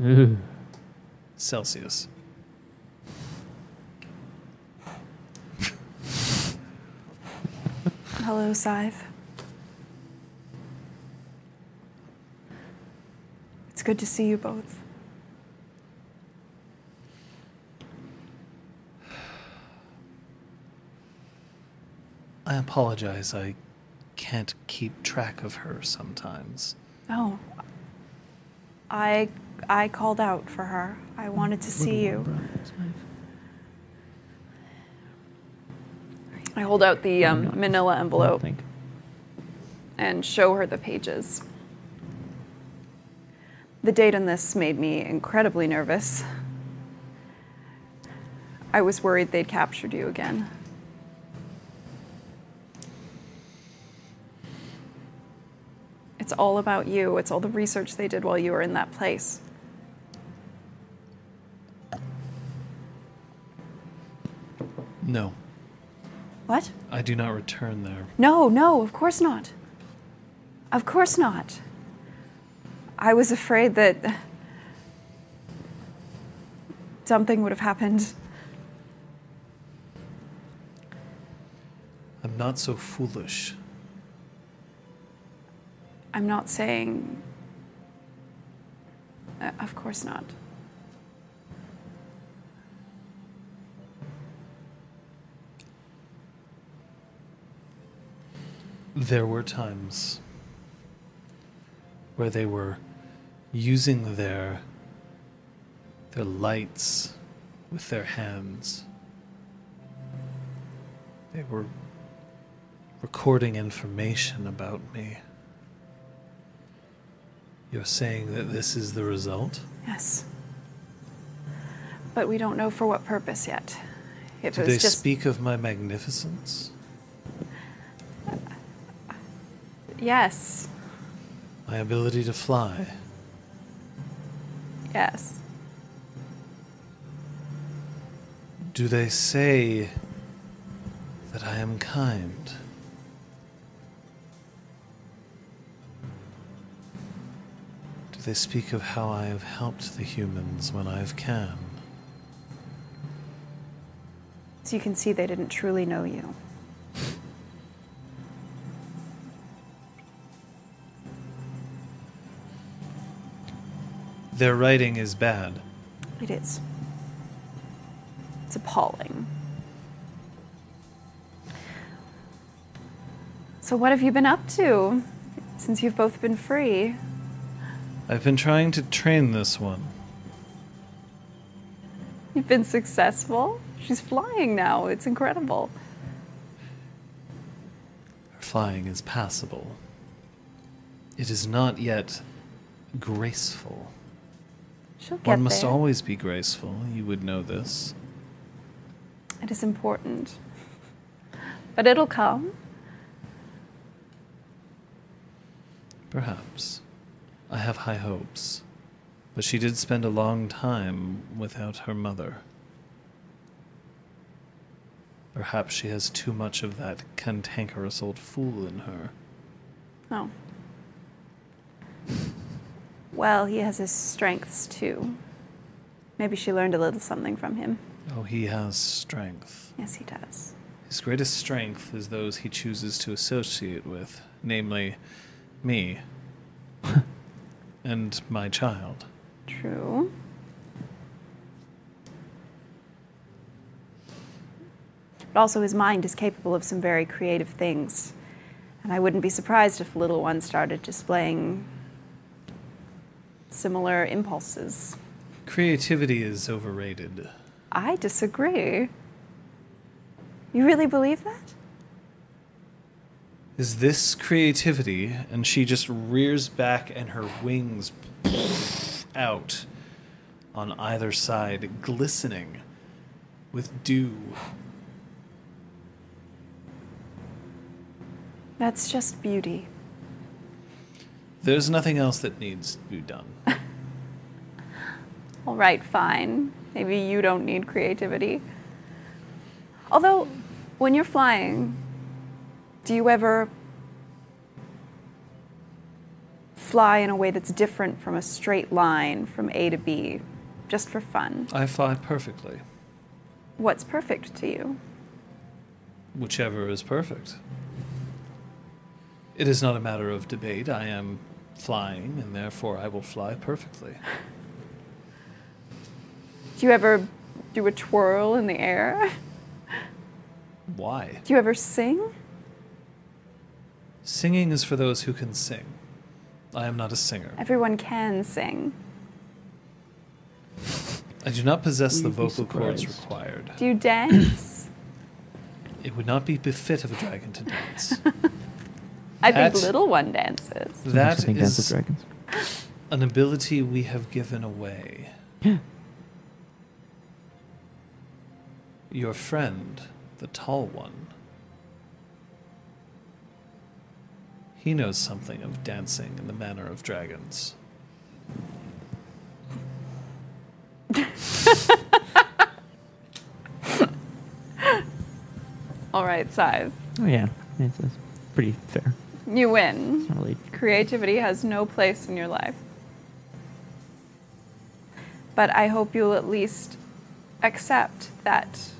Ugh. Celsius. Hello, Scythe. It's good to see you both. I apologize. I can't keep track of her sometimes. Oh. I I called out for her. I wanted to see you. I hold out the um, manila envelope and show her the pages. The date on this made me incredibly nervous. I was worried they'd captured you again. It's all about you. It's all the research they did while you were in that place. No, What? I do not return there. No, no, of course not. Of course not. I was afraid that something would have happened. I'm not so foolish. I'm not saying. Uh, of course not. There were times where they were using their their lights with their hands. They were recording information about me. You're saying that this is the result? Yes. But we don't know for what purpose yet. If Do it they was just. speak of my magnificence? yes. My ability to fly? Yes. Do they say that I am kind? They speak of how I have helped the humans when I've can? So you can see they didn't truly know you. Their writing is bad. It is. It's appalling. So, what have you been up to since you've both been free? I've been trying to train this one. You've been successful? She's flying now. It's incredible. Her flying is passable. It is not yet graceful. She'll get One must there. always be graceful. You would know this. It is important. But it'll come. Perhaps. I have high hopes. But she did spend a long time without her mother. Perhaps she has too much of that cantankerous old fool in her. Oh. Well, he has his strengths too. Maybe she learned a little something from him. Oh, he has strength. Yes, he does. His greatest strength is those he chooses to associate with, namely, me and my child. True. But also, his mind is capable of some very creative things. And I wouldn't be surprised if the little one started displaying similar impulses. Creativity is overrated. I disagree. You really believe that? Is this creativity? And she just rears back and her wings out on either side, glistening with dew. That's just beauty. There's nothing else that needs to be done. All right, fine. Maybe you don't need creativity. Although, when you're flying, do you ever fly in a way that's different from a straight line from A to B, just for fun. I fly perfectly, What's perfect to you? whichever is perfect. It is not a matter of debate. I am flying, and therefore I will fly perfectly. Do you ever do a twirl in the air? Why? Do you ever sing? Singing is for those who can sing. I am not a singer. Everyone can sing. I do not possess the You'd be vocal cords required. Do you dance? It would not be befit of a dragon to dance. I think little one dances. Sometimes that I think Dance of Dragons. an ability we have given away. Your friend, the tall one, he knows something of dancing in the manner of dragons. All right, Scythe. Oh yeah, it's, it's pretty fair. You win. It's not really. Creativity has no place in your life. But I hope you'll at least accept that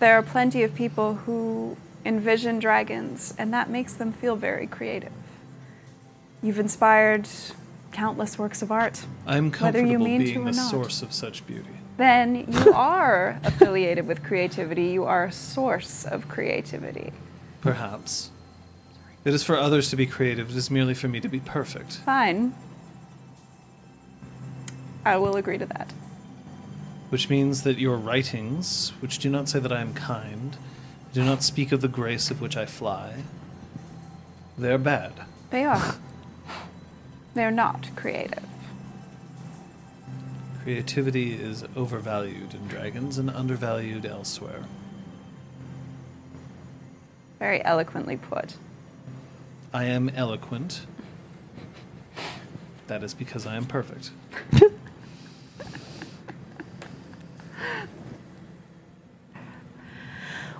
there are plenty of people who envision dragons, and that makes them feel very creative. You've inspired countless works of art. I'm Whether you comfortable mean to being or the not. source of such beauty. Then you are affiliated with creativity. You are a source of creativity. Perhaps. It is for others to be creative, it is merely for me to be perfect. Fine. I will agree to that. Which means that your writings, which do not say that I am kind, do not speak of the grace of which I fly, they're bad. They are. They're not creative. Creativity is overvalued in dragons and undervalued elsewhere. Very eloquently put. I am eloquent. That is because I am perfect.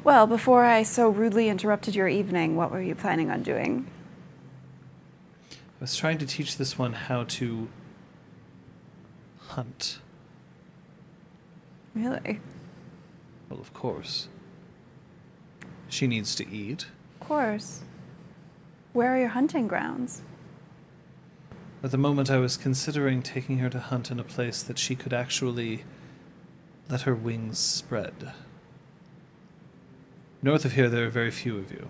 Well, before I so rudely interrupted your evening, what were you planning on doing? I was trying to teach this one how to hunt. Really? Well, of course. She needs to eat. Of course. Where are your hunting grounds? At the moment, I was considering taking her to hunt in a place that she could actually let her wings spread. North of here, there are very few of you.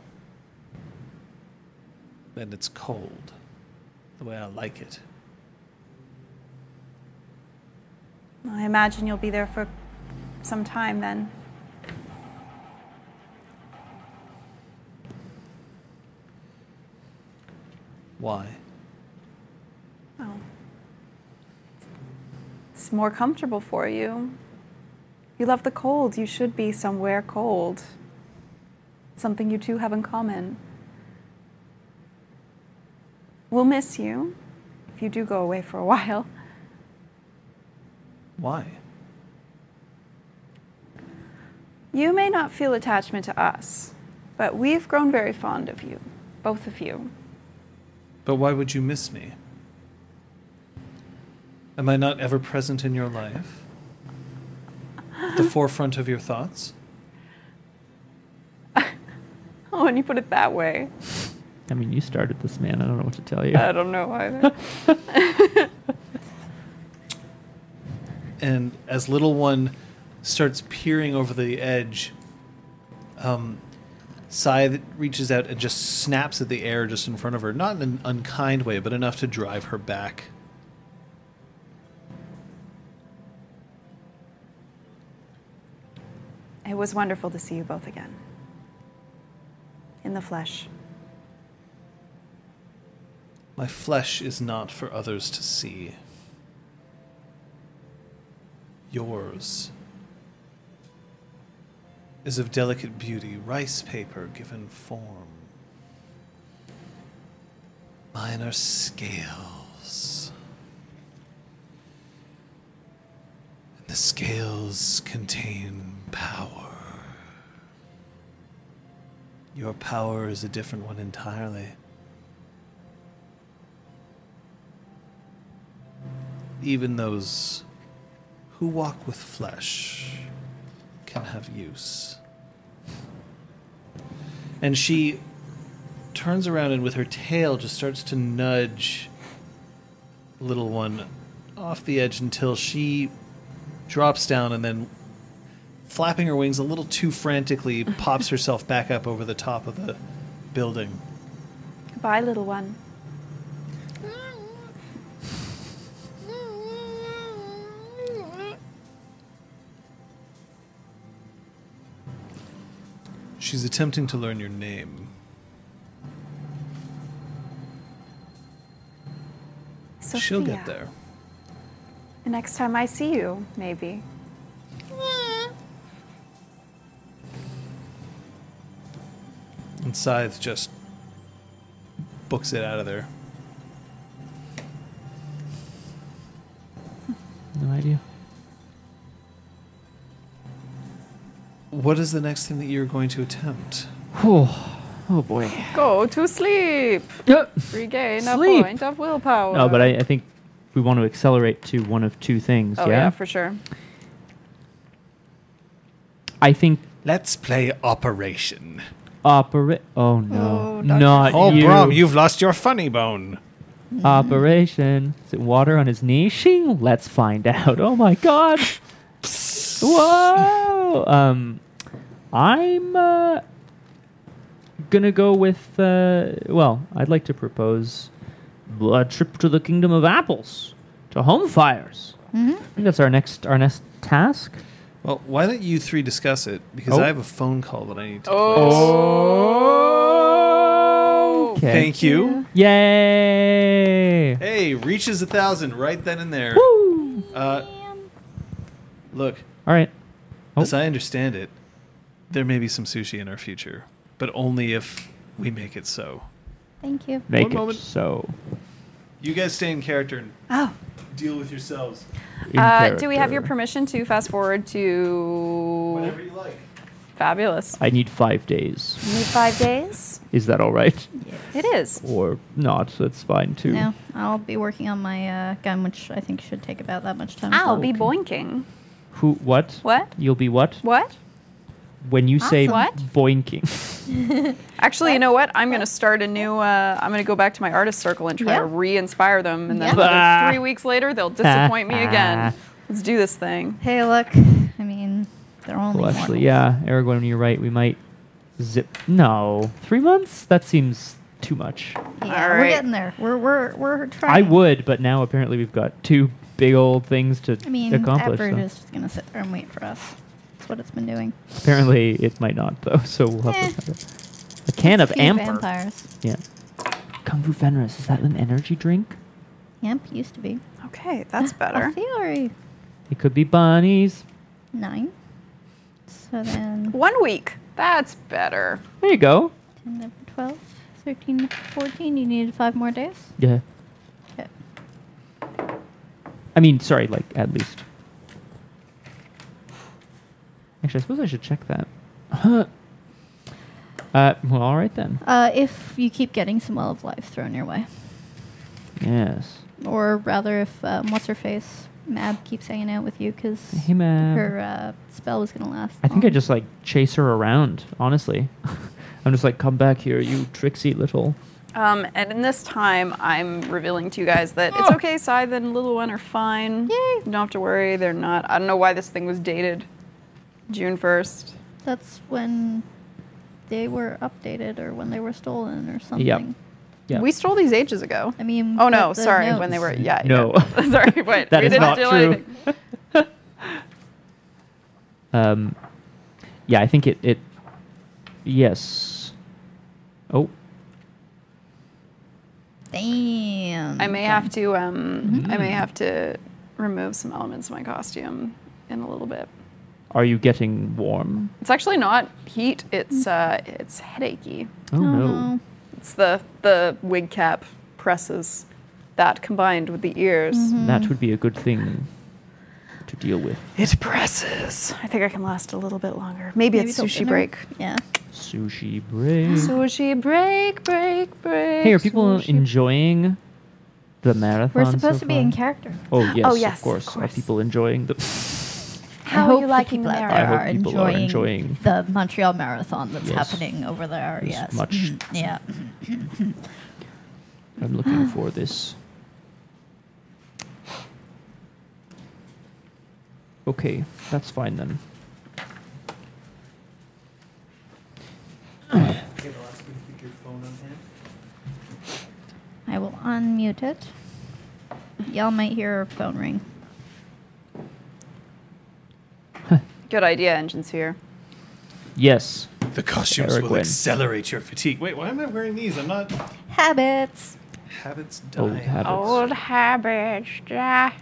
And it's cold, the way I like it. I imagine you'll be there for some time then. Why? Oh. It's more comfortable for you. You love the cold. You should be somewhere cold. Something you two have in common. We'll miss you if you do go away for a while. Why? You may not feel attachment to us, but we've grown very fond of you, both of you. But why would you miss me? Am I not ever present in your life? At the forefront of your thoughts? Oh, and you put it that way. I mean, you started this, man. I don't know what to tell you. I don't know either. And as little one starts peering over the edge, um, Scythe reaches out and just snaps at the air just in front of her, not in an unkind way, but enough to drive her back. It was wonderful to see you both again. In the flesh. My flesh is not for others to see. Yours is of delicate beauty, rice paper given form. Mine are scales. And the scales contain power. Your power is a different one entirely. Even those who walk with flesh can have use. And she turns around and with her tail just starts to nudge little one off the edge until she drops down and then flapping her wings a little too frantically pops herself back up over the top of the building Goodbye, little one. she's attempting to learn your name Sophia. she'll get there The next time I see you, maybe. And scythe just books it out of there No idea. what is the next thing that you're going to attempt Oh, oh boy. Go to sleep. Yeah. Regain Sleep. a point of willpower. No, but I, I think we want to accelerate to one of two things. Oh yeah? yeah, for sure. I think let's play operation operate. Oh no, Oh, Dr. not oh you. brom you've lost your funny bone Operation. Is it water on his knee? Shing. Let's find out. Oh my god. Whoa. Um, I'm uh, gonna go with. Uh, well, I'd like to propose a trip to the Kingdom of Apples, to Home Fires. hmm I think that's our next our next task. Well, why don't you three discuss it? Because Oh. I have a phone call that I need to Oh. Okay. Thank you. Yay! Hey, reaches a thousand right then and there. Woo! Uh, look, All right. Oh. as I understand it, there may be some sushi in our future, but only if we make it so. Thank you. Make One it moment. so. You guys stay in character and Oh. deal with yourselves. Uh, do we have your permission to fast forward to Whatever you like. fabulous? I need five days. Need five days? Is that all right? It is. Or not? That's fine too. No, I'll be working on my uh, gun, which I think should take about that much time. I'll so- be boinking. Who? What? What? You'll be what? What? When you say Awesome. What? boinking. Actually, you know what? I'm going to start a new. Uh, I'm going to go back to my artist circle and try Yeah. to re-inspire them, and then Yeah. another Ah. three weeks later, they'll disappoint me again. Let's do this thing. Hey, look. I mean, they're only. well, actually, mortals. yeah, Aragorn, you're right. We might zip. No, three months. That seems too much. Yeah, All we're getting there. We're we're we're trying. I would, but now apparently we've got two big old things to I mean, accomplish. Average so. is just gonna sit there and wait for us. That's what it's been doing. Apparently, it might not though. So we'll have Eh. to. Have a, a can of Few amber. Vampires. Yeah. Kung Fu Fenris. Is that an energy drink? Yep, used to be. Okay, that's better. A better. theory. It could be bunnies. Nine. So then One week. That's better. There you go. 10, 11, 12, 13, 14. You needed five more days? Yeah. Okay. I mean, sorry, like at least. Actually, I suppose I should check that. Uh, well, all right then. Uh, if you keep getting some Well of Life thrown your way. Yes. Or rather, if um, What's Her Face, Mab, keeps hanging out with you because Hey, man. her uh, spell was going to last. I think I long. just like chase her around. Honestly, I'm just like, come back here, you tricksy little. Um, and in this time, I'm revealing to you guys that it's Oh. okay. Scythe and Little One are fine. Yay. You don't have to worry. They're not. I don't know why this thing was dated June 1st. That's when they were updated or when they were stolen or something. Yeah. We stole these ages ago. I mean, Oh no, the sorry. When they were yeah. No. yeah. sorry. Wait. That we is didn't not steal true. anything. Um, yeah, I think it. It. Yes. Oh. Damn. I may have to. Um, I may have to remove some elements of my costume in a little bit. Are you getting warm? It's actually not heat. It's uh, it's headachy. Oh, no. It's the the wig cap presses that combined with the ears. Mhm. That would be a good thing. to deal with. It presses. I think I can last a little bit longer. Maybe, it's till sushi dinner? break. Yeah. Sushi break. Sushi break, break, break. Hey, are people sushi- enjoying the marathon? We're supposed so to be in character. Oh yes, Oh, yes, of course. of Are people enjoying the? How are you liking people the out I there hope are people are enjoying, enjoying the Montreal Marathon that's Yes. happening over there. As yes. much- Mhm. Yeah. I'm looking for this. Okay, that's fine then. Okay, the last one, keep your phone on hand. I will unmute it. Y'all might hear a phone ring. Good idea, Engine Sphere. Yes. The costumes will Aragorn. accelerate your fatigue. Wait, why am I wearing these? I'm not. Habits. Habits die. Old habits. Old habits. die.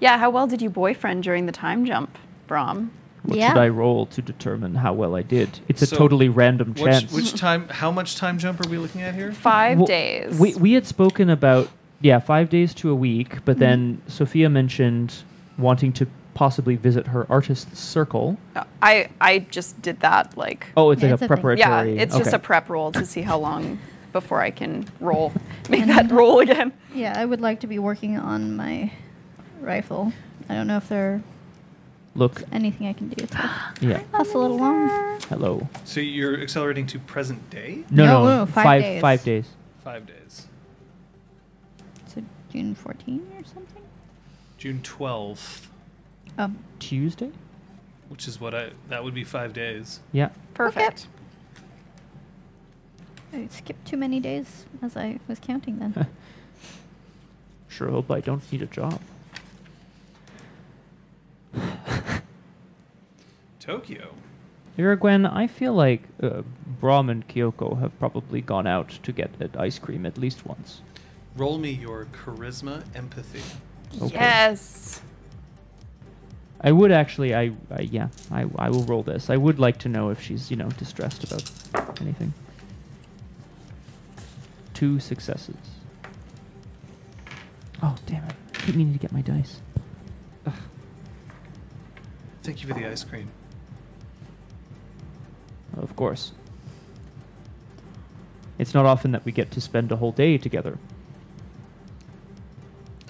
Yeah, how well did you boyfriend during the time jump, Brom? What Yeah. should I roll to determine how well I did? It's a So, totally random Which, chance. which time? How much time jump are we looking at here? Five Well, days. We we had spoken about yeah five days to a week, Mm-hmm. but then Sophia mentioned wanting to possibly visit her artist circle. Uh, I I just did that like. Oh, it's Yeah, like it's a a thing. preparatory. yeah, it's just a prep roll to see how long before I can roll, make that roll again. Yeah, I would like to be working on my rifle. I don't know if there's look. anything I can do to Yeah. hustle it along. Hello. So you're accelerating to present day? No, No, no, no, five five days. five days. Five days. So June 14 or something? June 12th, Oh, Tuesday. which is what I. That would be five days. Yeah. Perfect. I skipped too many days as I was counting then. Sure hope I don't need a job. Tokyo. Irigwen, I feel like uh, Brom and Kyoko have probably gone out to get at ice cream at least once. Roll me your charisma empathy. Okay. Yes. I would actually, I, I yeah, I, I will roll this. I would like to know if she's, you know, distressed about anything. Two successes. Oh, damn it. I keep meaning to get my dice. Thank you for the ice cream. Of course. It's not often that we get to spend a whole day together.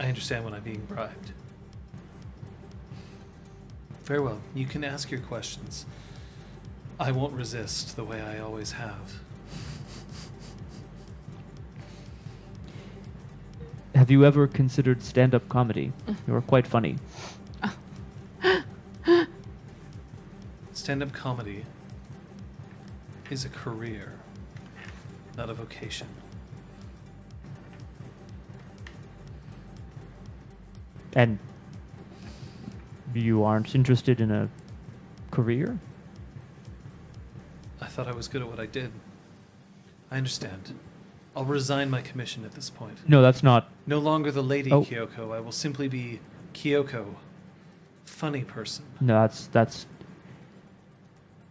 I understand when I'm being bribed. Very well. You can ask your questions. I won't resist the way I always have. Have you ever considered stand up comedy? Mm. You are quite funny. Stand up comedy is a career, not a vocation. And you aren't interested in a career? I thought I was good at what I did. I understand. I'll resign my commission at this point. No, that's not. No longer the lady Oh. Kyoko. I will simply be Kyoko. Funny person. No, that's that's.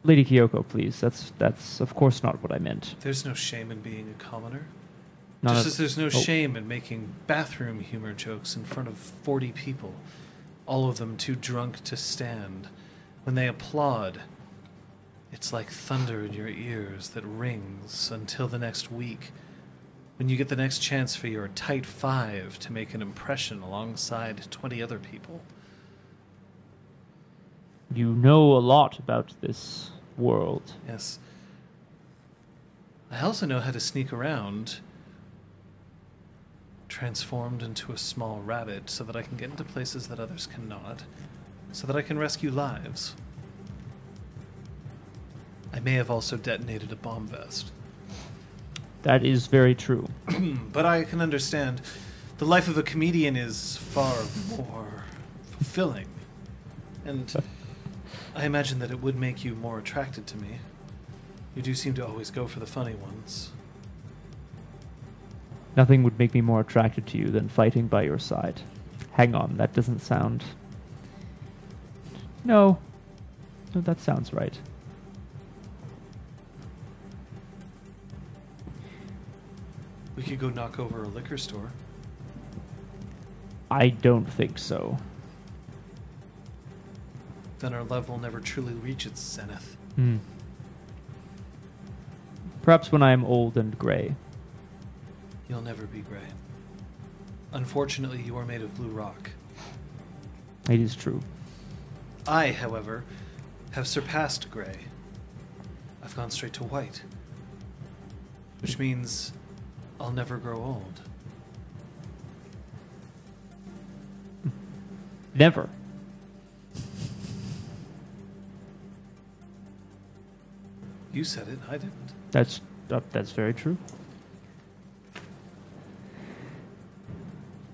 Lady Kyoko, please. That's that's of course not what I meant. There's no shame in being a commoner. Not Just as there's no oh. shame in making bathroom humor jokes in front of 40 people, all of them too drunk to stand. When they applaud, it's like thunder in your ears that rings until the next week, when you get the next chance for your tight five to make an impression alongside 20 other people. You know a lot about this world. Yes. I also know how to sneak around, transformed into a small rabbit, so that I can get into places that others cannot, so that I can rescue lives. I may have also detonated a bomb vest. That is very true. but I can understand the life of a comedian is far more fulfilling. And I imagine that it would make you more attracted to me. You do seem to always go for the funny ones. Nothing would make me more attracted to you than fighting by your side. Hang on, that doesn't sound. No. No, that sounds right. We could go knock over a liquor store. I don't think so. then our love will never truly reach its zenith. Hmm. Perhaps when I am old and gray. You'll never be gray. Unfortunately, you are made of blue rock. It is true. I, however, have surpassed gray. I've gone straight to white. Which means I'll never grow old. Never. You said it, I didn't. That's uh, that's very true.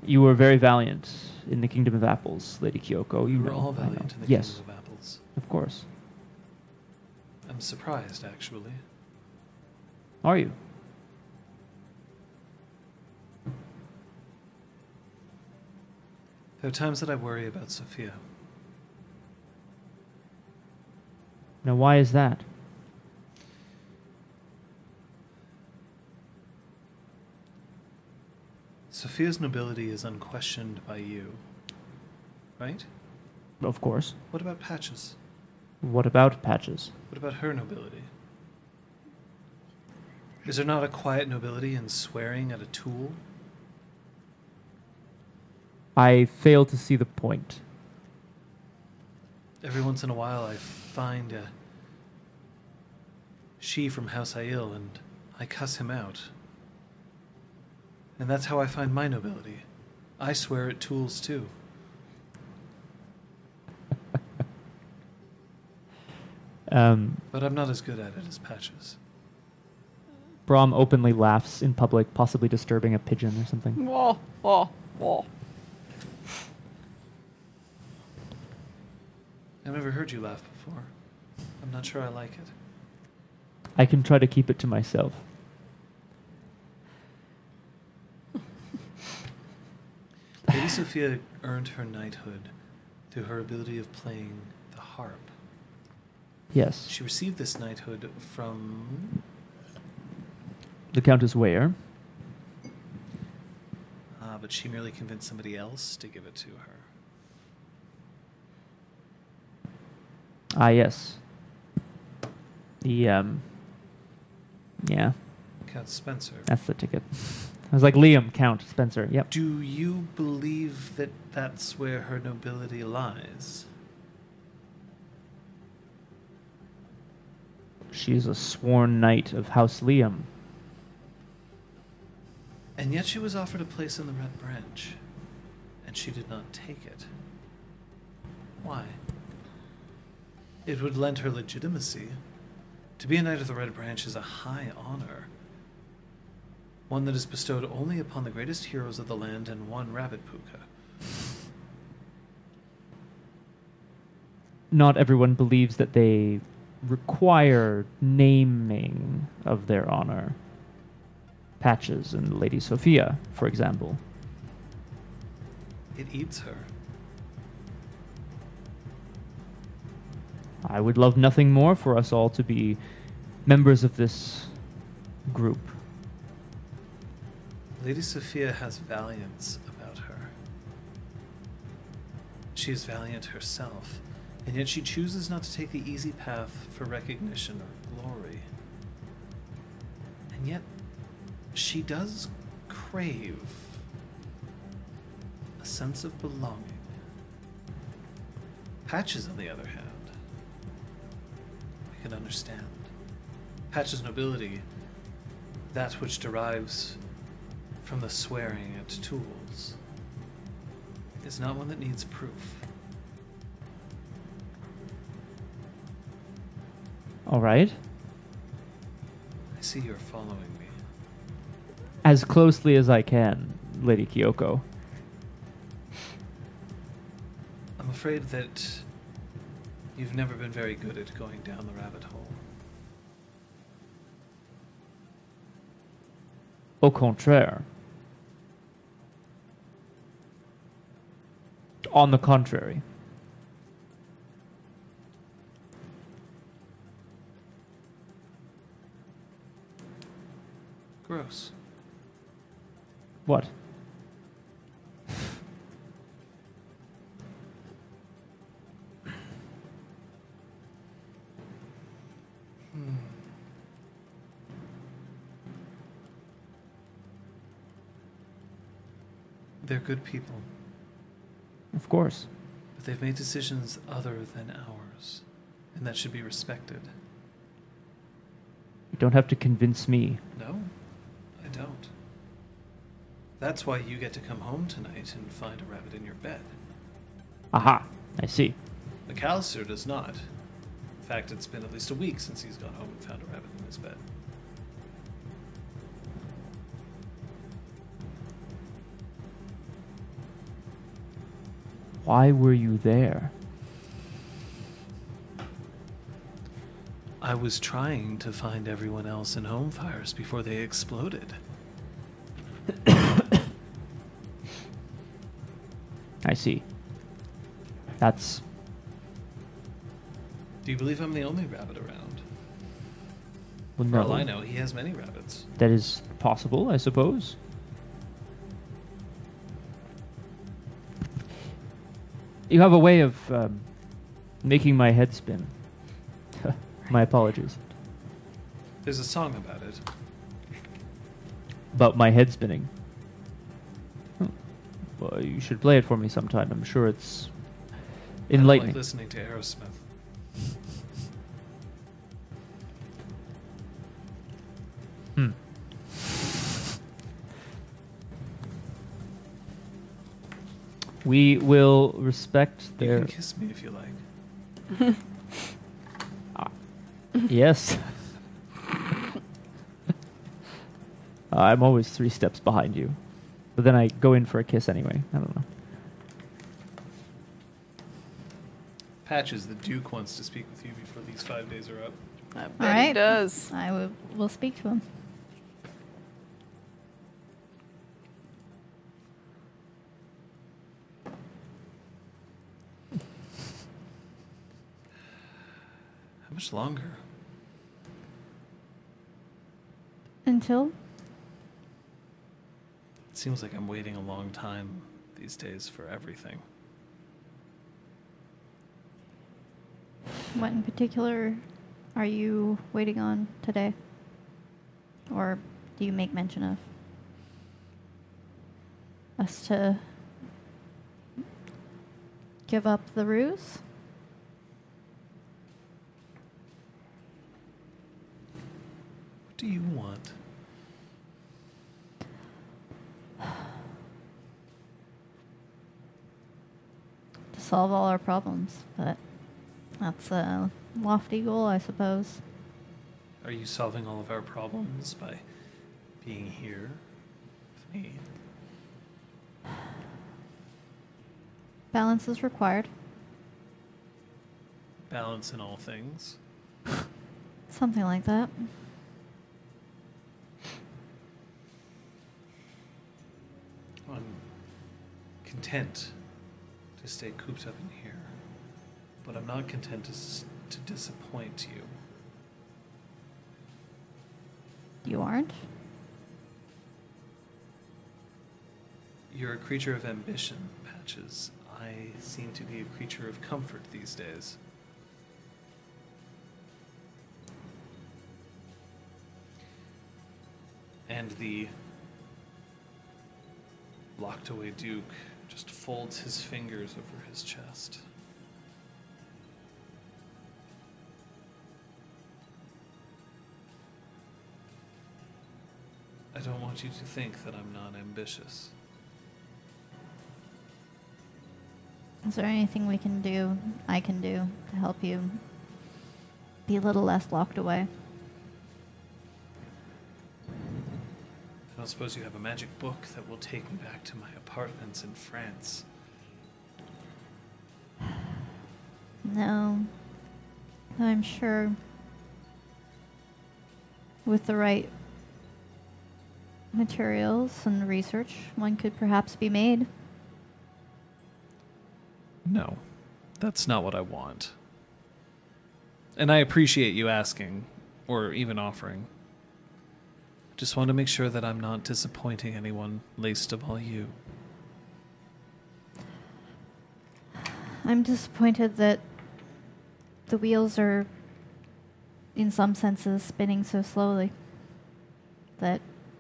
You were very valiant in the Kingdom of Apples, Lady Kyoko. You We were know, all I know. valiant in the yes, Kingdom of Apples. of course. I'm surprised, actually. Are you? There are times that I worry about Sophia. Now, why is that? Sophia's nobility is unquestioned by you. Right? Of course. What about Patches? What about Patches? What about her nobility? Is there not a quiet nobility in swearing at a tool? I fail to see the point. Every once in a while, I find a she from House Aiel and I cuss him out. And that's how I find my nobility. I swear at tools too. Um, But I'm not as good at it as Patches. Brom openly laughs in public, possibly disturbing a pigeon or something. Whoa, whoa, whoa. I've never heard you laugh before. I'm not sure I like it. I can try to keep it to myself. Lady Sophia earned her knighthood through her ability of playing the harp. Yes. She received this knighthood from. The Countess Weyer. Ah, but she merely convinced somebody else to give it to her. Ah, yes. The, um. Yeah, Count Spencer. that's the ticket. I was like, Liam, Count, Spencer. Yep. Do you believe that that's where her nobility lies? She's a sworn knight of House Liam. And yet she was offered a place in the Red Branch, and she did not take it. Why? It would lend her legitimacy. To be a Knight of the Red Branch is a high honor, one that is bestowed only upon the greatest heroes of the land and one Rabbit Pooka. Not everyone believes that they require naming of their honor. Patches and Lady Sophia, for example. It eats her. I would love nothing more for us all to be members of this group. Lady Sophia has valiance about her. She is valiant herself, and yet she chooses not to take the easy path for recognition or glory. And yet, she does crave a sense of belonging. Patches, on the other hand, I can understand. Patches' nobility, that which derives from the swearing at tools, is not one that needs proof. All right? I see you're following me. As closely as I can, Lady Kyoko. I'm afraid that you've never been very good at going down the rabbit hole. Au contraire. on the contrary. Gross. What? They're good people. Of course. but they've made decisions other than ours, and that should be respected. You don't have to convince me. No, I don't. That's why you get to come home tonight and find a rabbit in your bed. Aha, I see. McAllister does not. In fact, it's been at least a week since he's gone home and found a rabbit in his bed. Why were you there? I was trying to find everyone else in home fires before they exploded. I see. That's Do you believe I'm the only rabbit around? well, For no. all I know, he has many rabbits. That is possible, I suppose. You have a way of um, making my head spin. my apologies. There's a song about it. About my head spinning. Hmm. Well, you should play it for me sometime. I'm sure it's I enlightening. like listening to Aerosmith. Hmm. We will respect You their. can kiss me if you like. yes. I'm always three steps behind you. But then I go in for a kiss anyway. I don't know. Patches, the Duke wants to speak with you before these five days are up. I bet he right. does. I will, will speak to him. Much longer? Until It seems like I'm waiting a long time these days for everything. what in particular are you waiting on today? Or do you make mention of? Us to give up the ruse? What do you want? To solve all our problems, but that's a lofty goal, I suppose. Are you solving all of our problems by being here with me? Balance is required. Balance in all things. Something like that. Content to stay cooped up in here, but I'm not content to, to disappoint you. You aren't? You're a creature of ambition, Patches. I seem to be a creature of comfort these days. And the locked away Duke folds his fingers over his chest. I don't want you to think that I'm not ambitious. Is there anything we can do, I can do, to help you be a little less locked away? Suppose you have a magic book that will take me back to my apartments in France. No. I'm sure with the right materials and research, one could perhaps be made. No, that's not what I want. And I appreciate you asking, or even offering. Just want to make sure that I'm not disappointing anyone, least of all you. I'm disappointed that the wheels are, in some senses, spinning so slowly. That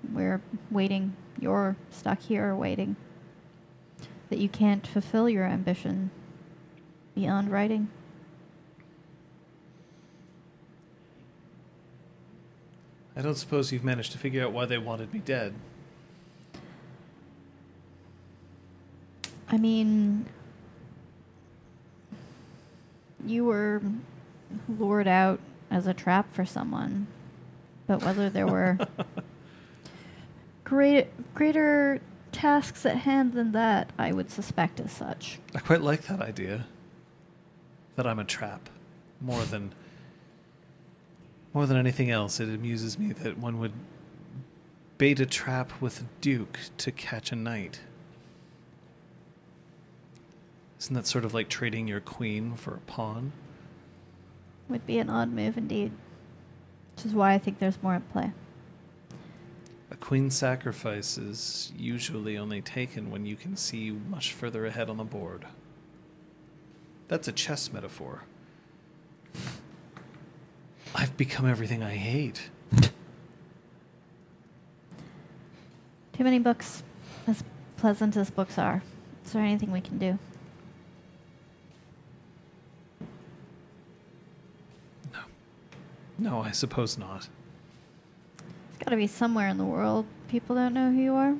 we're waiting. You're stuck here waiting. that you can't fulfill your ambition beyond writing. I don't suppose you've managed to figure out why they wanted me dead. I mean, you were lured out as a trap for someone, but whether there were great, greater tasks at hand than that, I would suspect as such. I quite like that idea. That I'm a trap. More than more than anything else, it amuses me that one would bait a trap with a duke to catch a knight. Isn't that sort of like trading your queen for a pawn? Would be an odd move indeed, which is why I think there's more at play. A queen sacrifice is usually only taken when you can see much further ahead on the board. That's a chess metaphor. I've become everything I hate. Too many books, as pleasant as books are. Is there anything we can do? No. No, I suppose not. It's got to be somewhere in the world people don't know who you are.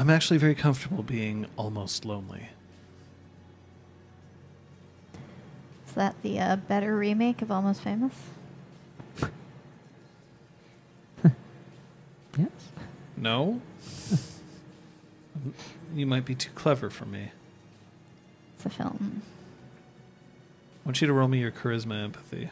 I'm actually very comfortable being almost lonely. Is that the uh, better remake of Almost Famous? Yes. No? you might be too clever for me. It's a film. I want you to roll me your charisma empathy.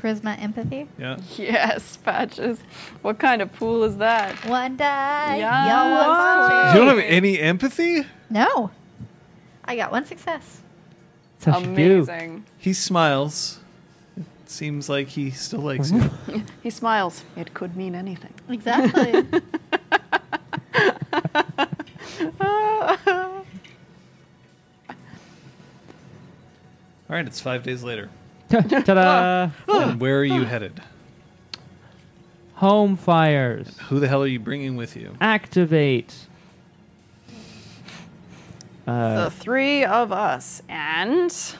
Charisma, empathy. Yeah? Yes, patches. What kind of pool is that? One die. Yeah. Y'all want You don't have any empathy? No. I got one success. That's what you do. Amazing. He smiles. It seems like he still likes you. He smiles. It could mean anything. Exactly. All right, it's five days later. Ta-da! and where are you headed? Home fires. Who the hell are you bringing with you? Activate. Uh, the three of us and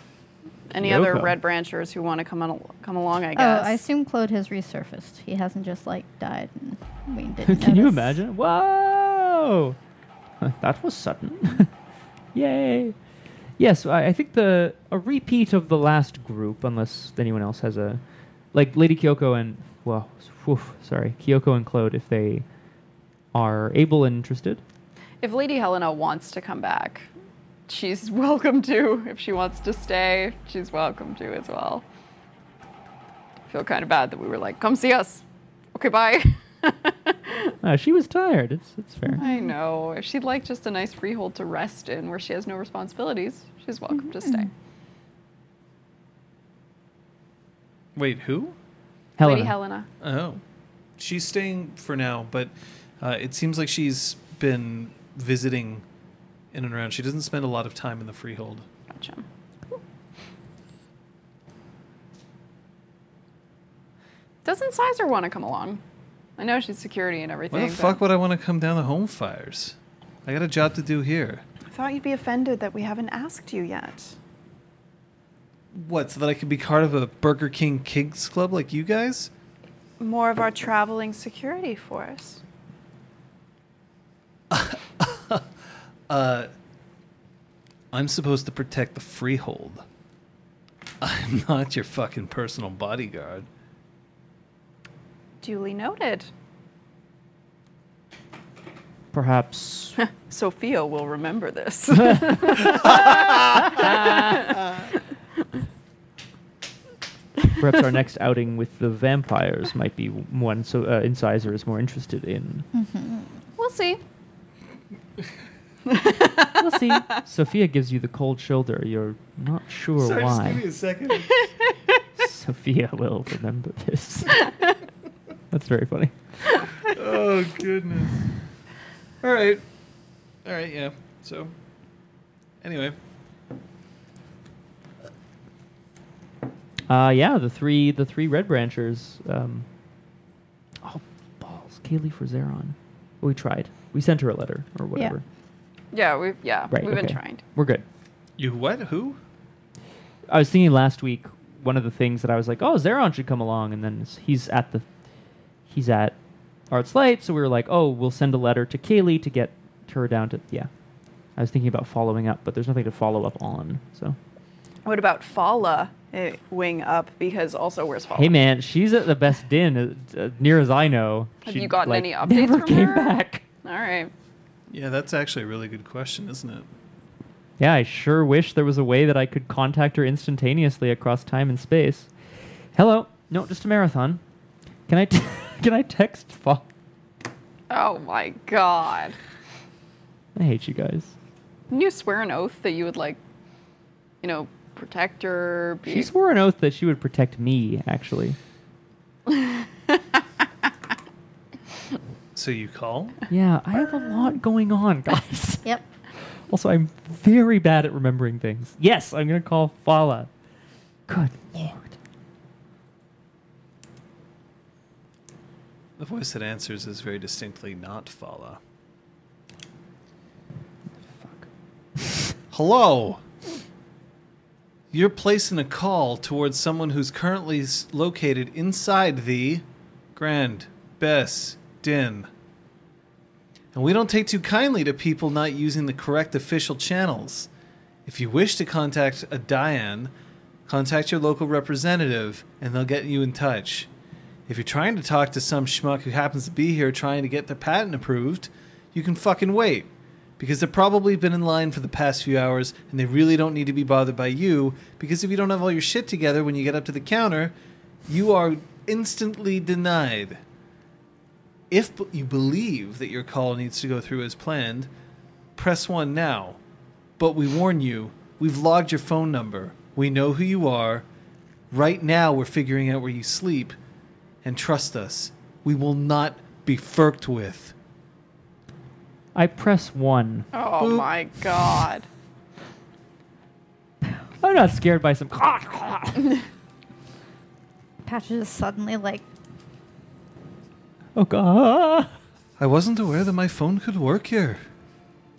any other red branchers who want to come on, come along. I guess. oh, guess. I assume Claude has resurfaced. He hasn't just like died and we didn't Can you imagine? Whoa! That was sudden. Yay! Yes, I, I think the a repeat of the last group, unless anyone else has a like Lady Kyoko and well, whew, sorry, Kyoko and Claude, if they are able and interested. if Lady Helena wants to come back, she's welcome to. If she wants to stay, she's welcome to as well. I feel kind of bad that we were like, come see us. Okay, bye. Uh, she was tired. It's it's fair. I know. If she'd like just a nice freehold to rest in where she has no responsibilities, she's welcome to stay. Wait, who? Helena. Lady Helena. Oh. She's staying for now, but uh, it seems like she's been visiting in and around. She doesn't spend a lot of time in the freehold. Gotcha. Doesn't Sizer want to come along? I know she's security and everything. Why the but fuck would I want to come down to home fires? I got a job to do here. I thought you'd be offended that we haven't asked you yet. What, so that I could be part of a Burger King Kids Club like you guys? More of our traveling security force. Uh, I'm supposed to protect the freehold. I'm not your fucking personal bodyguard. Duly noted. Perhaps Sophia will remember this. perhaps our next outing with the vampires might be one. So uh, Incisor is more interested in. we'll see. We'll see. Sophia gives you the cold shoulder. You're not sure Sorry, just why. give me a second. Sophia will remember this. That's very funny. oh goodness. All right. All right. Yeah. So. Anyway. Uh, yeah, the three the three red branchers. Um, oh balls, Kaylee for Zeron. We tried. We sent her a letter or whatever. Yeah, we've yeah, Right. we've been okay. trying. We're good. You what? Who? I was thinking last week one of the things that I was like, oh, Zeron should come along, and then s- he's at the he's at Arts Light, so we were like, oh, we'll send a letter to Kaylee to get her down to yeah. I was thinking about following up, but there's nothing to follow up on. So What about Fala eh, wing up? Because also, where's Fala? hey, man, she's at the best din, uh, uh, near as I know. Have She, you gotten like, any updates Never from came her? back. All right. Yeah, that's actually a really good question, isn't it? Yeah, I sure wish there was a way that I could contact her instantaneously across time and space. Hello. No, just a marathon. Can I t- can I text Fa- Oh my god. I hate you guys. Didn't you swear an oath that you would like, you know, protect her? Be- She swore an oath that she would protect me, actually. So you call? Yeah, I have a lot going on, guys. Yep. Also, I'm very bad at remembering things. Yes, I'm going to call Fala. Good lord. The voice that answers is very distinctly not Fala. Fuck. Hello. You're placing a call towards someone who's currently s- located inside the Grand Bess Din. And we don't take too kindly to people not using the correct official channels. If you wish to contact a Diane, contact your local representative and they'll get you in touch. If you're trying to talk to some schmuck who happens to be here trying to get their patent approved, you can fucking wait. Because they've probably been in line for the past few hours and they really don't need to be bothered by you. Because if you don't have all your shit together when you get up to the counter, you are instantly denied. If you believe that your call needs to go through as planned, press 1 now. But we warn you, we've logged your phone number. We know who you are. Right now, we're figuring out where you sleep. And trust us, we will not be furked with. I press one. oh Boop. my god. I'm not scared by some. Patch is suddenly like, oh god. I wasn't aware that my phone could work here.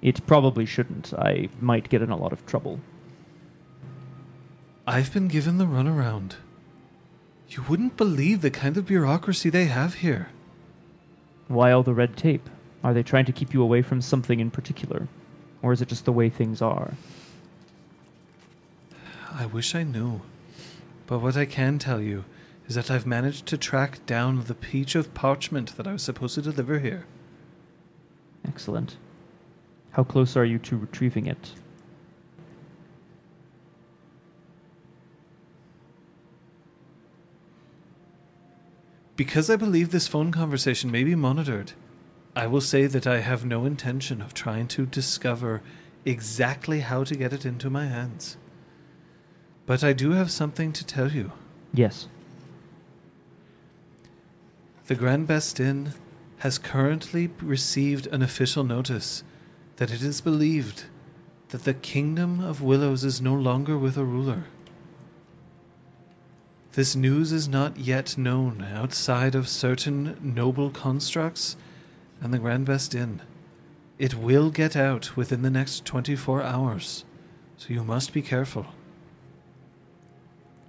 It probably shouldn't. I might get in a lot of trouble. I've been given the runaround. You wouldn't believe the kind of bureaucracy they have here. Why all the red tape? Are they trying to keep you away from something in particular? Or is it just the way things are? I wish I knew. But what I can tell you is that I've managed to track down the peach of parchment that I was supposed to deliver here. Excellent. How close are you to retrieving it? Because I believe this phone conversation may be monitored, I will say that I have no intention of trying to discover exactly how to get it into my hands. But I do have something to tell you. Yes. The Grand Bastin has currently received an official notice that it is believed that the Kingdom of Willows is no longer with a ruler. This news is not yet known outside of certain noble constructs and the Grand Best Inn. It will get out within the next 24 hours, so you must be careful.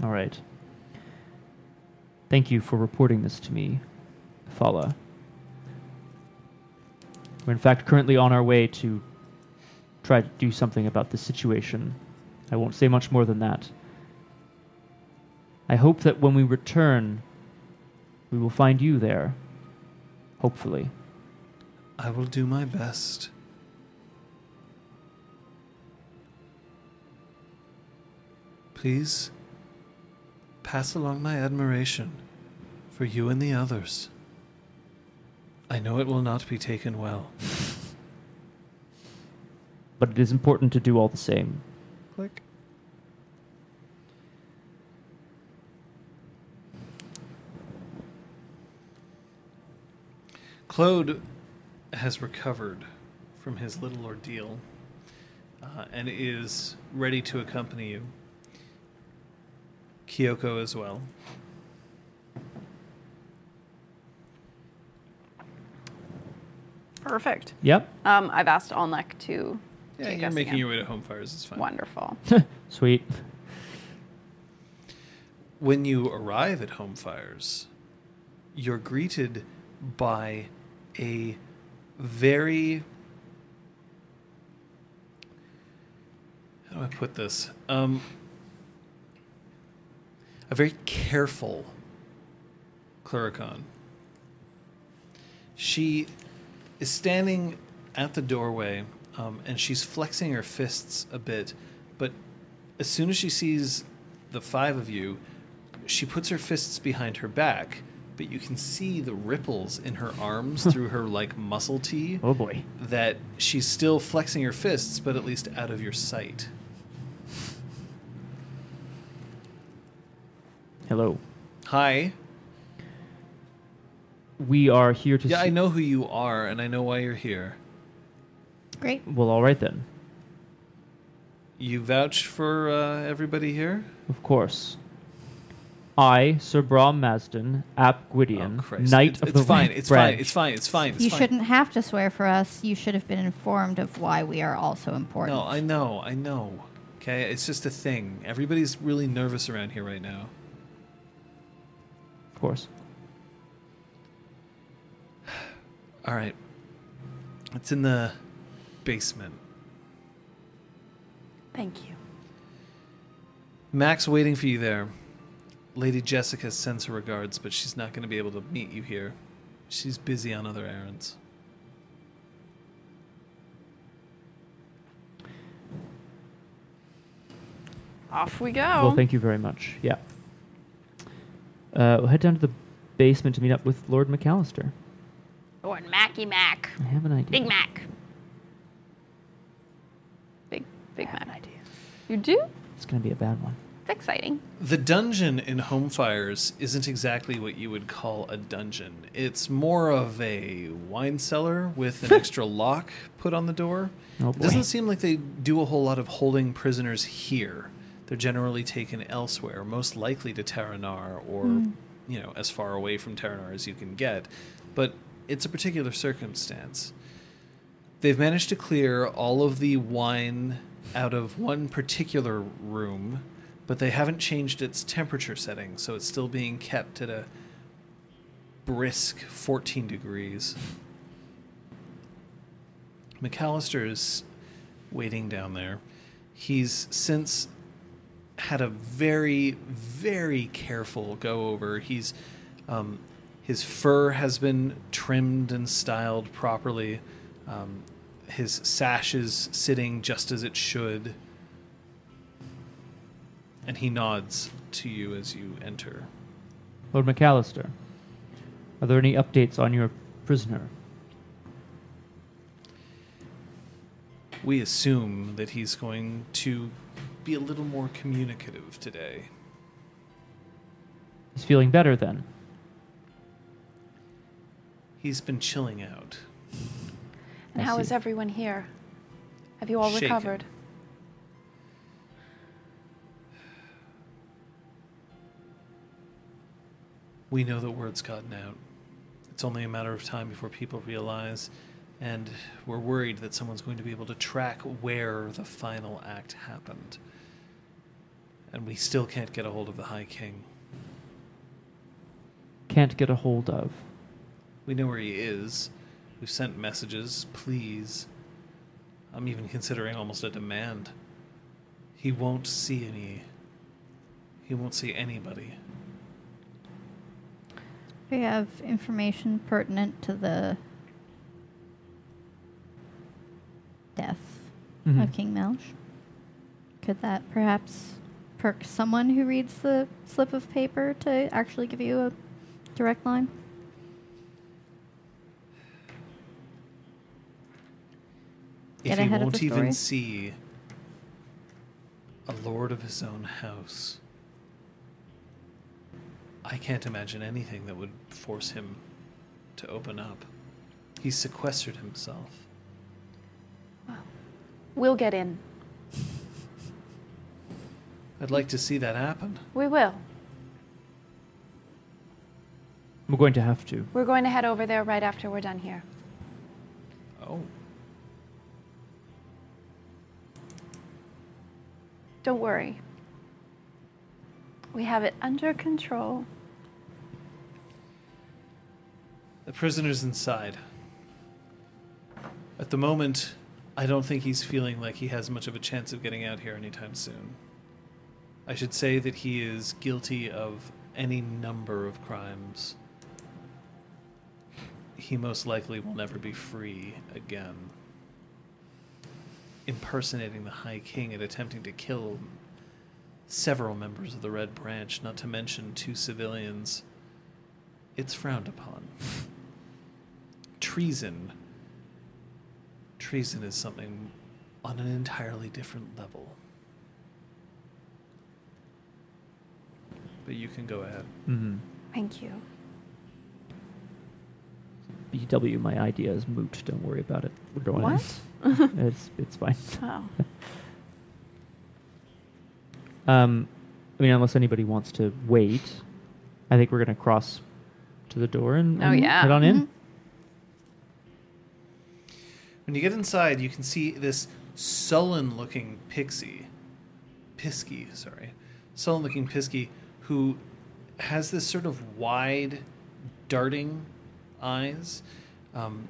All right. Thank you for reporting this to me, Fala. We're in fact currently on our way to try to do something about this situation. I won't say much more than that. I hope that when we return, we will find you there. Hopefully. I will do my best. Please pass along my admiration for you and the others. I know it will not be taken well. But it is important to do all the same. Click. Claude has recovered from his little ordeal uh, and is ready to accompany you. Kyoko as well. Perfect. Yep. Um, I've asked Alnek to Yeah, take you're us making again. your way to home fires. It's fine. Wonderful. Sweet. When you arrive at home fires, you're greeted by a very how do I put this? Um, a very careful Clurichaun. She is standing at the doorway um, and she's flexing her fists a bit, but as soon as she sees the five of you, she puts her fists behind her back, but you can see the ripples in her arms through her like muscle tee Oh boy. that she's still flexing her fists, but at least out of your sight. Hello. Hi. We are here to. Yeah, see- I know who you are, and I know why you're here. Great. Well, all right then. You vouch for uh, everybody here? Of course. I, Sir Brom Masden, Ap Gwydion, oh, Knight it's, of it's the fine. Red It's Branch. fine. It's fine. It's fine. It's fine. you fine. shouldn't have to swear for us. You should have been informed of why we are also important. No, I know. I know. Okay, it's just a thing. Everybody's really nervous around here right now. Of course. All right. It's in the basement. Thank you. Max waiting for you there. Lady Jessica sends her regards, but she's not going to be able to meet you here. She's busy on other errands. Off we go. Well, thank you very much. Yeah. Uh, we'll head down to the basement to meet up with Lord McAllister. Or Macky Mac. I have an idea. Big Mac. Big Big Mac. idea. You do? It's going to be a bad one. It's exciting. The dungeon in Home Fires isn't exactly what you would call a dungeon. It's more of a wine cellar with an extra lock put on the door. Oh, It doesn't seem like they do a whole lot of holding prisoners here. They're generally taken elsewhere, most likely to Tara-Nar or, hmm. you know, as far away from Tara-Nar as you can get. But it's a particular circumstance. They've managed to clear all of the wine out of one particular room, but they haven't changed its temperature setting, so it's still being kept at a brisk 14 degrees. McAllister is waiting down there. He's since had a very, very careful go over. He's um, his fur has been trimmed and styled properly. Um, his sash is sitting just as it should. And he nods to you as you enter. Lord McAllister, are there any updates on your prisoner? We assume that he's going to be a little more communicative today. He's feeling better then. He's been chilling out. And I how is see. everyone here? Have you all Shaken. recovered? We know that word's gotten out. It's only a matter of time before people realize, and we're worried that someone's going to be able to track where the final act happened. And we still can't get a hold of the High King. Can't get a hold of. We know where he is. We've sent messages. Please. I'm even considering almost a demand. He won't see any. He won't see anybody. We have information pertinent to the death Mhm. of King Melch. Could that perhaps perk someone who reads the slip of paper to actually give you a direct line? If Get he won't even see a lord of his own house, I can't imagine anything that would force him to open up. He's sequestered himself. Well, we'll get in. I'd like to see that happen. We will. We're going to have to. We're going to head over there right after we're done here. Oh. Don't worry. We have it under control. The prisoner's inside. At the moment, I don't think he's feeling like he has much of a chance of getting out here anytime soon. I should say that he is guilty of any number of crimes. He most likely will never be free again. Impersonating the High King and attempting to kill several members of the Red Branch, not to mention two civilians, it's frowned upon. Treason. Treason is something on an entirely different level. But you can go ahead. Mm-hmm. Thank you. BW, my idea is moot. Don't worry about it. We're going. What? it's it's fine. Oh. Um, I mean, unless anybody wants to wait, I think we're gonna cross to the door and, Oh, and yeah. head on in. When you get inside, you can see this sullen looking pixie. Pisky, sorry. Sullen looking Pisky who has this sort of wide, darting eyes. Um,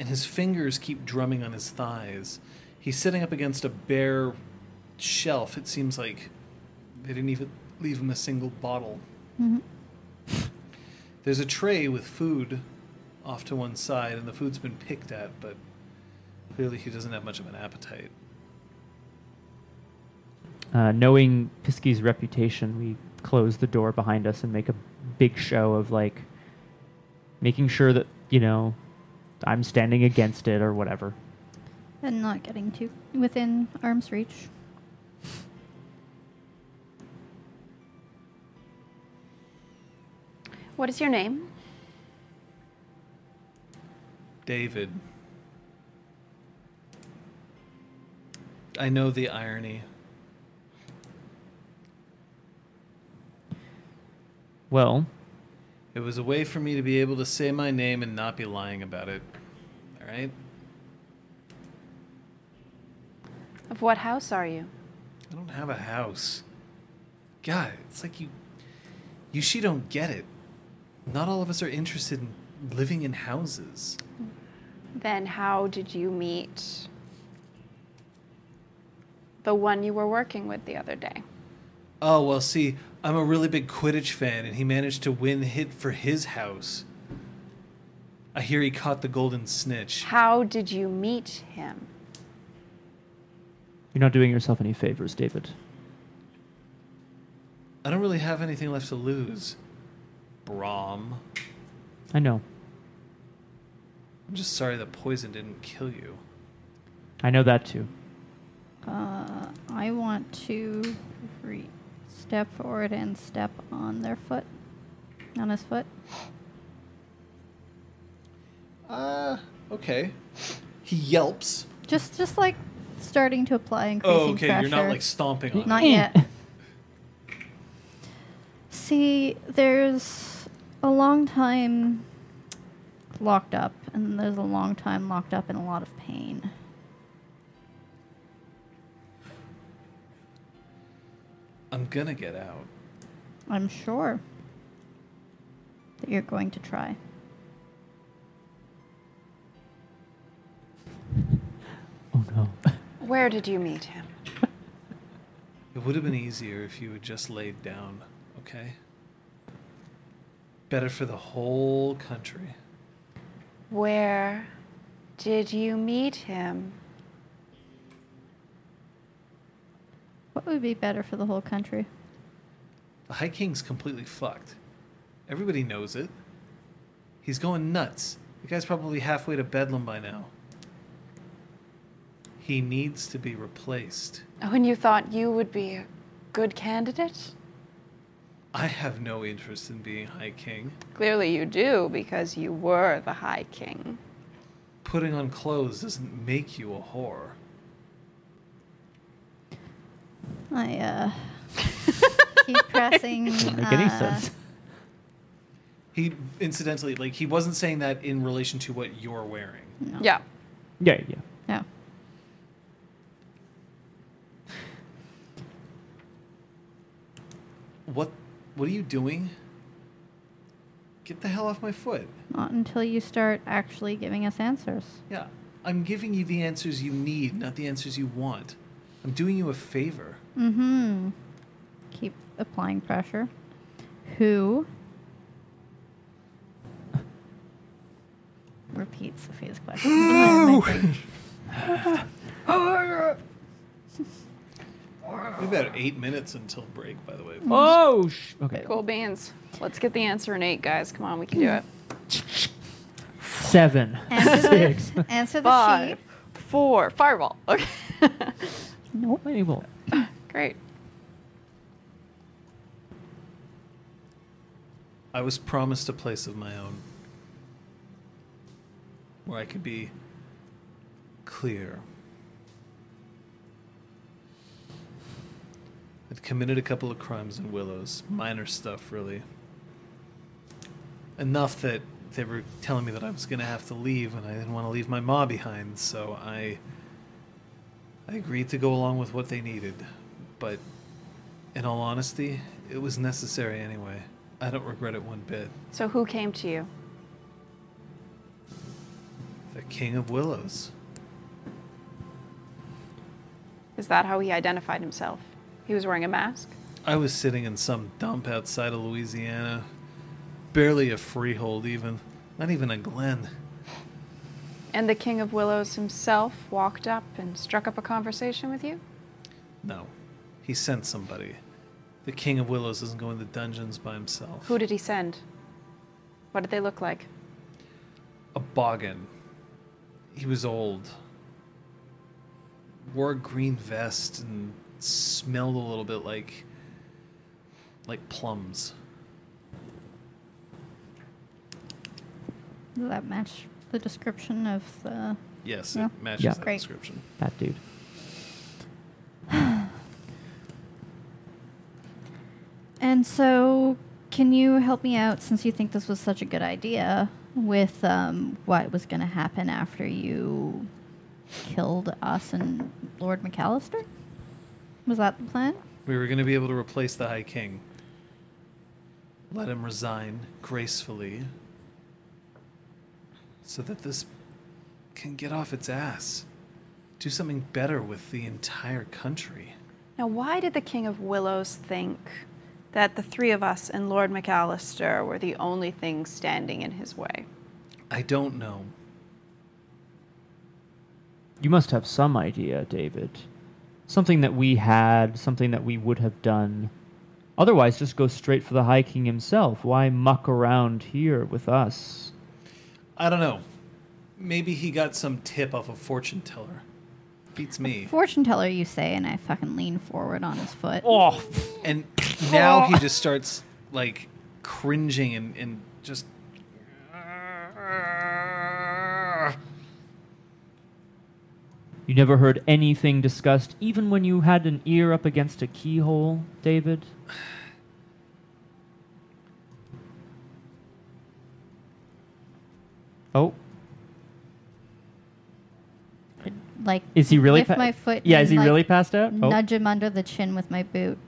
and his fingers keep drumming on his thighs. He's sitting up against a bare shelf. It seems like they didn't even leave him a single bottle. Mhm. There's a tray with food off to one side, and the food's been picked at, but clearly he doesn't have much of an appetite. Uh, knowing Pisky's reputation, we close the door behind us and make a big show of like making sure that you know I'm standing against it or whatever. And not getting too within arm's reach. What is your name? David. I know the irony. Well, It was a way for me to be able to say my name and not be lying about it. All right? Of what house are you? I don't have a house. God, it's like you you she don't get it. Not all of us are interested in living in houses. Then how did you meet the one you were working with the other day? Oh, well, see, I'm a really big Quidditch fan, and he managed to win hit for his house. I hear he caught the golden snitch. How did you meet him? you're not doing yourself any favors, David. I don't really have anything left to lose. Brom. I know. I'm just sorry the poison didn't kill you. I know that too. Uh, I want to re- step forward and step on their foot, on his foot. Uh, okay. He yelps. Just, just like starting to apply increasing Oh, okay, pressure. you're not like stomping on Not it. yet. See, there's a long time locked up, and there's a long time locked up in a lot of pain. I'm gonna get out. I'm sure that you're going to try. Oh no. Where did you meet him? It would have been easier if you had just laid down, okay? Better for the whole country. Where did you meet him? What would be better for the whole country? The High King's completely fucked. Everybody knows it. He's going nuts. The guy's probably halfway to Bedlam by now. He needs to be replaced. Oh, and you thought you would be a good candidate? I have no interest in being High King. Clearly you do, because you were the High King. Putting on clothes doesn't make you a whore. I uh, keep pressing. Doesn't make any uh, sense. He incidentally, like, he wasn't saying that in relation to what you're wearing. No. Yeah. Yeah, yeah. Yeah. What? What are you doing? Get the hell off my foot. Not until you start actually giving us answers. Yeah, I'm giving you the answers you need, not the answers you want. I'm doing you a favor. Mm-hmm. Keep applying pressure. Who? Repeat Sophia's question. We have about eight minutes until break, by the way. Oh, sh- okay. Cool beans. Let's get the answer in eight, guys. Come on, we can do it. Seven. answer Six. the, answer the Five, sheet. four, fireball. Okay. Nope. Lightning bolt. Great. I was promised a place of my own where I could be clear. I'd committed a couple of crimes in Willows, minor stuff, really. Enough that they were telling me that I was going to have to leave, and I didn't want to leave my ma behind, so I. I agreed to go along with what they needed. But, in all honesty, it was necessary anyway. I don't regret it one bit. So who came to you? The King of Willows. Is that how he identified himself? He was wearing a mask? I was sitting in some dump outside of Louisiana. Barely a freehold, even. Not even a glen. And the King of Willows himself walked up and struck up a conversation with you? No. He sent somebody. The King of Willows doesn't go the dungeons by himself. Who did he send? What did they look like? A boggan. He was old. Wore a green vest and smelled a little bit like. like plums. Does that match the description of the? Yes, Yeah. it matches Yeah. that Great. description. That dude. And so, can you help me out since you think this was such a good idea with um, what was going to happen after you killed us and Lord McAllister? Was that the plan? We were going to be able to replace the High King. Let him resign gracefully so that this can get off its ass. Do something better with the entire country. Now, why did the King of Willows think that the three of us and Lord McAllister were the only things standing in his way? I don't know. You must have some idea, David. Something that we had, something that we would have done. Otherwise, just go straight for the High King himself. Why muck around here with us? I don't know. Maybe he got some tip off a fortune teller. Beats me. Fortune teller, you say, and I fucking lean forward on his foot. Oh, And now he oh. just starts like cringing and, and just you never heard anything discussed, even when you had an ear up against a keyhole, David? Oh, Like, is he really? lift my foot Yeah, and, is he like, really passed out? Oh. Nudge him under the chin with my boot.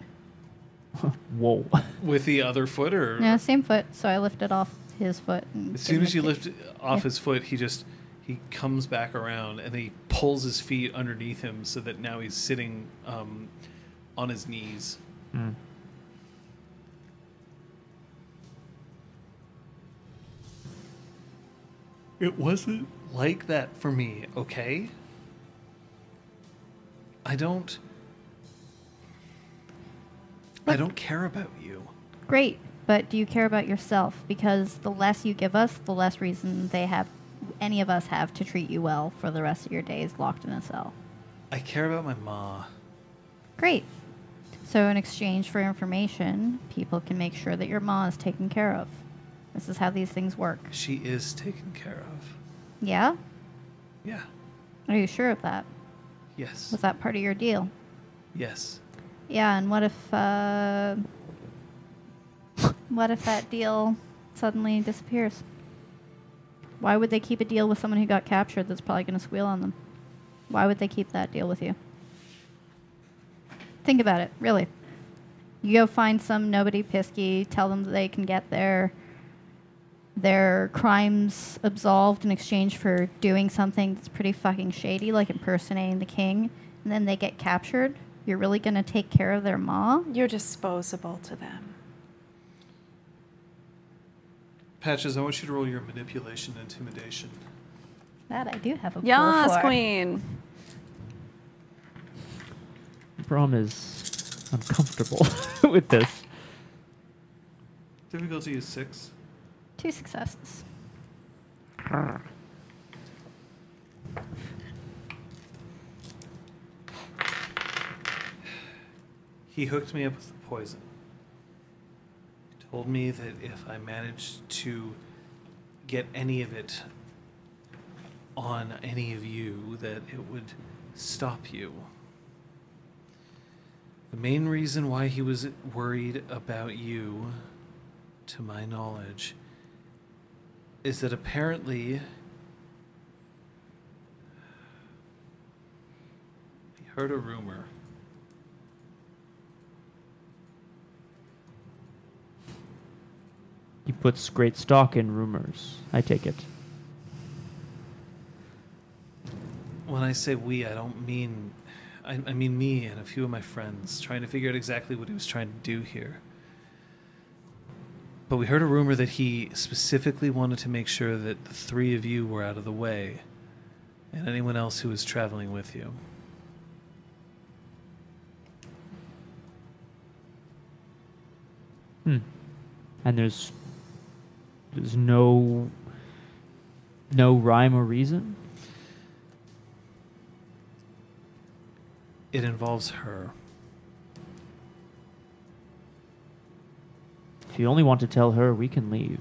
Whoa. with the other foot or Yeah, same foot. So I lifted off his foot. And As soon as you kick. lift off Yeah. his foot, he just he comes back around and he pulls his feet underneath him so that now he's sitting um, on his knees. Hmm. It wasn't like that for me, okay? I don't I don't care about you. Great, but do you care about yourself? Because the less you give us, the less reason they have, any of us have to treat you well for the rest of your days locked in a cell. I care about my ma. Great. So, in exchange for information, people can make sure that your ma is taken care of. This is how these things work. She is taken care of. Yeah? Yeah. Are you sure of that? Yes. Was that part of your deal? Yes. Yeah, and what if, uh, what if that deal suddenly disappears. Why would they keep a deal with someone who got captured that's probably going to squeal on them? Why would they keep that deal with you? Think about it, really. You go find some nobody pisky, tell them that they can get their their crimes absolved in exchange for doing something that's pretty fucking shady, like impersonating the king, and then they get captured. You're really gonna take care of their ma? You're disposable to them. Patches, I want you to roll your manipulation and intimidation. That I do have a pull Yes, for. queen. Brom is uncomfortable with this. Difficulty is six. Two successes. He hooked me up with the poison. He told me that if I managed to get any of it on any of you, that it would stop you. The main reason why he was worried about you, to my knowledge, is that apparently he heard a rumor. He puts great stock in rumors. I take it. When I say we, I don't mean. I, I mean me and a few of my friends trying to figure out exactly what he was trying to do here. But we heard a rumor that he specifically wanted to make sure that the three of you were out of the way and anyone else who was traveling with you. Hmm. And there's there's no no rhyme or reason. It involves her. If you only want to tell her, we can leave.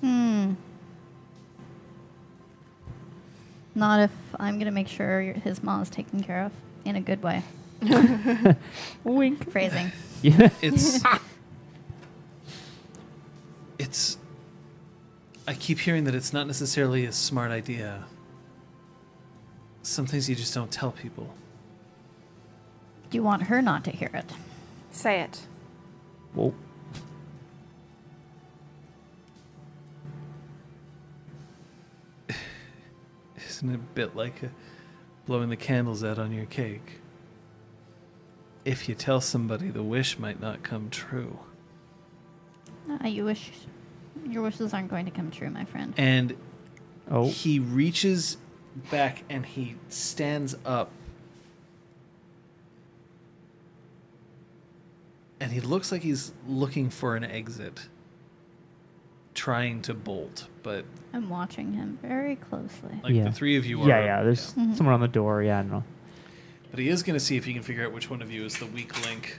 Hmm. Not if I'm gonna make sure your, his mom is taken care of in a good way. Wink. Phrasing. Yeah. It's. it's. I keep hearing that it's not necessarily a smart idea. Some things you just don't tell people. Do you want her not to hear it? Say it. Whoa. Isn't it a bit like uh blowing the candles out on your cake? If you tell somebody, the wish might not come true. Uh, you wish your wishes aren't going to come true, my friend. And Oh. he reaches back and he stands up. And he looks like he's looking for an exit, trying to bolt, but I'm watching him very closely. like yeah. the three of you are. Yeah, yeah. There's Mhm. someone on the door. Yeah, I don't know. But he is going to see if he can figure out which one of you is the weak link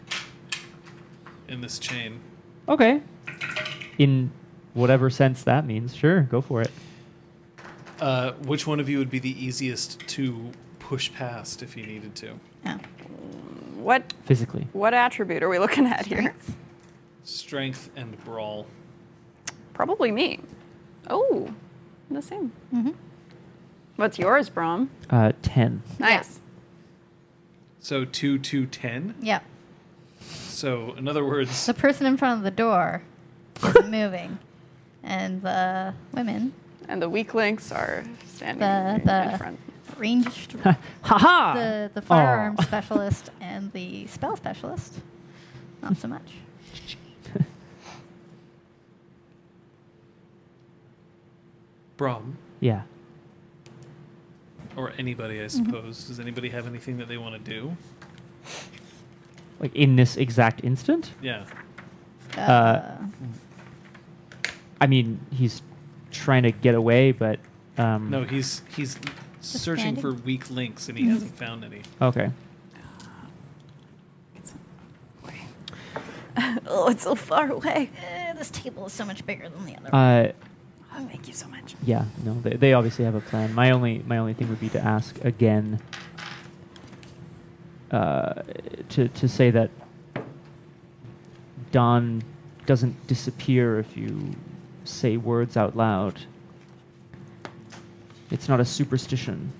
in this chain. Okay. In whatever sense that means, sure, go for it. Uh, which one of you would be the easiest to push past if he needed to? Yeah. What Physically. what attribute are we looking at here? Strength and brawl. Probably me. Oh, the same. Mm-hmm. What's yours, Brom? Uh, 10. Nice. So two, two, ten. Yeah. So in other words, The person in front of the door isn't moving, and the women And the weak links are standing The- in the- front. ranged Ha ha! the the firearm Aw. specialist and the spell specialist. Not so much. Brom yeah. or anybody, I suppose. Does anybody have anything that they want to do? Like in this exact instant? Yeah. Uh, I mean, he's trying to get away, but. Um, No, he's he's searching standing? for weak links and he hasn't found any. Okay. oh, it's so far away. Uh, this table is so much bigger than the other. Uh, Oh, thank you so much. yeah, no, they, they obviously have a plan. My only my only thing would be to ask again uh, to to say that Don doesn't disappear if you say words out loud. It's not a superstition.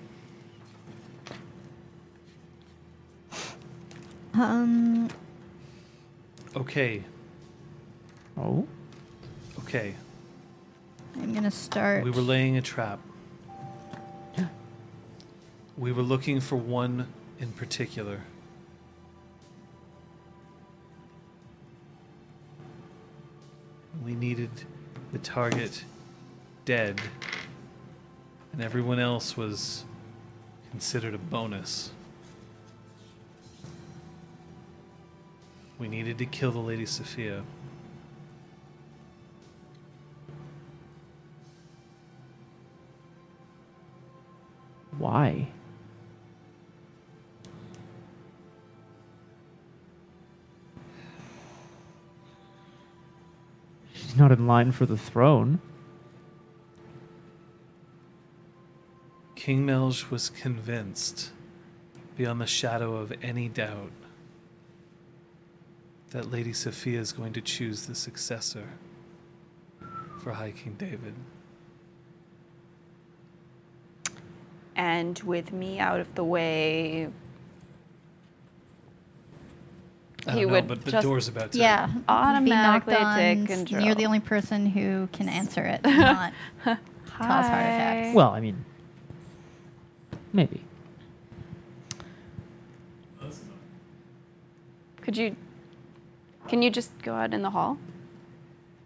Um, Okay, Oh? okay. I'm gonna start. We were laying a trap. We were looking for one in particular. We needed the target dead, and everyone else was considered a bonus. We needed to kill the Lady Sophia. Why? She's not in line for the throne. King Melge was convinced, beyond the shadow of any doubt, that Lady Sophia is going to choose the successor for High King David. And with me out of the way, I He don't know, would but the just- door's about to. yeah, Automatically take control. You're the only person who can answer it, not cause heart attacks. Well, I mean, maybe. Could you? Can you just go out in the hall?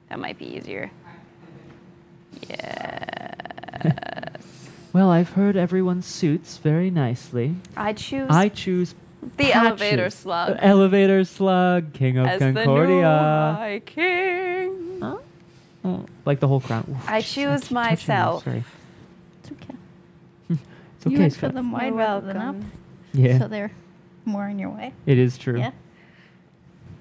That might be easier. Yes. Well, I've heard everyone suits very nicely. I choose I choose the elevator slug The elevator slug, King of as the new Concordia. High King. Huh? Oh, like the whole crown. Oof, I jeez, choose keep touching you, myself. Sorry. It's okay. It's you okay, went for them wide You're rather than up. Yeah, so they're more in your way. it is true. Yeah,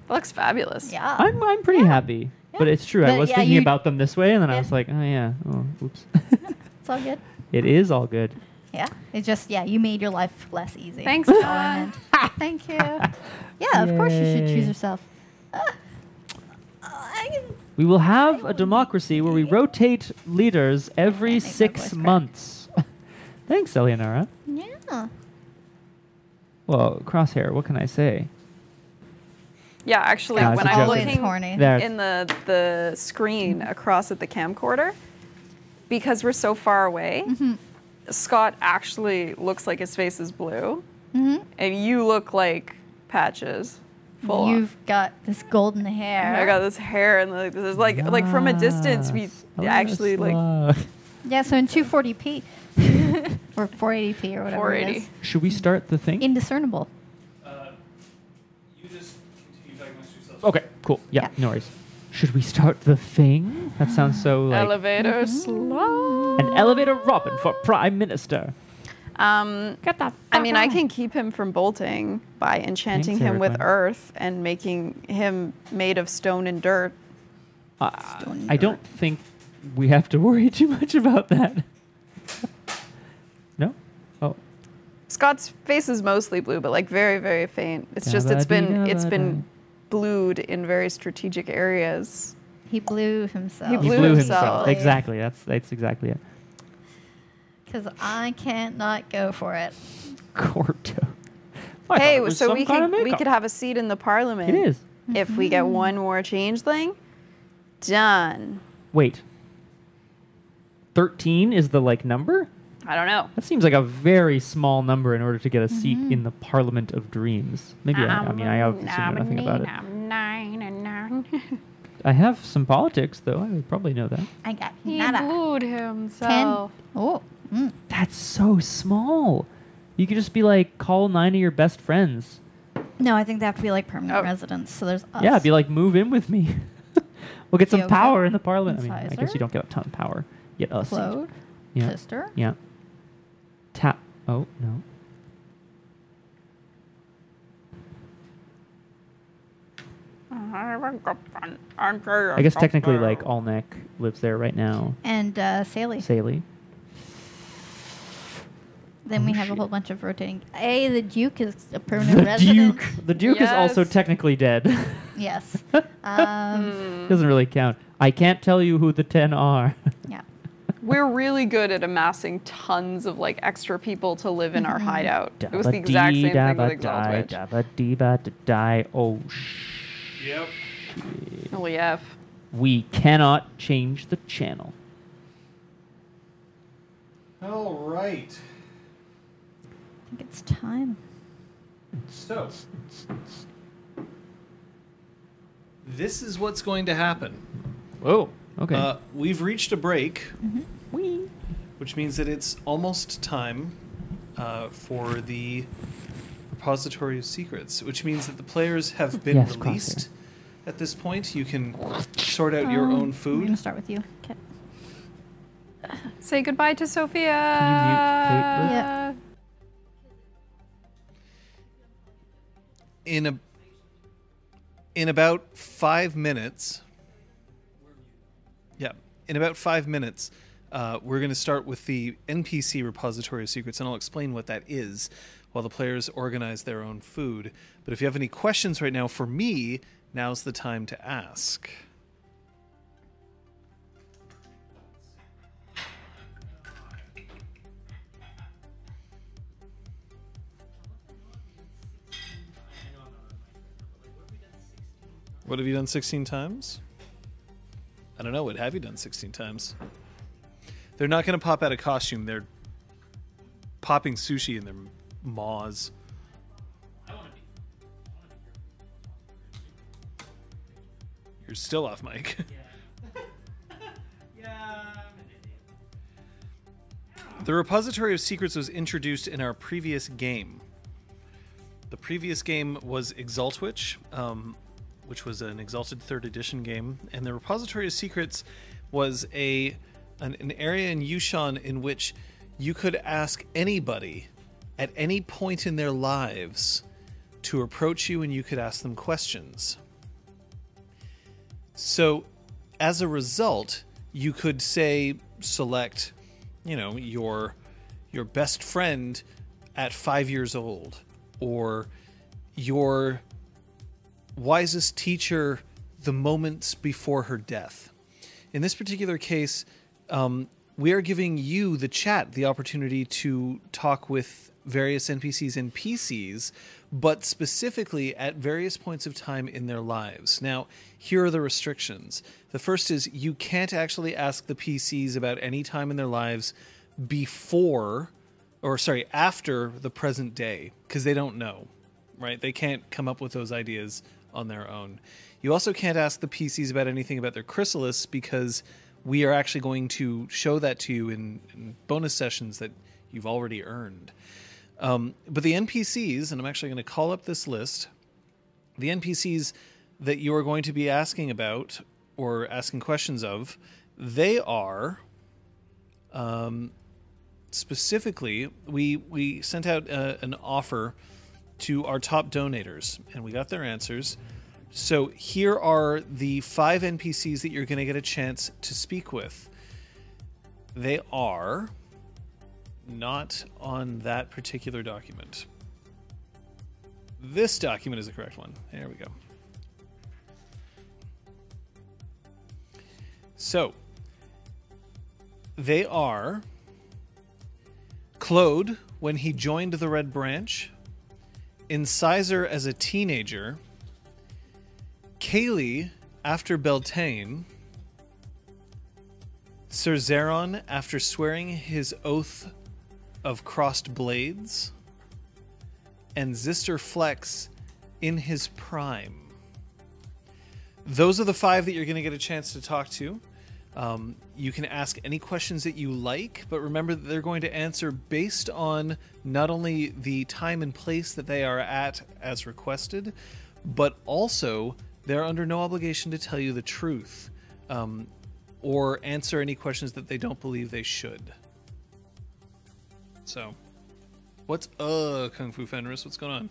Looks fabulous. yeah. I'm I'm pretty Yeah. happy. But it's true. I was yeah, thinking about them this way, and then I was like, oh yeah, oh oops. it's all good. it is all good. Yeah, it's just yeah, you made your life less easy. Thanks, That's all I God. Thank you. Yeah, of course you should choose Yay. yourself. Uh, I, We will have I a will democracy where we rotate leaders every make my six crack. months. Thanks, Eleonora. yeah. Well, crosshair. What can I say? Yeah, actually, it's when a I'm joke. Always looking horny. There. in the the screen across at the camcorder, because we're so far away, Mhm. Scott actually looks like his face is blue, Mhm. and you look like patches. Full. You've got this golden hair. I got this hair and like this is like like from a distance we Oh, actually like slug. Yeah, so in 240p or 480p or whatever 480. is. Should we start the thing? Indiscernible. Uh, you just continue talking amongst yourselves. okay, cool. Yeah, Yeah. no worries. Should we start the thing? That sounds so like elevator slot. an elevator Robin for Prime Minister. Um, Get the I mean, I can keep him from bolting by enchanting Thanks, him with Erica. earth and making him made of stone and dirt. Uh, Stone I don't think we have to worry too much about that. no? Oh. Scott's face is mostly blue, but like very, very faint. It's just it's been it's been blued in very strategic areas. He blew himself. He He blew blew himself. himself. Exactly. That's that's exactly it. Because I can't not go for it. Corto. I hey, it so we could we could have a seat in the parliament. It is. If we get mm-hmm. one more changeling, done. Wait. 13 is the like number? I don't know. That seems like a very small number in order to get a seat in the Parliament of Dreams. Maybe I, I mean I obviously know nothing about it. I have some politics though. I would probably know that. I got He nada. blued Ten. Oh. Mm. That's so small. You could just be like call nine of your best friends. No, I think they have to be like permanent Oh. residents. So there's us. Yeah, be like move in with me. we'll get some Yoga, power in the Parliament. I mean, I guess you don't get a ton of power. Get a seat. Claude, Yeah. sister. Yeah. Tap. Oh no. I guess technically, like Allneck lives there right now. And uh, Saley. Saley. then Oh, we have shit. a whole bunch of rotating. A, the Duke is a permanent The resident. Duke. The Duke is also Yes. technically dead. Yes. Um. Doesn't really count. I can't tell you who the ten are. Yeah. We're really good at amassing tons of like extra people to live in our hideout. It was the exact same thing with Exalt Witch. Dabba da die. Oh sh. Yep. Holy F. We cannot change the channel. All right. I think it's time. So, this is what's going to happen. Oh, okay. Uh, we've reached a break, Whee. which means that it's almost time uh, for the repository of secrets, which means that the players have been Yes, crosshair. released. At this point, you can sort out your own food. I'm gonna start with you. Okay. Say goodbye to Sophia. Can Yep. in a in about five minutes. Yeah, in about five minutes, uh, we're going to start with the NPC repository of secrets, and I'll explain what that is while the players organize their own food. But if you have any questions right now for me, now's the time to ask. What have you done 16 times? I don't know. What have you done 16 times? They're not going to pop out a costume. They're popping sushi in their maws. You're still off mic. The Repository of Secrets was introduced in our previous game. The previous game was Exaltwitch, um, which was an Exalted Third Edition game, and the Repository of Secrets was a an, an area in Yushan in which you could ask anybody at any point in their lives to approach you, and you could ask them questions. So, as a result, you could say select, you know, your your best friend at 5 years old or your wisest teacher the moments before her death. In this particular case, um, we are giving you, the chat, the opportunity to talk with various NPCs and PCs, but specifically at various points of time in their lives. Now, here are the restrictions. The first is you can't actually ask the PCs about any time in their lives before, or sorry, after the present day, because they don't know right? They can't come up with those ideas on their own. You also can't ask the PCs about anything about their chrysalis because we are actually going to show that to you in, in bonus sessions that you've already earned. Um, but the NPCs, and I'm actually going to call up this list, the NPCs that you are going to be asking about or asking questions of, they are um, specifically we we sent out uh, an offer to our top donators and we got their answers. So here are the five NPCs that you're going to get a chance to speak with. They are not on that particular document. This document is the correct one. There we go. So, they are Claude when he joined the Red Branch, Incisor as a teenager, Kaylee after Beltane, Sir Zeron after swearing his oath of crossed blades, and Zister Flex in his prime. Those are the five that you're going to get a chance to talk to. Um, you can ask any questions that you like, but remember that they're going to answer based on not only the time and place that they are at as requested, but also they're under no obligation to tell you the truth um, or answer any questions that they don't believe they should. So, what's uh Kung Fu Fenris? What's going on?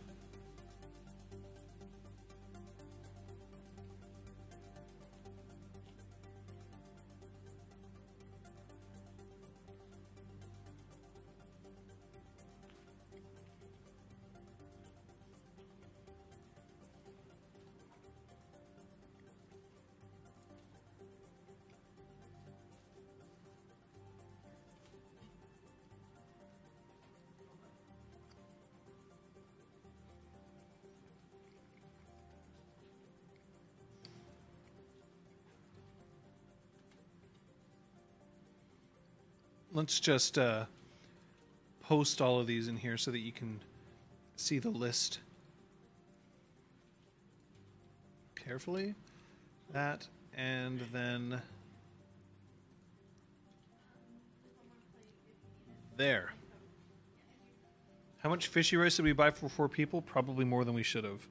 Let's just uh, post all of these in here so that you can see the list carefully. That, and then there. How much fishy rice did we buy for four people? Probably more than we should have.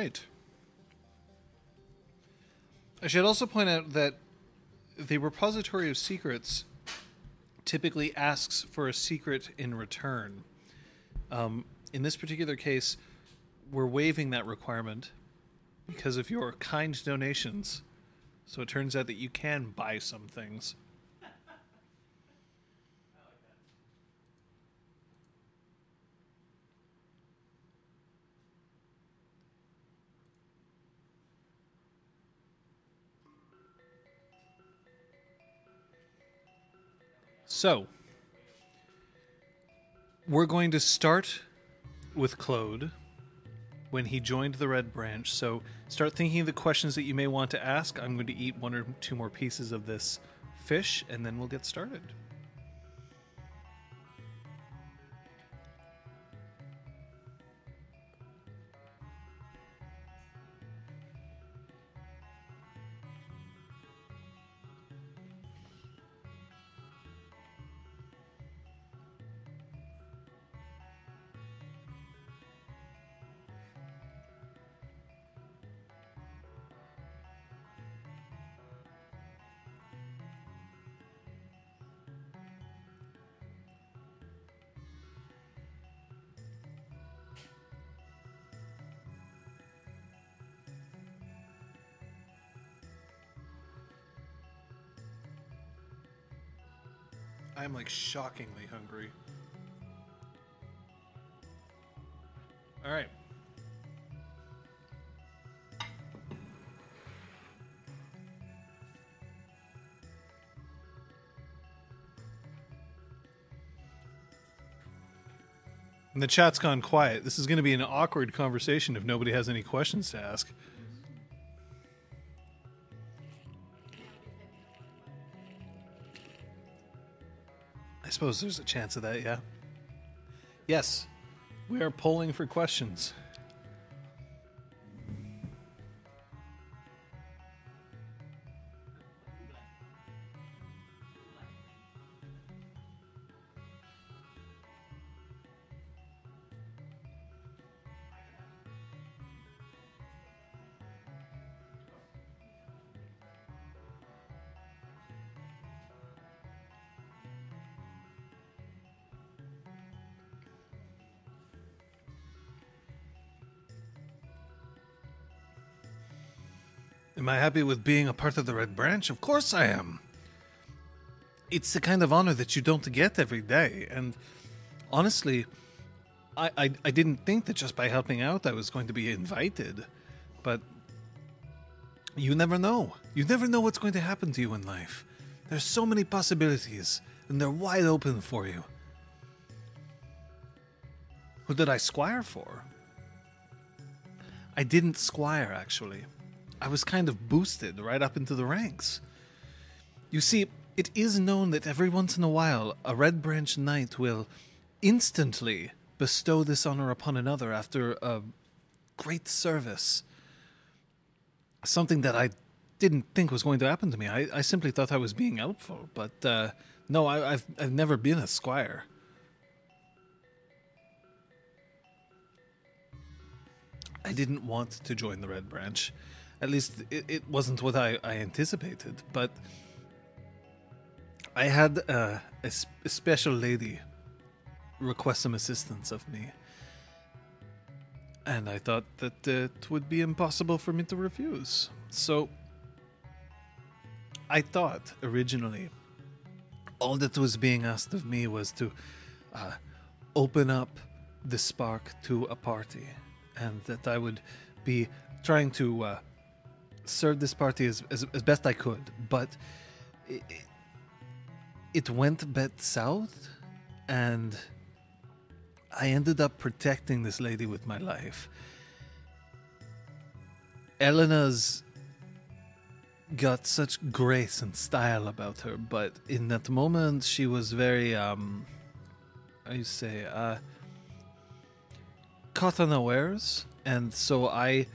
Right. I should also point out that the repository of secrets typically asks for a secret in return. Um, in this particular case, we're waiving that requirement because of your kind donations. So it turns out that you can buy some things. So, we're going to start with Claude when he joined the Red Branch. So, start thinking of the questions that you may want to ask. I'm going to eat one or two more pieces of this fish, and then we'll get started. Shockingly hungry. All right. And the chat's gone quiet. This is going to be an awkward conversation if nobody has any questions to ask. I suppose there's a chance of that, yeah. Yes, we are polling for questions. I happy with being a part of the Red Branch? Of course I am. It's the kind of honor that you don't get every day, and honestly, I, I, I didn't think that just by helping out I was going to be invited, but you never know. You never know what's going to happen to you in life. There's so many possibilities, and they're wide open for you. Who did I squire for? I didn't squire, actually. I was kind of boosted right up into the ranks. You see, it is known that every once in a while a Red Branch Knight will instantly bestow this honor upon another after a great service. Something that I didn't think was going to happen to me. I, I simply thought I was being helpful, but uh, no, I, I've I've never been a squire. I didn't want to join the Red Branch. At least it, it wasn't what I, I anticipated. But I had uh, a, a special lady request some assistance of me. And I thought that uh, it would be impossible for me to refuse. So I thought originally all that was being asked of me was to uh, open up the spark to a party and that I would be trying to uh, serve this party as, as, as best I could. But it, it went a bit south, and I ended up protecting this lady with my life. Elena's got such grace and style about her, but in that moment she was very um how you say uh caught unawares and so I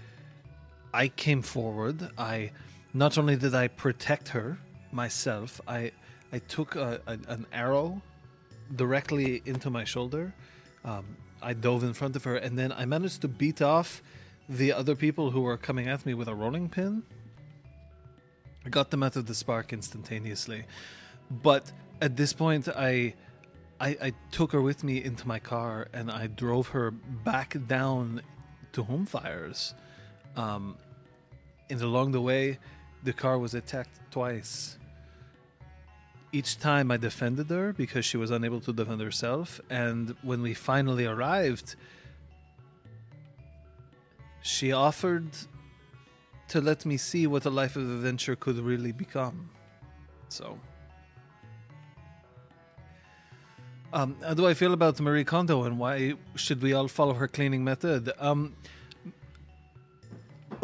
I came forward. I not only did I protect her myself, I I took a, a, an arrow directly into my shoulder. Um, I dove in front of her, and then I managed to beat off the other people who were coming at me with a rolling pin. I got them out of the spark instantaneously. But at this point, I, I, I took her with me into my car and I drove her back down to home fires. Um, and along the way, the car was attacked twice. Each time I defended her because she was unable to defend herself. And when we finally arrived, she offered to let me see what a life of adventure could really become. So. Um, how do I feel about Marie Kondo and why should we all follow her cleaning method? Um,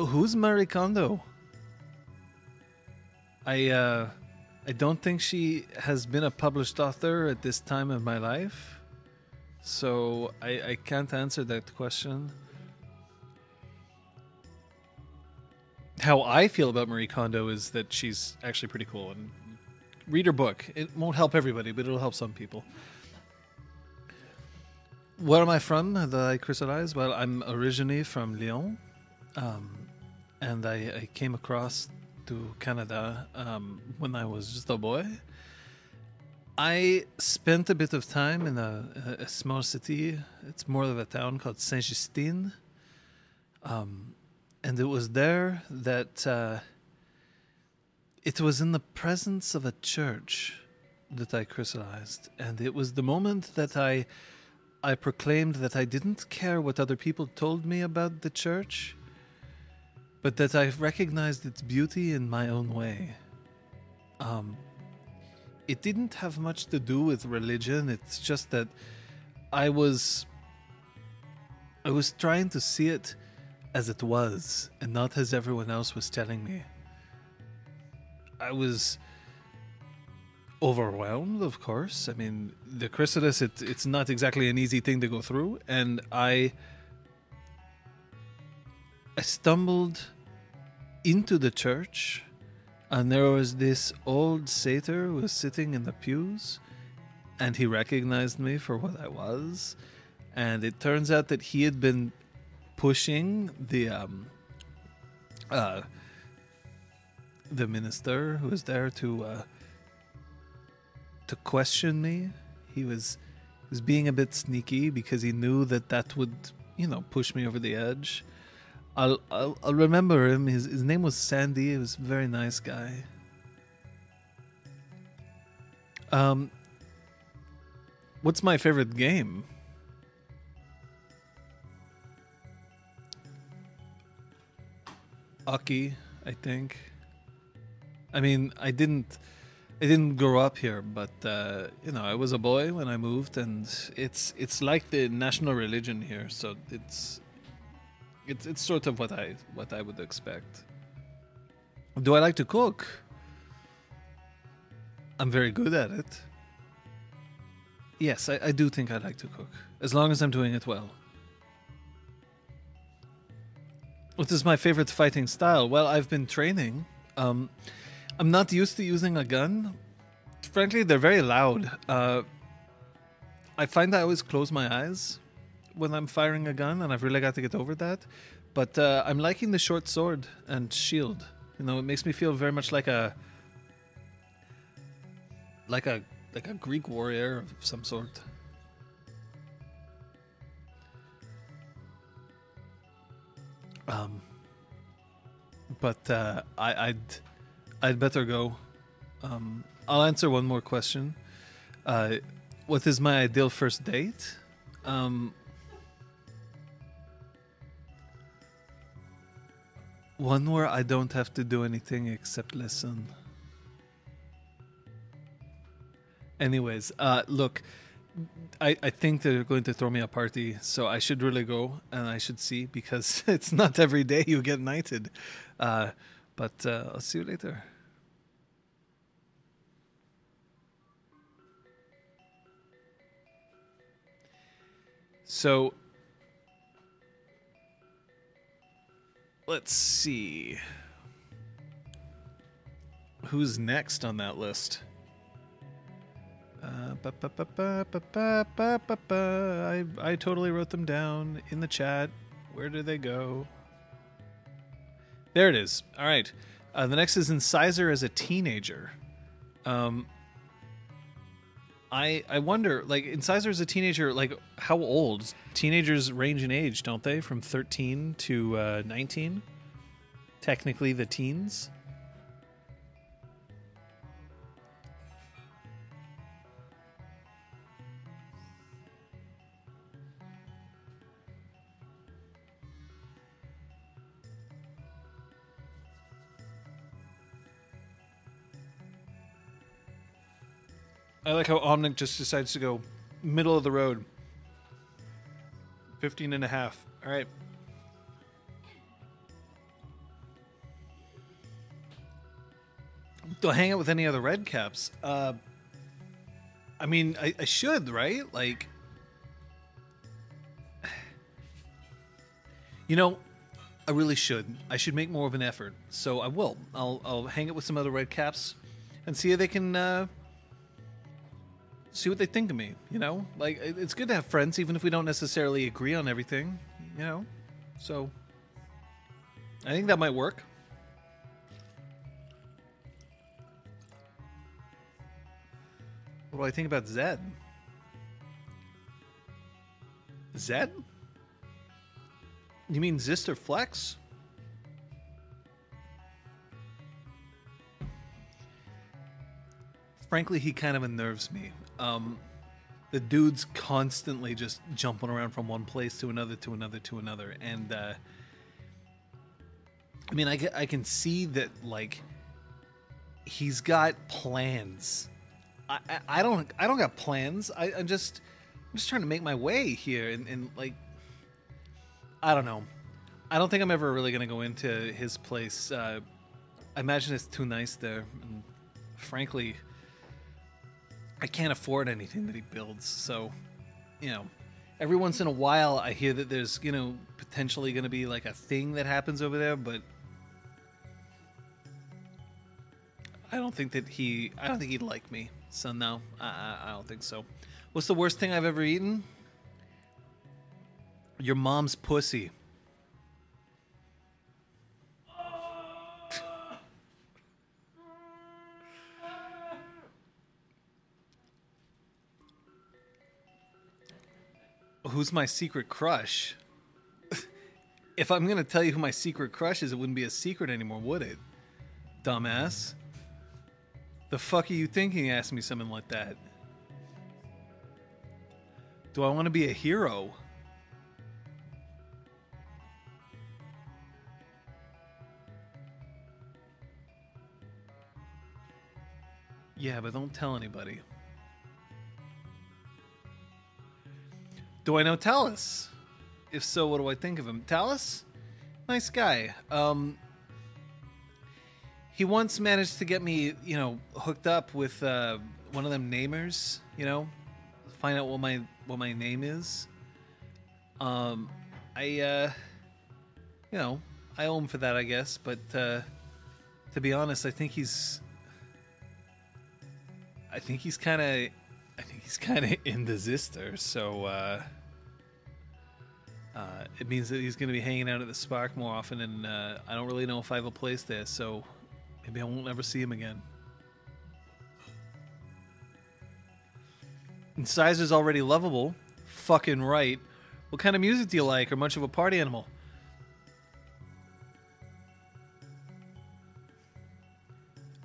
who's Marie Kondo? I uh, I don't think she has been a published author at this time of my life, so I, I can't answer that question. How I feel about Marie Kondo is that she's actually pretty cool and read her book. It won't help everybody, but it'll help some people. Where am I from that I crystallize? Well, I'm originally from Lyon, um, and I, I came across to Canada um, when I was just a boy. I spent a bit of time in a, a, small city. It's more of a town called Saint Justine. Um, and it was there that uh, it was in the presence of a church that I crystallized. And it was the moment that I, I proclaimed that I didn't care what other people told me about the church but that I've recognized its beauty in my own way. Um, it didn't have much to do with religion. It's just that I was, I was trying to see it as it was, and not as everyone else was telling me. I was overwhelmed, of course. I mean, the chrysalis, it, it's not exactly an easy thing to go through, and I I stumbled into the church, and there was this old satyr who was sitting in the pews, and he recognized me for what I was. And it turns out that he had been pushing the um, uh, the minister who was there to uh, to question me. He was was being a bit sneaky because he knew that that would you know push me over the edge. I'll, I'll I'll remember him. His his name was Sandy. He was a very nice guy. Um, what's my favorite game? Hockey, I think. I mean, I didn't, I didn't grow up here, but uh, you know, I was a boy when I moved, and it's it's like the national religion here. So it's it's it's sort of what I what I would expect. Do I like to cook? I'm very good at it. Yes, I, I do think I like to cook, as long as I'm doing it well. What is my favorite fighting style? Well, I've been training. Um, I'm not used to using a gun. Frankly, they're very loud. Uh, I find I always close my eyes when I'm firing a gun, and I've really got to get over that. But uh, I'm liking the short sword and shield. You know, it makes me feel very much like a like a like a Greek warrior of some sort. Um, but uh, I, I'd I'd better go. Um, I'll answer one more question. Uh, what is my ideal first date? Um, One where I don't have to do anything except listen. Anyways, uh, look, I, I think they're going to throw me a party, so I should really go and I should see because it's not every day you get knighted. Uh, but uh, I'll see you later. So Let's see. Who's next on that list? I, I totally wrote them down in the chat. Where do they go? There it is. All right. Uh, the next is Incisor as a teenager. Um, I I wonder, like, Incisor as a teenager, like, how old? Teenagers range in age, don't they? From 13 to uh, 19? Technically, the teens. I like how Omnic just decides to go middle of the road. 15 and a half. All right. Do I hang out with any other red caps? Uh, I mean, I, I should, right? Like, you know, I really should. I should make more of an effort. So I will. I'll, I'll hang out with some other red caps and see if they can uh, see what they think of me. You know, like it's good to have friends, even if we don't necessarily agree on everything. You know, so I think that might work. What do I think about Zed? Zed? You mean Zister Flex? Frankly, he kind of unnerves me. Um, the dude's constantly just jumping around from one place to another to another to another, and uh, I mean, I, I can see that like he's got plans. I, I, I don't I don't got plans. I, I'm just I'm just trying to make my way here, and, and like I don't know. I don't think I'm ever really gonna go into his place. Uh, I imagine it's too nice there, and frankly, I can't afford anything that he builds. So, you know, every once in a while, I hear that there's you know potentially gonna be like a thing that happens over there, but I don't think that he. I don't think he'd like me. So no, I, I, I don't think so. What's the worst thing I've ever eaten? Your mom's pussy. Who's my secret crush? if I'm gonna tell you who my secret crush is, it wouldn't be a secret anymore, would it? Dumbass. The fuck are you thinking asking me something like that? Do I want to be a hero? Yeah, but don't tell anybody. Do I know Talus? If so, what do I think of him? Talus? Nice guy. Um, he once managed to get me, you know, hooked up with uh, one of them namers, you know, find out what my what my name is. Um, I, uh, you know, I owe him for that, I guess. But uh, to be honest, I think he's, I think he's kind of, he's kind of in the Zister. So uh, uh, it means that he's going to be hanging out at the Spark more often, and uh, I don't really know if I have a place there. So maybe I won't ever see him again. Incisors already lovable. Fucking right. What kind of music do you like? Or much of a party animal?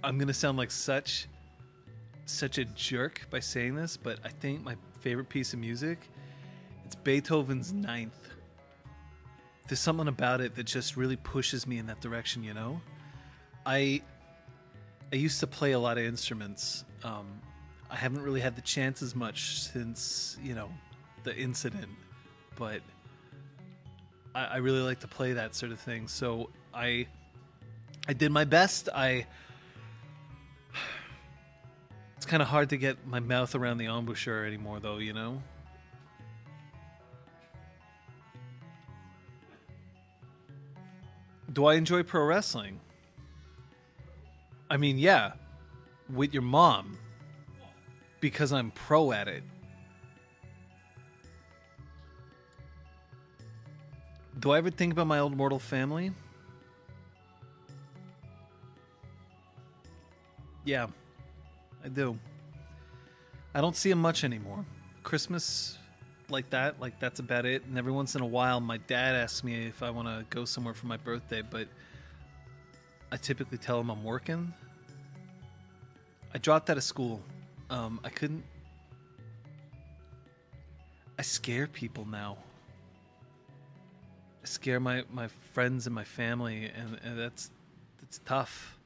I'm gonna sound like such such a jerk by saying this, but I think my favorite piece of music it's Beethoven's Ninth. there's something about it that just really pushes me in that direction, you know? I I used to play a lot of instruments. Um, I haven't really had the chance as much since, you know, the incident, but I, I really like to play that sort of thing. So I I did my best. I it's kind of hard to get my mouth around the embouchure anymore, though. You know. Do I enjoy pro wrestling? I mean, yeah, with your mom, because I'm pro at it. Do I ever think about my old mortal family? Yeah, I do. I don't see him much anymore. Christmas, like that, like that's about it. And every once in a while, my dad asks me if I want to go somewhere for my birthday, but I typically tell him I'm working. I dropped out of school. Um, I couldn't. I scare people now. I scare my, my friends and my family, and, and that's that's tough.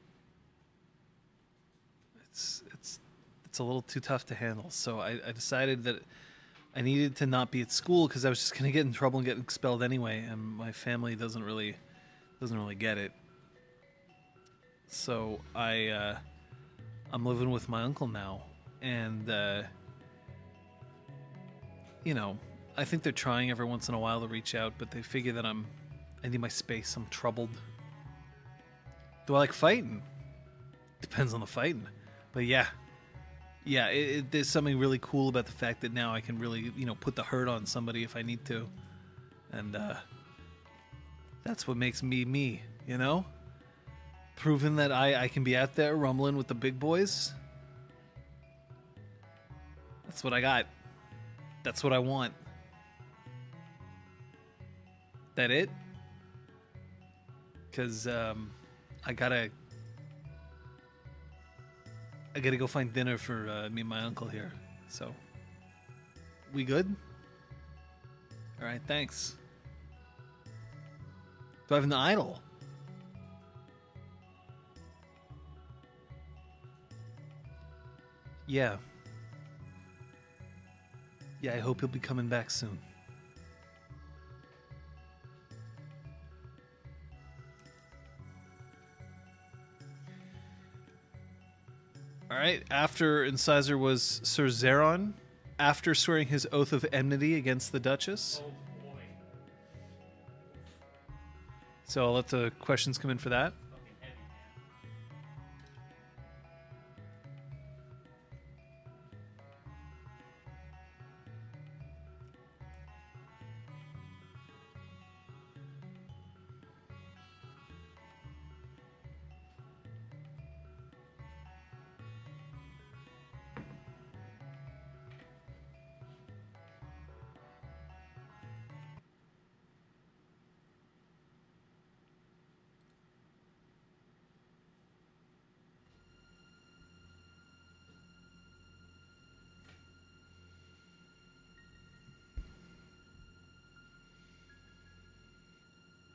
It's it's a little too tough to handle. So I, I decided that I needed to not be at school because I was just gonna get in trouble and get expelled anyway, and my family doesn't really doesn't really get it. So I uh, I'm living with my uncle now, and uh, you know I think they're trying every once in a while to reach out, but they figure that I'm I need my space. I'm troubled. Do I like fighting? Depends on the fighting, but yeah, yeah. It, it, there's something really cool about the fact that now I can really you know put the hurt on somebody if I need to, and uh, that's what makes me me. You know proven that I, I can be out there rumbling with the big boys. That's what I got. That's what I want. That it? Cause um, I gotta I gotta go find dinner for uh, me and my uncle here. So we good? All right, thanks. Do I have an idol? Yeah. Yeah, I hope he'll be coming back soon. All right. After Incisor was Sir Zeron, after swearing his oath of enmity against the Duchess. Oh, so I'll let the questions come in for that.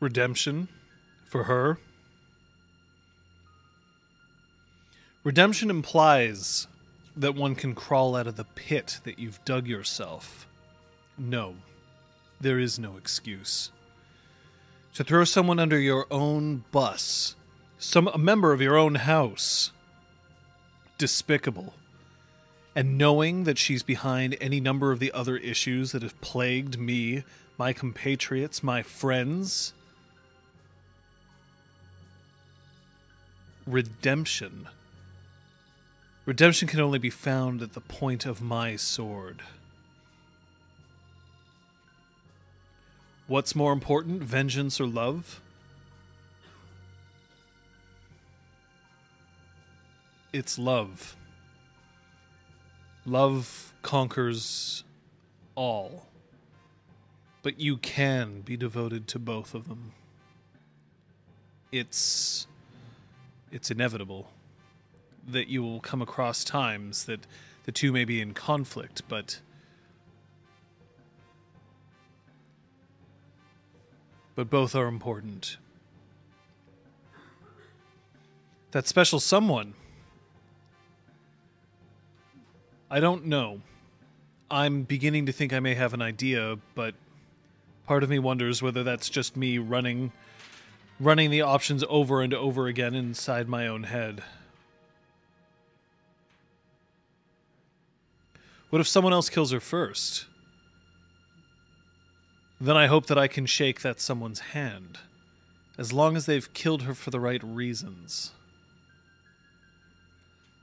Redemption for her. Redemption implies that one can crawl out of the pit that you've dug yourself. No, there is no excuse. To throw someone under your own bus, some a member of your own house, despicable. And knowing that she's behind any number of the other issues that have plagued me, my compatriots, my friends, redemption. Redemption can only be found at the point of my sword. What's more important, vengeance or love? It's love. Love conquers all. But you can be devoted to both of them. It's it's inevitable that you will come across times that the two may be in conflict, but but both are important. That special someone. I don't know. I'm beginning to think I may have an idea, but part of me wonders whether that's just me running running the options over and over again inside my own head. What if someone else kills her first? Then I hope that I can shake that someone's hand, as long as they've killed her for the right reasons.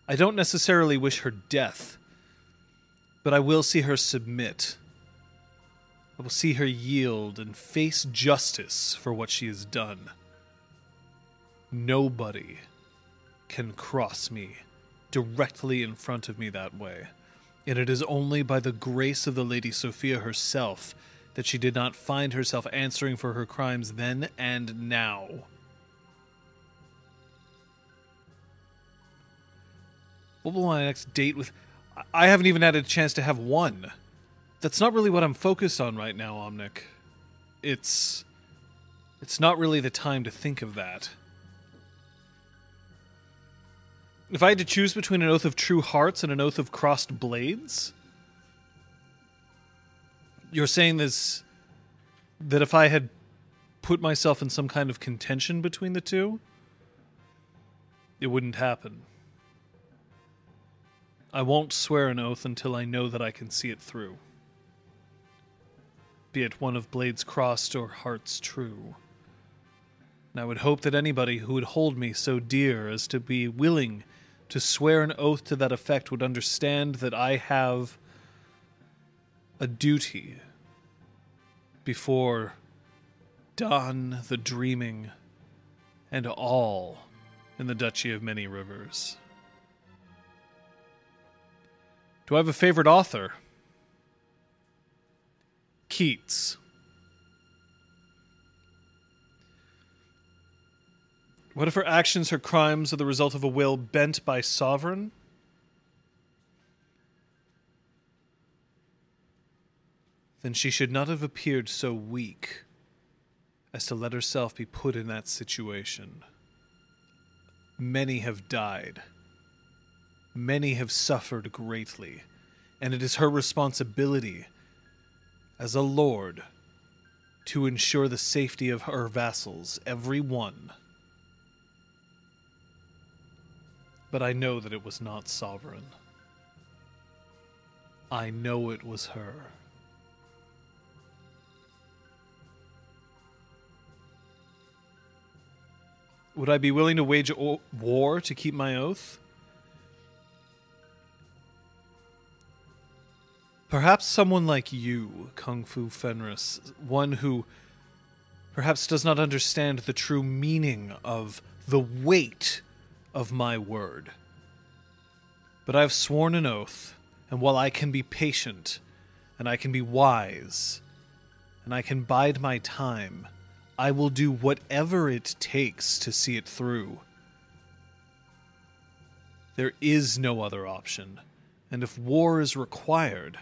I don't necessarily wish her death, but I will see her submit. I will see her yield and face justice for what she has done. Nobody can cross me directly in front of me that way, and it is only by the grace of the Lady Sophia herself that she did not find herself answering for her crimes then and now. What will my next date with? I haven't even had a chance to have one. That's not really what I'm focused on right now, Omnic. It's. It's not really the time to think of that. If I had to choose between an oath of true hearts and an oath of crossed blades, you're saying this that if I had put myself in some kind of contention between the two, it wouldn't happen. I won't swear an oath until I know that I can see it through. Be it one of blades crossed or hearts true. And I would hope that anybody who would hold me so dear as to be willing to swear an oath to that effect would understand that I have a duty before dawn the dreaming and all in the Duchy of Many Rivers. Do I have a favorite author? Keats. What if her actions, her crimes, are the result of a will bent by sovereign? Then she should not have appeared so weak as to let herself be put in that situation. Many have died. Many have suffered greatly, and it is her responsibility as a lord to ensure the safety of her vassals, every one. But I know that it was not sovereign. I know it was her. Would I be willing to wage war to keep my oath? Perhaps someone like you, Kung Fu Fenris, one who perhaps does not understand the true meaning of the weight of my word. But I have sworn an oath, and while I can be patient, and I can be wise, and I can bide my time, I will do whatever it takes to see it through. There is no other option, and if war is required,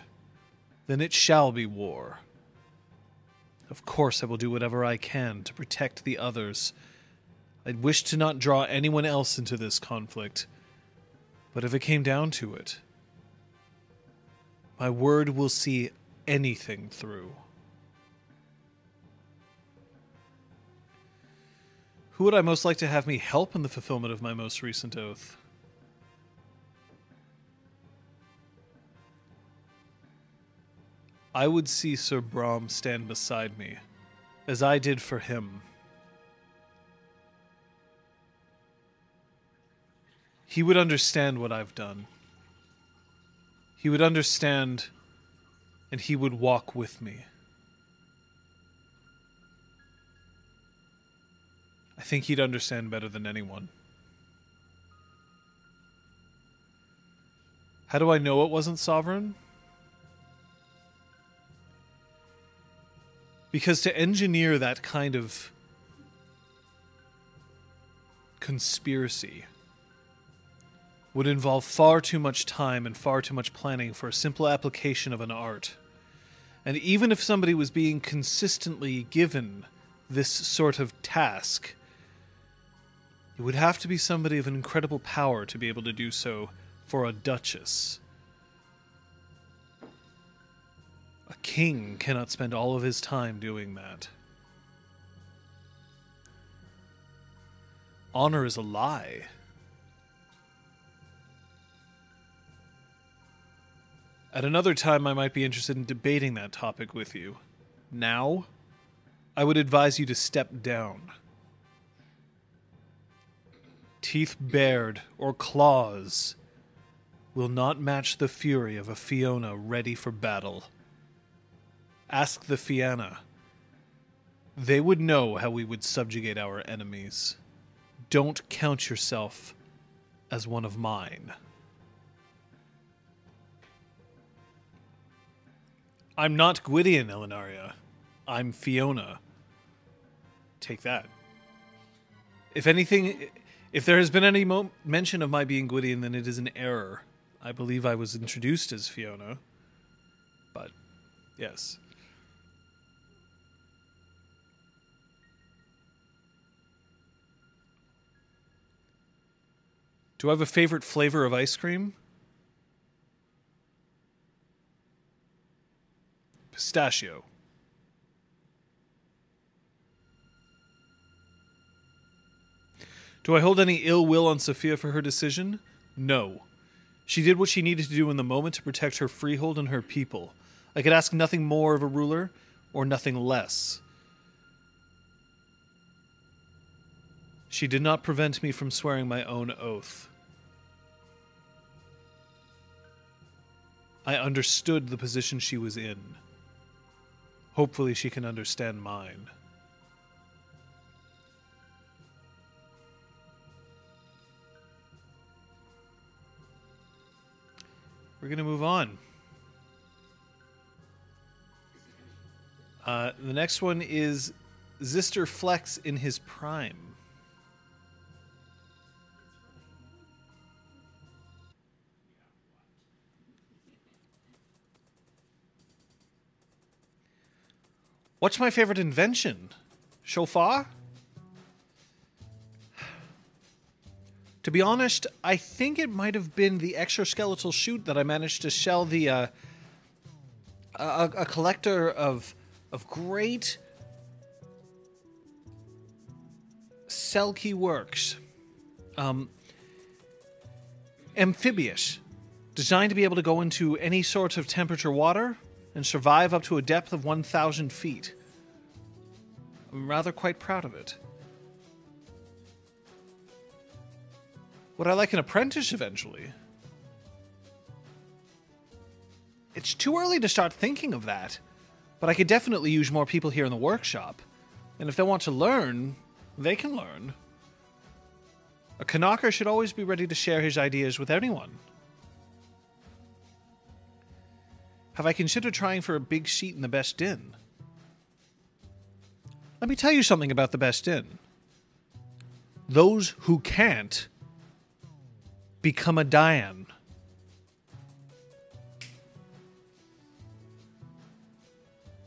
then it shall be war. Of course, I will do whatever I can to protect the others. I wish to not draw anyone else into this conflict, but if it came down to it, my word will see anything through. Who would I most like to have me help in the fulfillment of my most recent oath? I would see Sir Brom stand beside me, as I did for him. He would understand what I've done. He would understand, and he would walk with me. I think he'd understand better than anyone. How do I know it wasn't sovereign? Because to engineer that kind of conspiracy would involve far too much time and far too much planning for a simple application of an art. And even if somebody was being consistently given this sort of task, it would have to be somebody of incredible power to be able to do so for a duchess. A king cannot spend all of his time doing that. Honor is a lie. At another time, I might be interested in debating that topic with you. Now, I would advise you to step down. Teeth bared or claws will not match the fury of a Fiona ready for battle. Ask the Fianna. They would know how we would subjugate our enemies. Don't count yourself as one of mine. I'm not Gwydion, Elenaria. I'm Fiona. Take that. If anything, if there has been any mo- mention of my being Gwydion, then it is an error. I believe I was introduced as Fiona. But, yes. Do I have a favorite flavor of ice cream? Pistachio. Do I hold any ill will on Sophia for her decision? No. She did what she needed to do in the moment to protect her freehold and her people. I could ask nothing more of a ruler, or nothing less. She did not prevent me from swearing my own oath. I understood the position she was in. Hopefully, she can understand mine. We're going to move on. Uh, the next one is Zister Flex in his prime. What's my favorite invention? Shofar? To be honest, I think it might have been the exoskeletal chute that I managed to shell the uh, a, a collector of of great Selkie works. Um, amphibious, designed to be able to go into any sort of temperature water and survive up to a depth of 1,000 feet. I'm rather quite proud of it. Would I like an apprentice eventually? It's too early to start thinking of that, but I could definitely use more people here in the workshop. And if they want to learn, they can learn. A knocker should always be ready to share his ideas with anyone. Have I considered trying for a big seat in the best inn? Let me tell you something about the best inn. Those who can't become a Dian.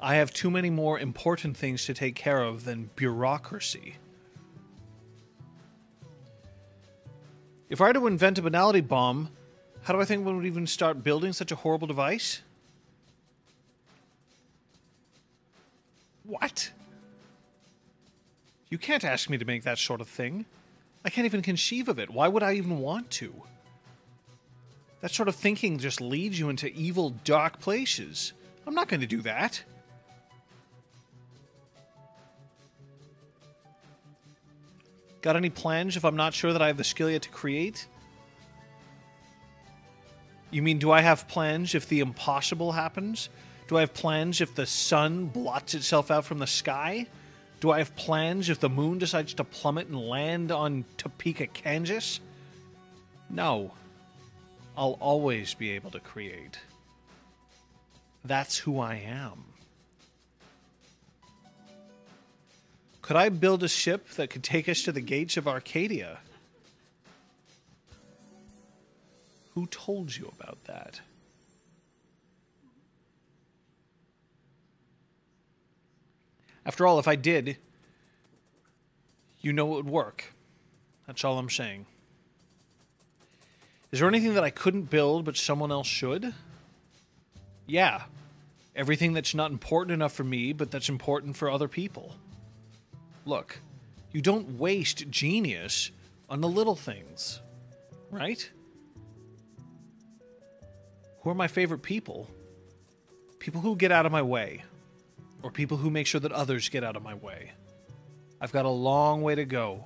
I have too many more important things to take care of than bureaucracy. If I were to invent a banality bomb, how do I think one would even start building such a horrible device? What? You can't ask me to make that sort of thing. I can't even conceive of it. Why would I even want to? That sort of thinking just leads you into evil, dark places. I'm not going to do that. Got any plans if I'm not sure that I have the skill yet to create? You mean, do I have plans if the impossible happens? Do I have plans if the sun blots itself out from the sky? Do I have plans if the moon decides to plummet and land on Topeka, Kansas? No. I'll always be able to create. That's who I am. Could I build a ship that could take us to the gates of Arcadia? Who told you about that? After all, if I did, you know it would work. That's all I'm saying. Is there anything that I couldn't build but someone else should? Yeah. Everything that's not important enough for me but that's important for other people. Look, you don't waste genius on the little things, right? Who are my favorite people? People who get out of my way, or people who make sure that others get out of my way. I've got a long way to go.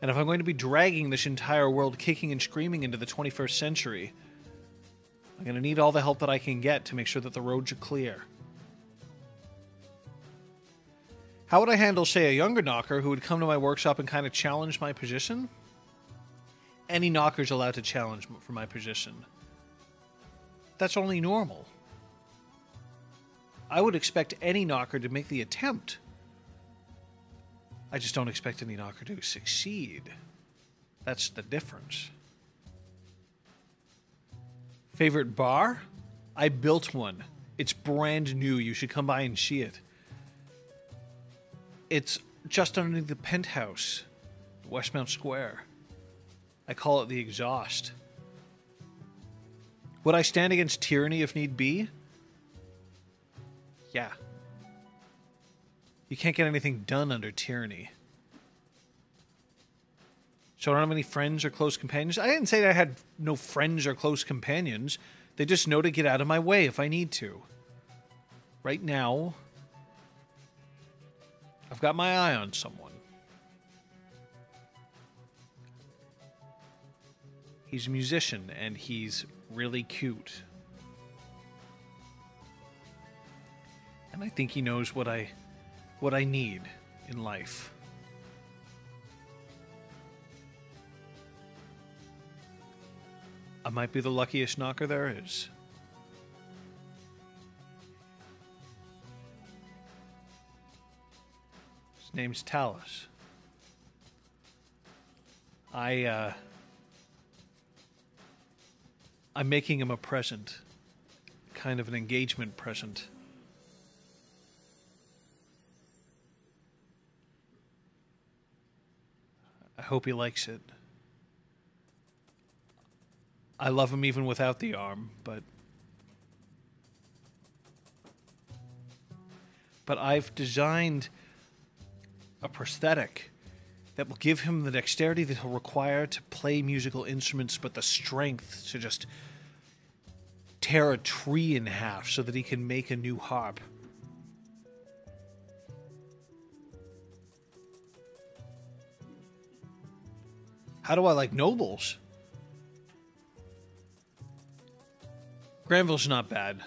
And if I'm going to be dragging this entire world kicking and screaming into the 21st century, I'm going to need all the help that I can get to make sure that the roads are clear. How would I handle, say, a younger knocker who would come to my workshop and kind of challenge my position? Any knocker's allowed to challenge for my position. That's only normal. I would expect any knocker to make the attempt. I just don't expect any knocker to succeed. That's the difference. Favorite bar? I built one. It's brand new. You should come by and see it. It's just underneath the penthouse, Westmount Square. I call it the exhaust. Would I stand against tyranny if need be? Yeah. You can't get anything done under tyranny. So I don't have any friends or close companions. I didn't say I had no friends or close companions. They just know to get out of my way if I need to. Right now, I've got my eye on someone. He's a musician and he's really cute. And I think he knows what I what I need in life. I might be the luckiest knocker there is. His name's Talus. I uh I'm making him a present. Kind of an engagement present. I hope he likes it. I love him even without the arm, but but I've designed a prosthetic that will give him the dexterity that he'll require to play musical instruments, but the strength to just tear a tree in half so that he can make a new harp. How do I like nobles? Granville's not bad.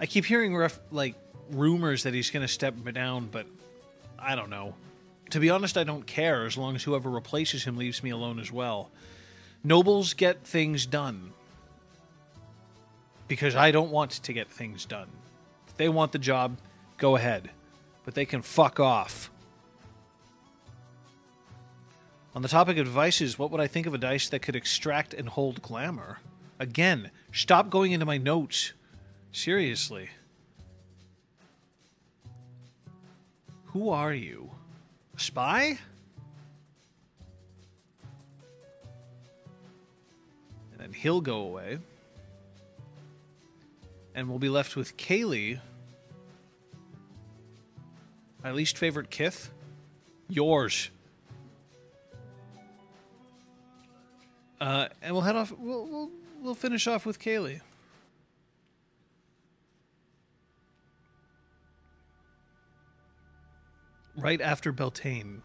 I keep hearing ref- like rumors that he's going to step down, but I don't know. To be honest, I don't care as long as whoever replaces him leaves me alone as well. Nobles get things done because I don't want to get things done. If they want the job, go ahead, but they can fuck off. On the topic of devices, what would I think of a dice that could extract and hold glamour? Again, stop going into my notes. Seriously. Who are you? A spy? And then he'll go away. And we'll be left with Kaylee. My least favorite Kith? Yours. Uh, and we'll head off. We'll, we'll we'll finish off with Kaylee. Right after Beltane.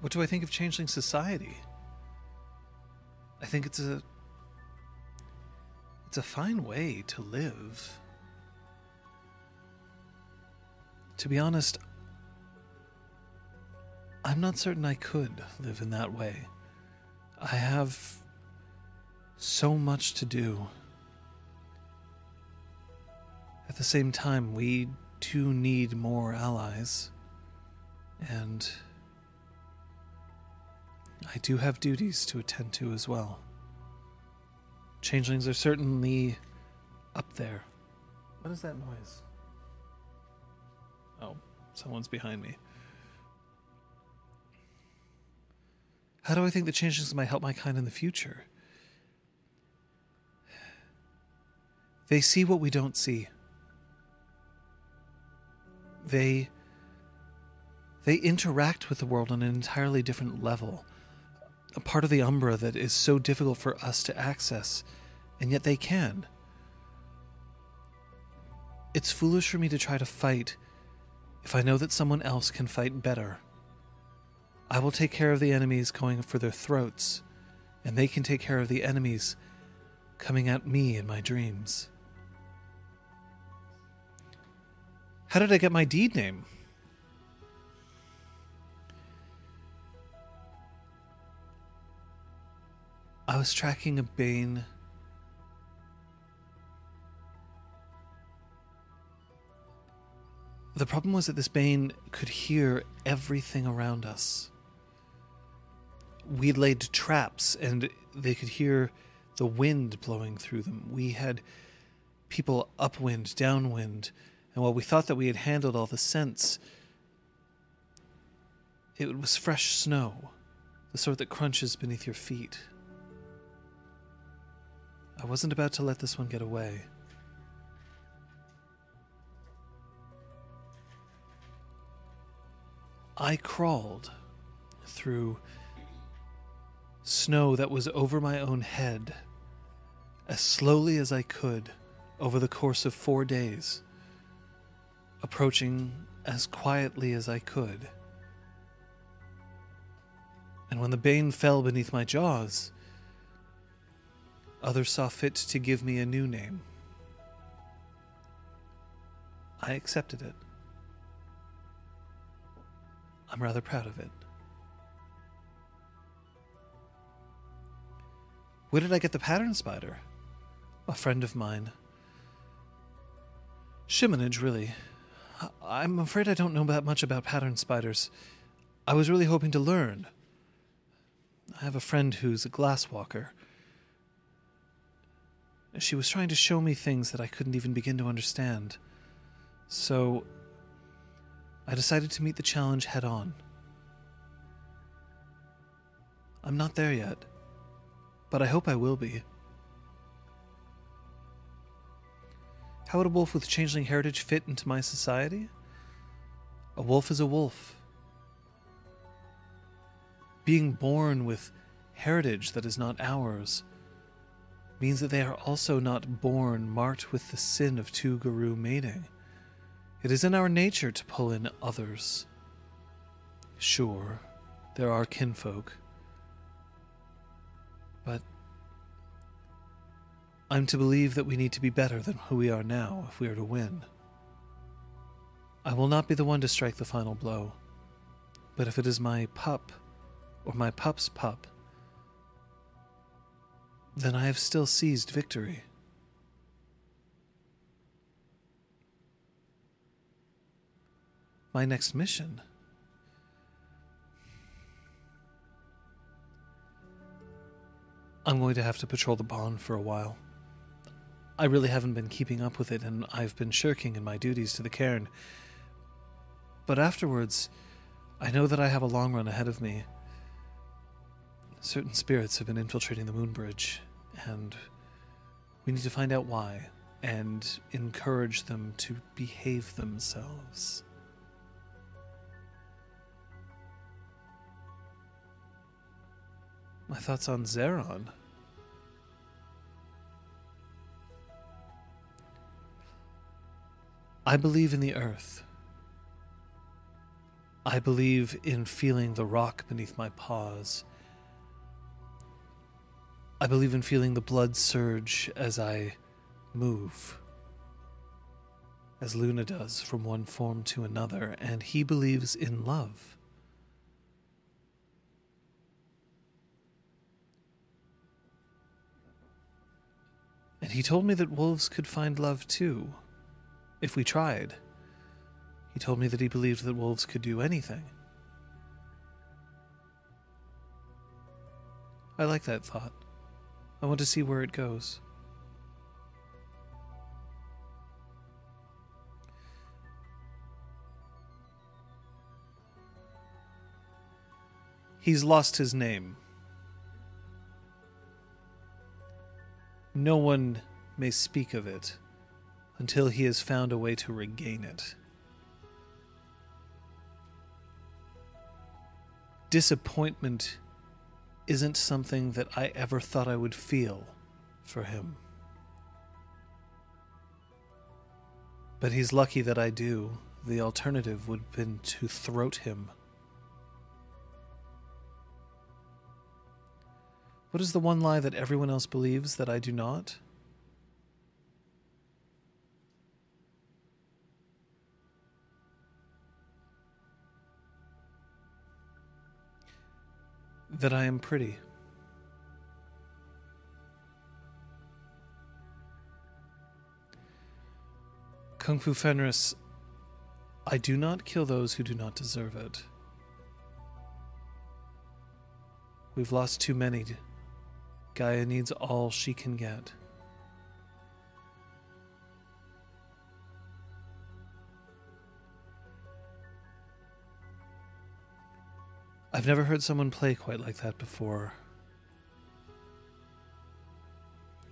What do I think of changeling society? I think it's a it's a fine way to live. To be honest, I'm not certain I could live in that way. I have so much to do. At the same time, we do need more allies. And I do have duties to attend to as well. Changelings are certainly up there. What is that noise? Oh, someone's behind me. How do I think the changelings might help my kind in the future? They see what we don't see. They they interact with the world on an entirely different level. A part of the Umbra that is so difficult for us to access, and yet they can. It's foolish for me to try to fight if I know that someone else can fight better. I will take care of the enemies going for their throats, and they can take care of the enemies coming at me in my dreams. How did I get my deed name? I was tracking a Bane. The problem was that this Bane could hear everything around us. We laid traps and they could hear the wind blowing through them. We had people upwind, downwind, and while we thought that we had handled all the scents, it was fresh snow, the sort that crunches beneath your feet. I wasn't about to let this one get away. I crawled through snow that was over my own head as slowly as I could over the course of four days, approaching as quietly as I could. And when the bane fell beneath my jaws, others saw fit to give me a new name. I accepted it. I'm rather proud of it. Where did I get the pattern spider? A friend of mine. Shimonage, really. I'm afraid I don't know that much about pattern spiders. I was really hoping to learn. I have a friend who's a glasswalker. She was trying to show me things that I couldn't even begin to understand. So, I decided to meet the challenge head on. I'm not there yet, but I hope I will be. How would a wolf with changeling heritage fit into my society? A wolf is a wolf. Being born with heritage that is not ours means that they are also not born marked with the sin of two Garou mating. It is in our nature to pull in others. Sure, there are kinfolk. But I'm to believe that we need to be better than who we are now if we are to win. I will not be the one to strike the final blow, but if it is my pup or my pup's pup, then I have still seized victory. My next mission. I'm going to have to patrol the bawn for a while. I really haven't been keeping up with it, and I've been shirking in my duties to the caern. But afterwards, I know that I have a long run ahead of me. Certain spirits have been infiltrating the Moonbridge, and we need to find out why and encourage them to behave themselves. My thoughts on Zeron. I believe in the earth. I believe in feeling the rock beneath my paws. I believe in feeling the blood surge as I move, as Luna does from one form to another, and he believes in love. And he told me that wolves could find love too, if we tried. He told me that he believed that wolves could do anything. I like that thought. I want to see where it goes. He's lost his name. No one may speak of it until he has found a way to regain it. Disappointment isn't something that I ever thought I would feel for him. But he's lucky that I do. The alternative would have been to throat him. What is the one lie that everyone else believes that I do not? That I am pretty. Kung Fu Fenris, I do not kill those who do not deserve it. We've lost too many. Gaia needs all she can get. I've never heard someone play quite like that before.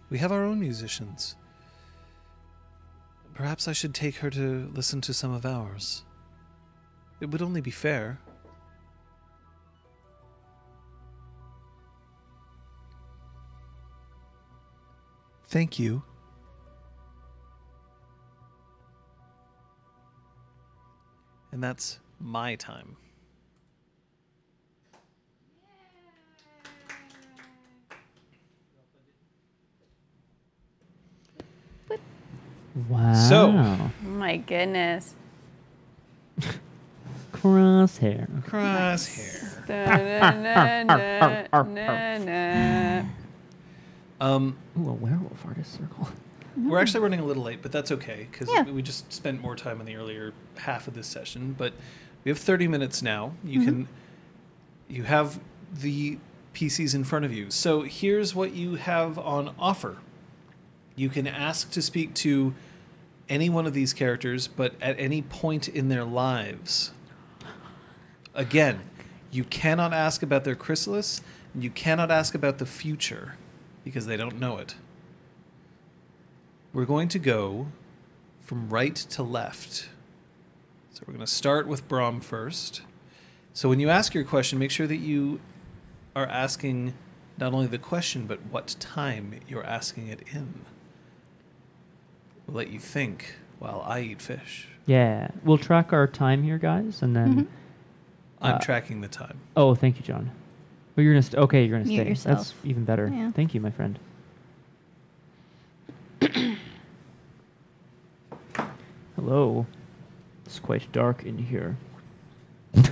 We have our own musicians. Perhaps I should take her to listen to some of ours. It would only be fair. Thank you. And that's my time. Wow. So- Oh my goodness. crosshair. Crosshair. Da-na-na-na-na-na. Um, Ooh, a werewolf artist circle. we're actually running a little late, but that's okay because Yeah. we just spent more time in the earlier half of this session. But we have 30 minutes now. You can, you have the PCs in front of you. So here's what you have on offer. You can ask to speak to any one of these characters, but at any point in their lives. Again, you cannot ask about their chrysalis, and you cannot ask about the future because they don't know it. We're going to go from right to left. So we're going to start with Brom first. So when you ask your question, make sure that you are asking not only the question, but what time you're asking it in. We'll let you think while I eat fish. Yeah, we'll track our time here, guys, and then. I'm Uh, tracking the time. Oh, thank you, John. Well, you're gonna st- okay. You're gonna Mute stay. yourself. That's even better. Yeah. Thank you, my friend. Hello. It's quite dark in here. I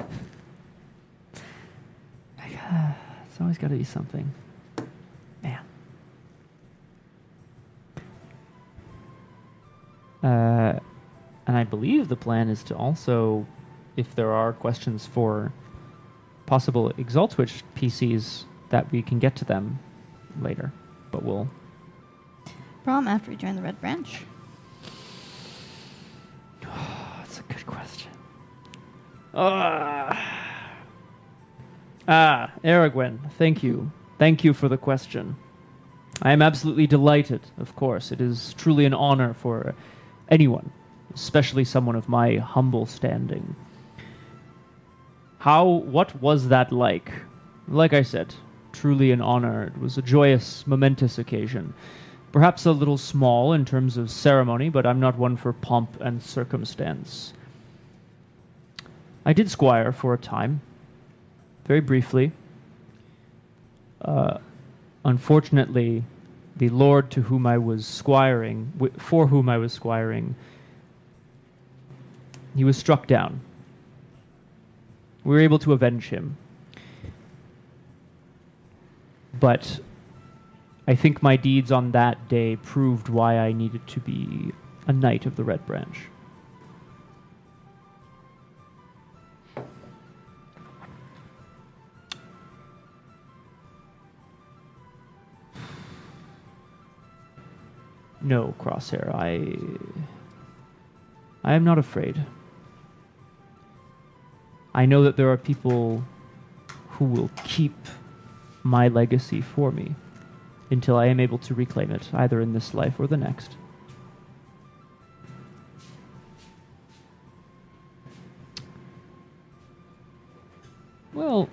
gotta- it's always got to be something. Uh, and I believe the plan is to also, if there are questions for possible Exalt Switch PCs, that we can get to them later. But we'll. Brom after we join the Red Branch. That's a good question. Ah, ah, Aragwen, thank you. Thank you for the question. I am absolutely delighted, of course. It is truly an honor for anyone, especially someone of my humble standing. How, what was that like? Like I said, truly an honor. It was a joyous, momentous occasion. Perhaps a little small in terms of ceremony, but I'm not one for pomp and circumstance. I did squire for a time, very briefly. Uh, unfortunately, the lord to whom I was squiring, for whom I was squiring, he was struck down. We were able to avenge him. But I think my deeds on that day proved why I needed to be a knight of the Red Branch. No, Crosshair, I. I am not afraid. I know that there are people who will keep my legacy for me until I am able to reclaim it, either in this life or the next. Well,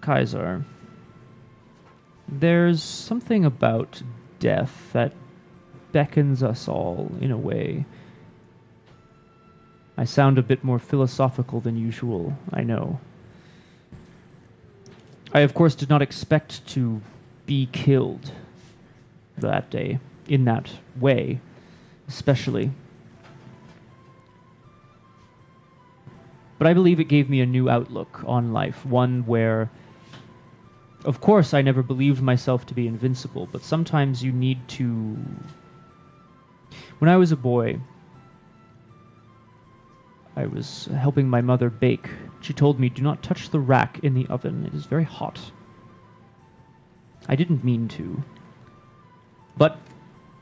Kaiser, there's something about death that beckons us all in a way. I sound a bit more philosophical than usual, I know. I, of course, did not expect to be killed that day, in that way, especially. But I believe it gave me a new outlook on life, one where, of course, I never believed myself to be invincible, but sometimes you need to. When I was a boy, I was helping my mother bake. She told me, Do not touch the rack in the oven, it is very hot. I didn't mean to. But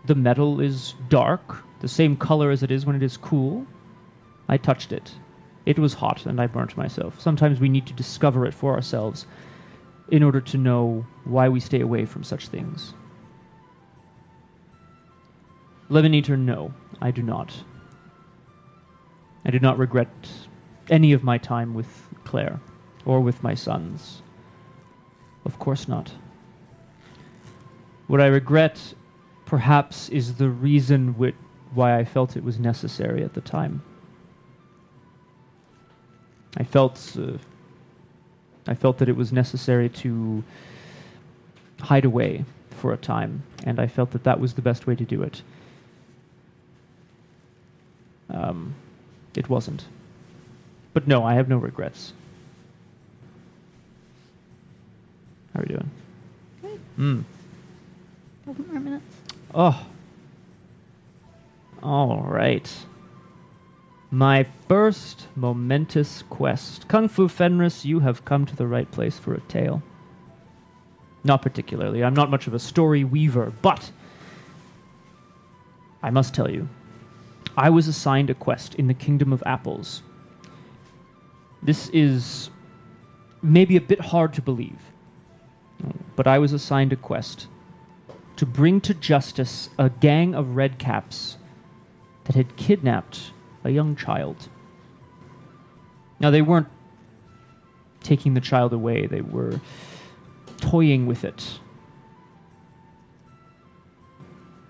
the metal is dark, the same color as it is when it is cool. I touched it. It was hot, and I burnt myself. Sometimes we need to discover it for ourselves in order to know why we stay away from such things. Lemon Eater, no, I do not. I do not regret any of my time with Claire or with my sons. Of course not. What I regret, perhaps, is the reason why I felt it was necessary at the time. I felt, uh, I felt that it was necessary to hide away for a time, and I felt that that was the best way to do it. Um, it wasn't. But no, I have no regrets. How are we doing? Good. Mm. Couple more minutes. Oh. All right. My first momentous quest. Kung Fu Fenris, you have come to the right place for a tale. Not particularly. I'm not much of a story weaver, but I must tell you, I was assigned a quest in the Kingdom of Apples. This is maybe a bit hard to believe, but I was assigned a quest to bring to justice a gang of redcaps that had kidnapped a young child. Now, they weren't taking the child away, they were toying with it,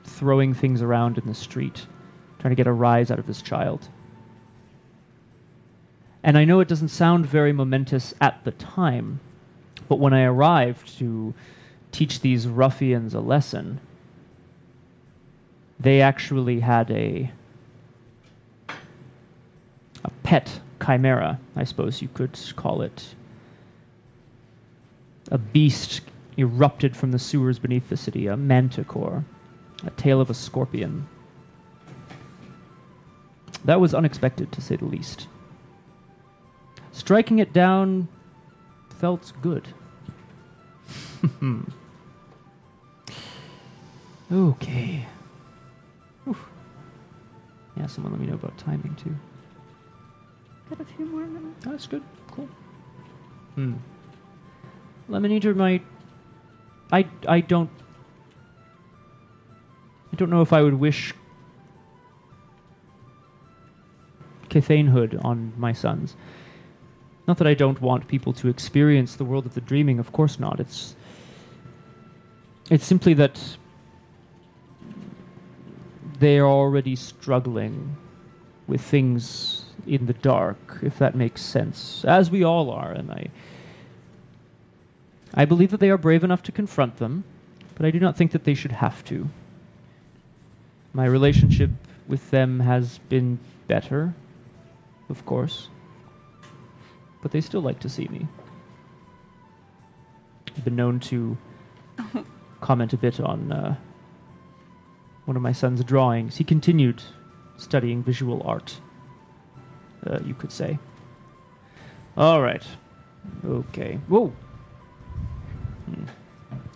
throwing things around in the street, trying to get a rise out of this child. And I know it doesn't sound very momentous at the time, but when I arrived to teach these ruffians a lesson, they actually had a pet chimera, I suppose you could call it. A beast erupted from the sewers beneath the city, a manticore, a tail of a scorpion. That was unexpected, to say the least. Striking it down felt good. okay. Whew. Yeah, someone let me know about timing too. Got a few more minutes. That's good. Cool. Hmm. Lemon Eater might. I I don't. I don't know if I would wish Kithainhood on my sons. Not that I don't want people to experience the world of the dreaming. Of course not. It's. It's simply that they are already struggling with things in the dark, if that makes sense, as we all are, and I I believe that they are brave enough to confront them, but I do not think that they should have to. My relationship with them has been better, of course, but they still like to see me. I've been known to comment a bit on uh, one of my son's drawings. He continued studying visual art, uh, you could say. All right. Okay. Whoa. Hmm.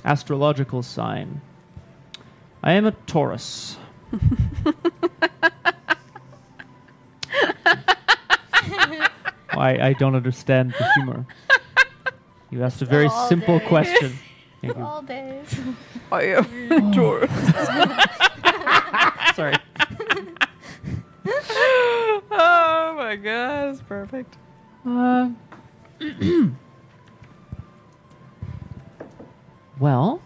Astrological sign. I am a Taurus. Why I don't understand the humor. You asked a very All simple day. question. Thank you. All days. I am Taurus. Sorry. oh my god, it's perfect. Uh, well,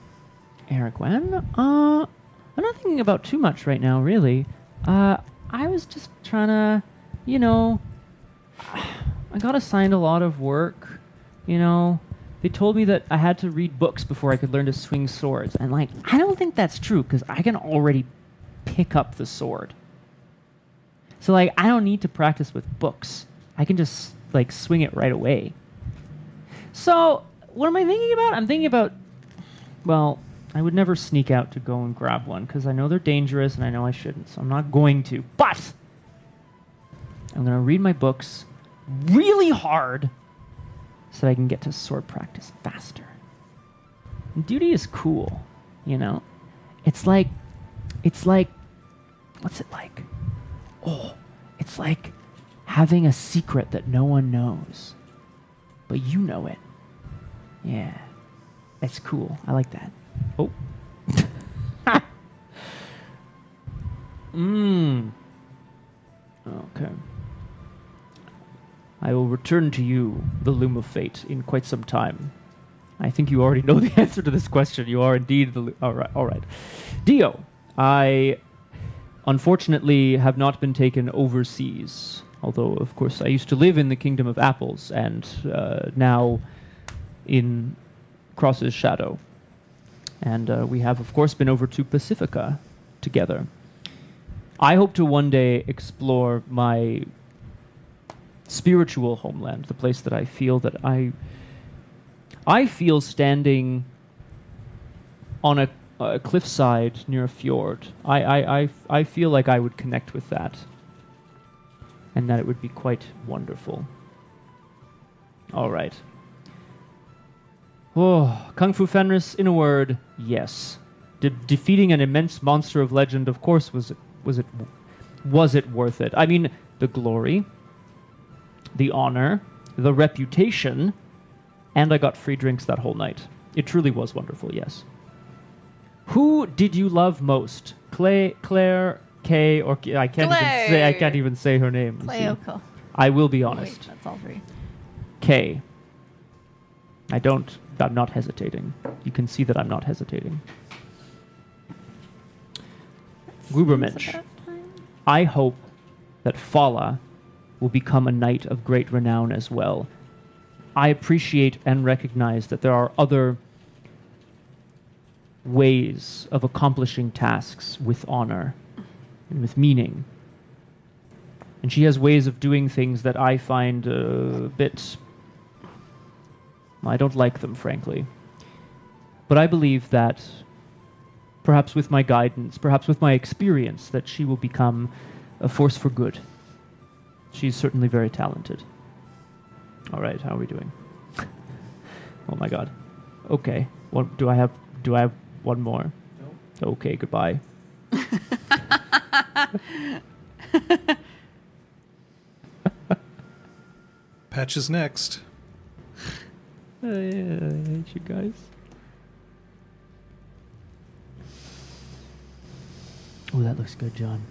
Eric, when uh, I'm not thinking about too much right now, really. Uh, I was just trying to, you know, I got assigned a lot of work. You know, they told me that I had to read books before I could learn to swing swords, and like, I don't think that's true because I can already pick up the sword. So like, I don't need to practice with books. I can just like swing it right away. So, what am I thinking about? I'm thinking about, well, I would never sneak out to go and grab one because I know they're dangerous and I know I shouldn't. So I'm not going to. But I'm going to read my books really hard so that I can get to sword practice faster. And duty is cool, you know? It's like, it's like, what's it like? Oh, it's like having a secret that no one knows, but you know it. Yeah, that's cool. I like that. Oh. Mmm. Okay. I will return to you, the Loom of Fate, in quite some time. I think you already know the answer to this question. You are indeed the. Lo- all right, all right. Dio, I unfortunately have not been taken overseas. Although, of course, I used to live in the Kingdom of Apples, and uh, now in Cross's Shadow. And uh, we have, of course, been over to Pacifica together. I hope to one day explore my spiritual homeland, the place that I feel that I I feel standing on a, a cliffside near a fjord. I, I, I, I feel like I would connect with that, and that it would be quite wonderful. All right. Oh, Kung Fu Fenris, in a word, yes. De- defeating an immense monster of legend, of course, was it was it was it worth it? I mean, the glory, the honor, the reputation, and I got free drinks that whole night. It truly was wonderful, yes. Who did you love most? Clay, Claire, Kay, or K- I can't even say I can't even say her name. you I will be Wait, honest. that's all three. K. I don't. I'm not hesitating. You can see that I'm not hesitating. Gubermensch. I hope that Fala will become a knight of great renown as well. I appreciate and recognize that there are other ways of accomplishing tasks with honor and with meaning. And she has ways of doing things that I find a bit. I don't like them, frankly. But I believe that perhaps with my guidance, perhaps with my experience, that she will become a force for good. She's certainly very talented. All right, how are we doing? oh my god. Okay. What do I have? Do I have one more? Okay. Goodbye. Patch is next. I hate you guys. Oh, that looks good, John.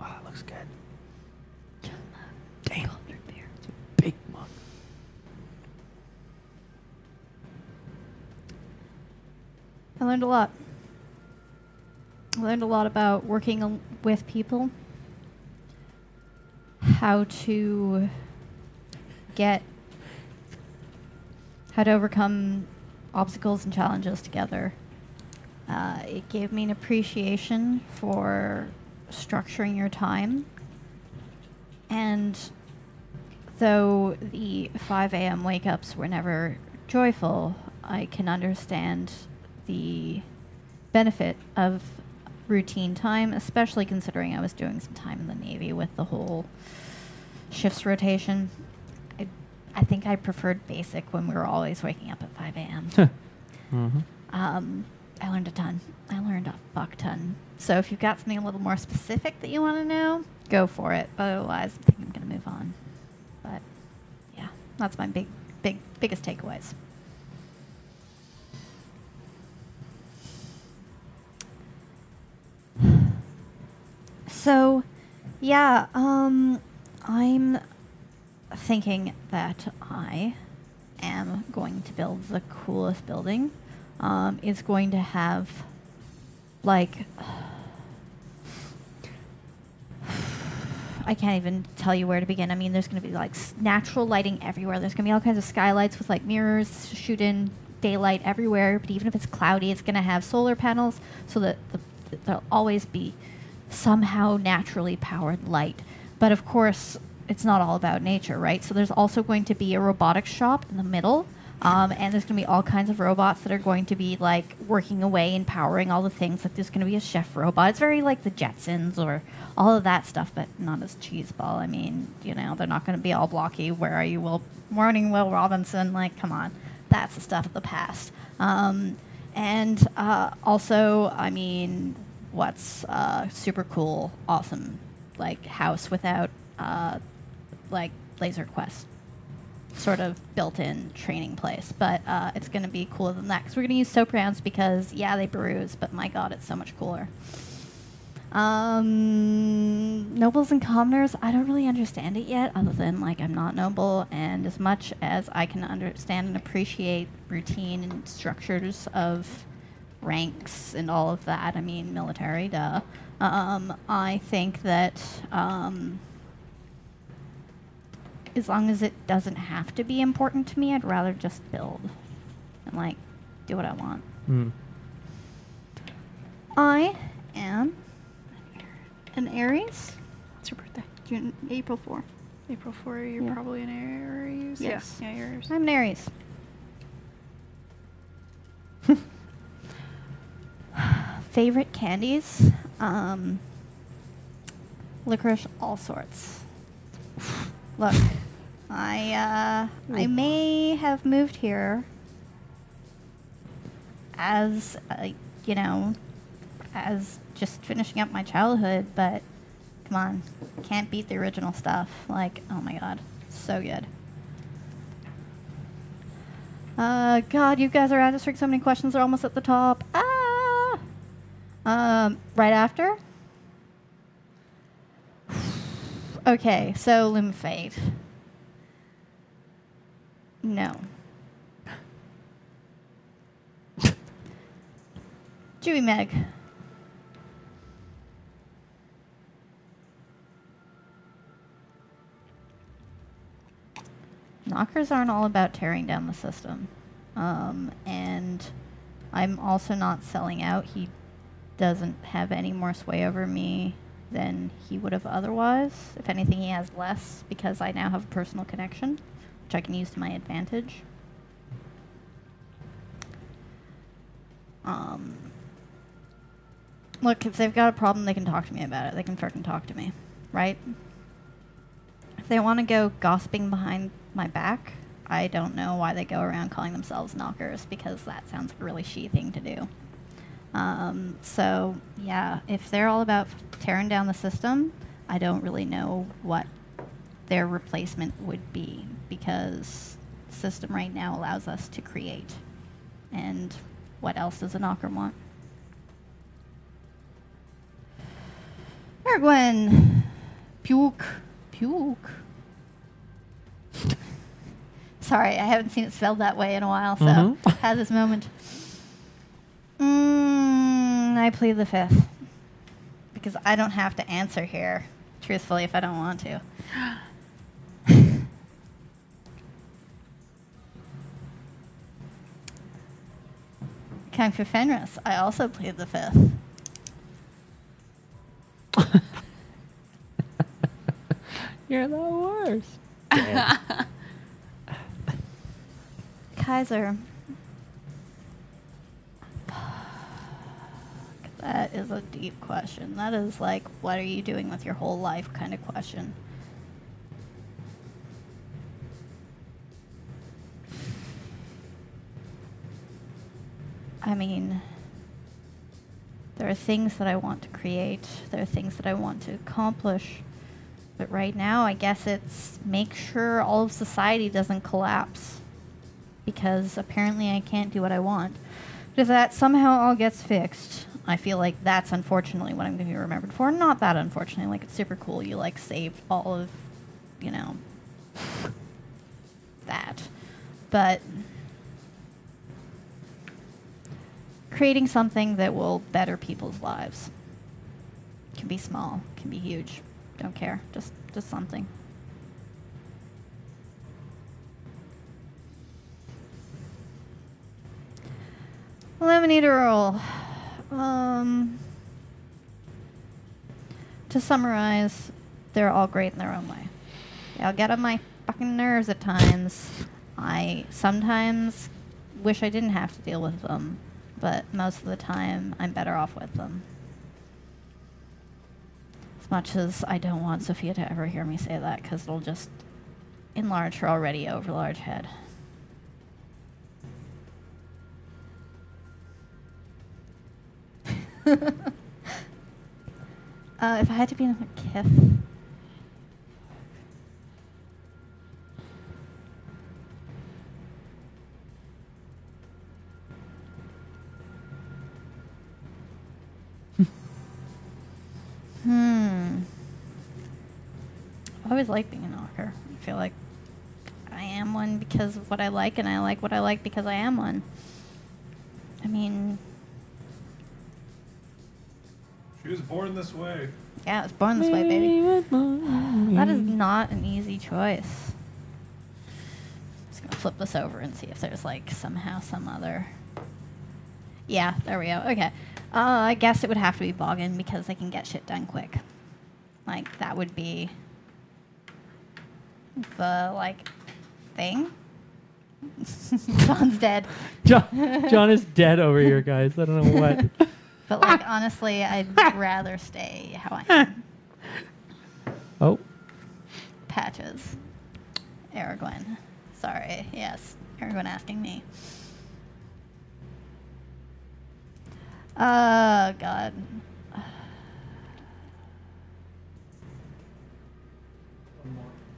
Oh, that looks good. Damn. It's a big mug. I learned a lot. I learned a lot about working with people, how to get, how to overcome obstacles and challenges together. Uh, it gave me an appreciation for structuring your time. And though the 5 a.m. wake ups were never joyful, I can understand the benefit of routine time, especially considering I was doing some time in the Navy with the whole shifts rotation. I, I think I preferred basic when we were always waking up at 5 a.m. Mm-hmm. Um, I learned a ton. I learned a fuck ton. So if you've got something a little more specific that you want to know, go for it. But otherwise, I think I'm gonna move on. But yeah, that's my big, big, biggest takeaways. So, yeah, um, I'm thinking that I am going to build the coolest building. Um, it's going to have, like, I can't even tell you where to begin. I mean, there's going to be like s- natural lighting everywhere. There's going to be all kinds of skylights with like mirrors to shoot in daylight everywhere. But even if it's cloudy, it's going to have solar panels so that the, there'll always be somehow naturally powered light. But of course, it's not all about nature, right? So there's also going to be a robotics shop in the middle. Um, and there's going to be all kinds of robots that are going to be like working away and powering all the things. Like there's going to be a chef robot. It's very like the Jetsons or all of that stuff, but not as cheeseball. I mean, you know, they're not going to be all blocky. Where are you, Will? Morning, Will Robinson. Like, come on, that's the stuff of the past. Um, and uh, also, I mean, what's super cool, awesome, like house without uh, like Laser Quest sort of built-in training place, but uh, it's going to be cooler than that because we're going to use soap rounds because yeah, they bruise, but my god, it's so much cooler. Um, nobles and commoners, I don't really understand it yet, other than like I'm not noble, and as much as I can understand and appreciate routine and structures of ranks and all of that, I mean military, duh. Um, I think that um, as long as it doesn't have to be important to me, I'd rather just build and like do what I want. Hmm. I am an Aries, It's your birthday. June, April 4. April 4, you're Yeah. probably an Aries. Yes. Yeah, yeah you're Aries. I'm an Aries. Favorite candies? Um, licorice, all sorts. Look, I uh, I may have moved here as uh, you know, as just finishing up my childhood, but come on, can't beat the original stuff. Like, oh my god, so good. Uh, God, you guys are answering so many questions. They're almost at the top. Ah. Um, right after. Okay, so Limfade. No. Chewy Meg. Knockers aren't all about tearing down the system. Um, and I'm also not selling out. He doesn't have any more sway over me than he would have otherwise. If anything, he has less because I now have a personal connection, which I can use to my advantage. Um, look, if they've got a problem, they can talk to me about it. They can freaking talk to me, right? If they want to go gossiping behind my back, I don't know why they go around calling themselves knockers because that sounds like a really she thing to do. Um, so, yeah, if they're all about tearing down the system, I don't really know what their replacement would be because the system right now allows us to create. And what else does a knocker want? Ergwin! Puke. Puke. Sorry, I haven't seen it spelled that way in a while, so Mhm. had this moment. Mm, I plead the fifth. Because I don't have to answer here, truthfully, if I don't want to. Kung Fu Fenris, I also plead the fifth. You're the worst. Kaiser. That is a deep question. That is like, what are you doing with your whole life kind of question. I mean, there are things that I want to create, there are things that I want to accomplish. But right now, I guess it's make sure all of society doesn't collapse. Because apparently I can't do what I want. But if that somehow all gets fixed, I feel like that's unfortunately what I'm going to be remembered for. Not that unfortunately, like it's super cool. You like saved all of, you know, that. But creating something that will better people's lives can be small, can be huge. Don't care. Just just something. Lemonade Earl. Um, to summarize, they're all great in their own way. I'll get on my fucking nerves at times. I sometimes wish I didn't have to deal with them, but most of the time I'm better off with them. As much as I don't want Sophia to ever hear me say that, because it'll just enlarge her already over large head. uh, if I had to be another Kith, Hmm. I always like being an knocker. I feel like I am one because of what I like, and I like what I like because I am one. I mean, She was born this way. yeah, I was born this way, baby. That is not an easy choice. Just gonna flip this over and see if there's like somehow some other. Yeah, there we go. Okay. Uh, I guess it would have to be Boggan because they can get shit done quick. Like that would be the like thing. John's dead. John, John is dead over here, guys. I don't know what. But like ah. honestly, I'd rather stay how I am. Oh, Patches. Aragorn. Sorry, yes. Aragorn asking me. Oh, God.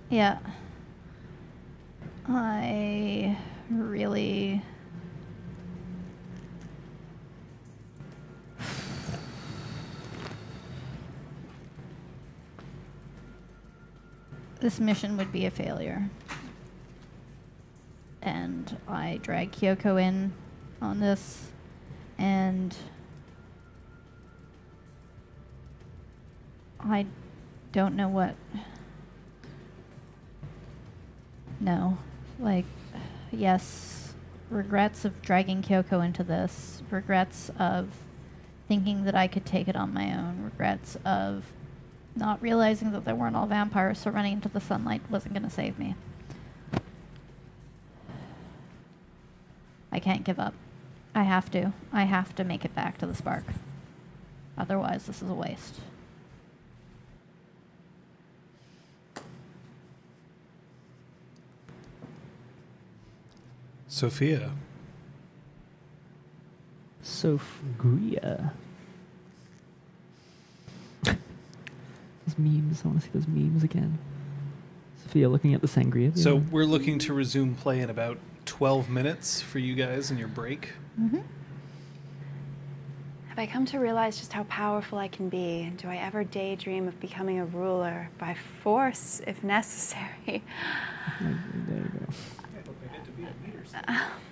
Yeah. I really. This mission would be a failure. And I drag Kyoko in on this, and I don't know what. No. Like, yes, regrets of dragging Kyoko into this, regrets of thinking that I could take it on my own, regrets of not realizing that they weren't all vampires, so running into the sunlight wasn't going to save me. I can't give up. I have to. I have to make it back to the spark. Otherwise, this is a waste. Sophia. Sophia. Those memes. I want to see those memes again. Sophia looking at the sangria. So being- we're looking to resume play in about 12 minutes for you guys and your break. Mm-hmm. Have I come to realize just how powerful I can be? And do I ever daydream of becoming a ruler by force if necessary? there you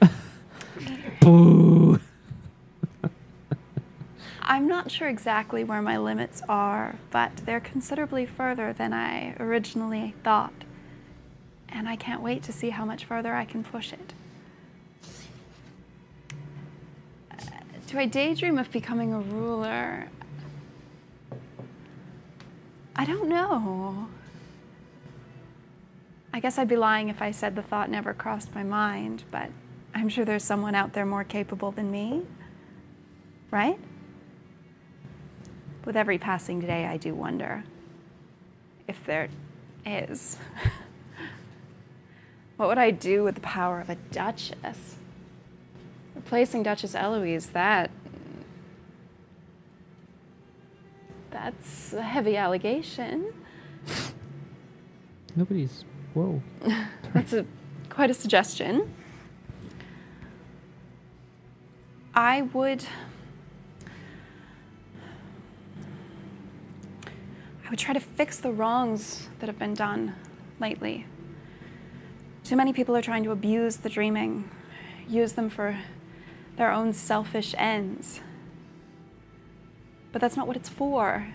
go. Boo. I'm not sure exactly where my limits are, but they're considerably further than I originally thought. And I can't wait to see how much further I can push it. Do I daydream of becoming a ruler? I don't know. I guess I'd be lying if I said the thought never crossed my mind, but I'm sure there's someone out there more capable than me. Right? With every passing day, I do wonder if there is. what would I do with the power of a duchess? Replacing Duchess Eloise, that. That's a heavy allegation. Nobody's. Whoa. That's a quite a suggestion. I would I would try to fix the wrongs that have been done lately. Too many people are trying to abuse the dreaming, use them for their own selfish ends. But that's not what it's for.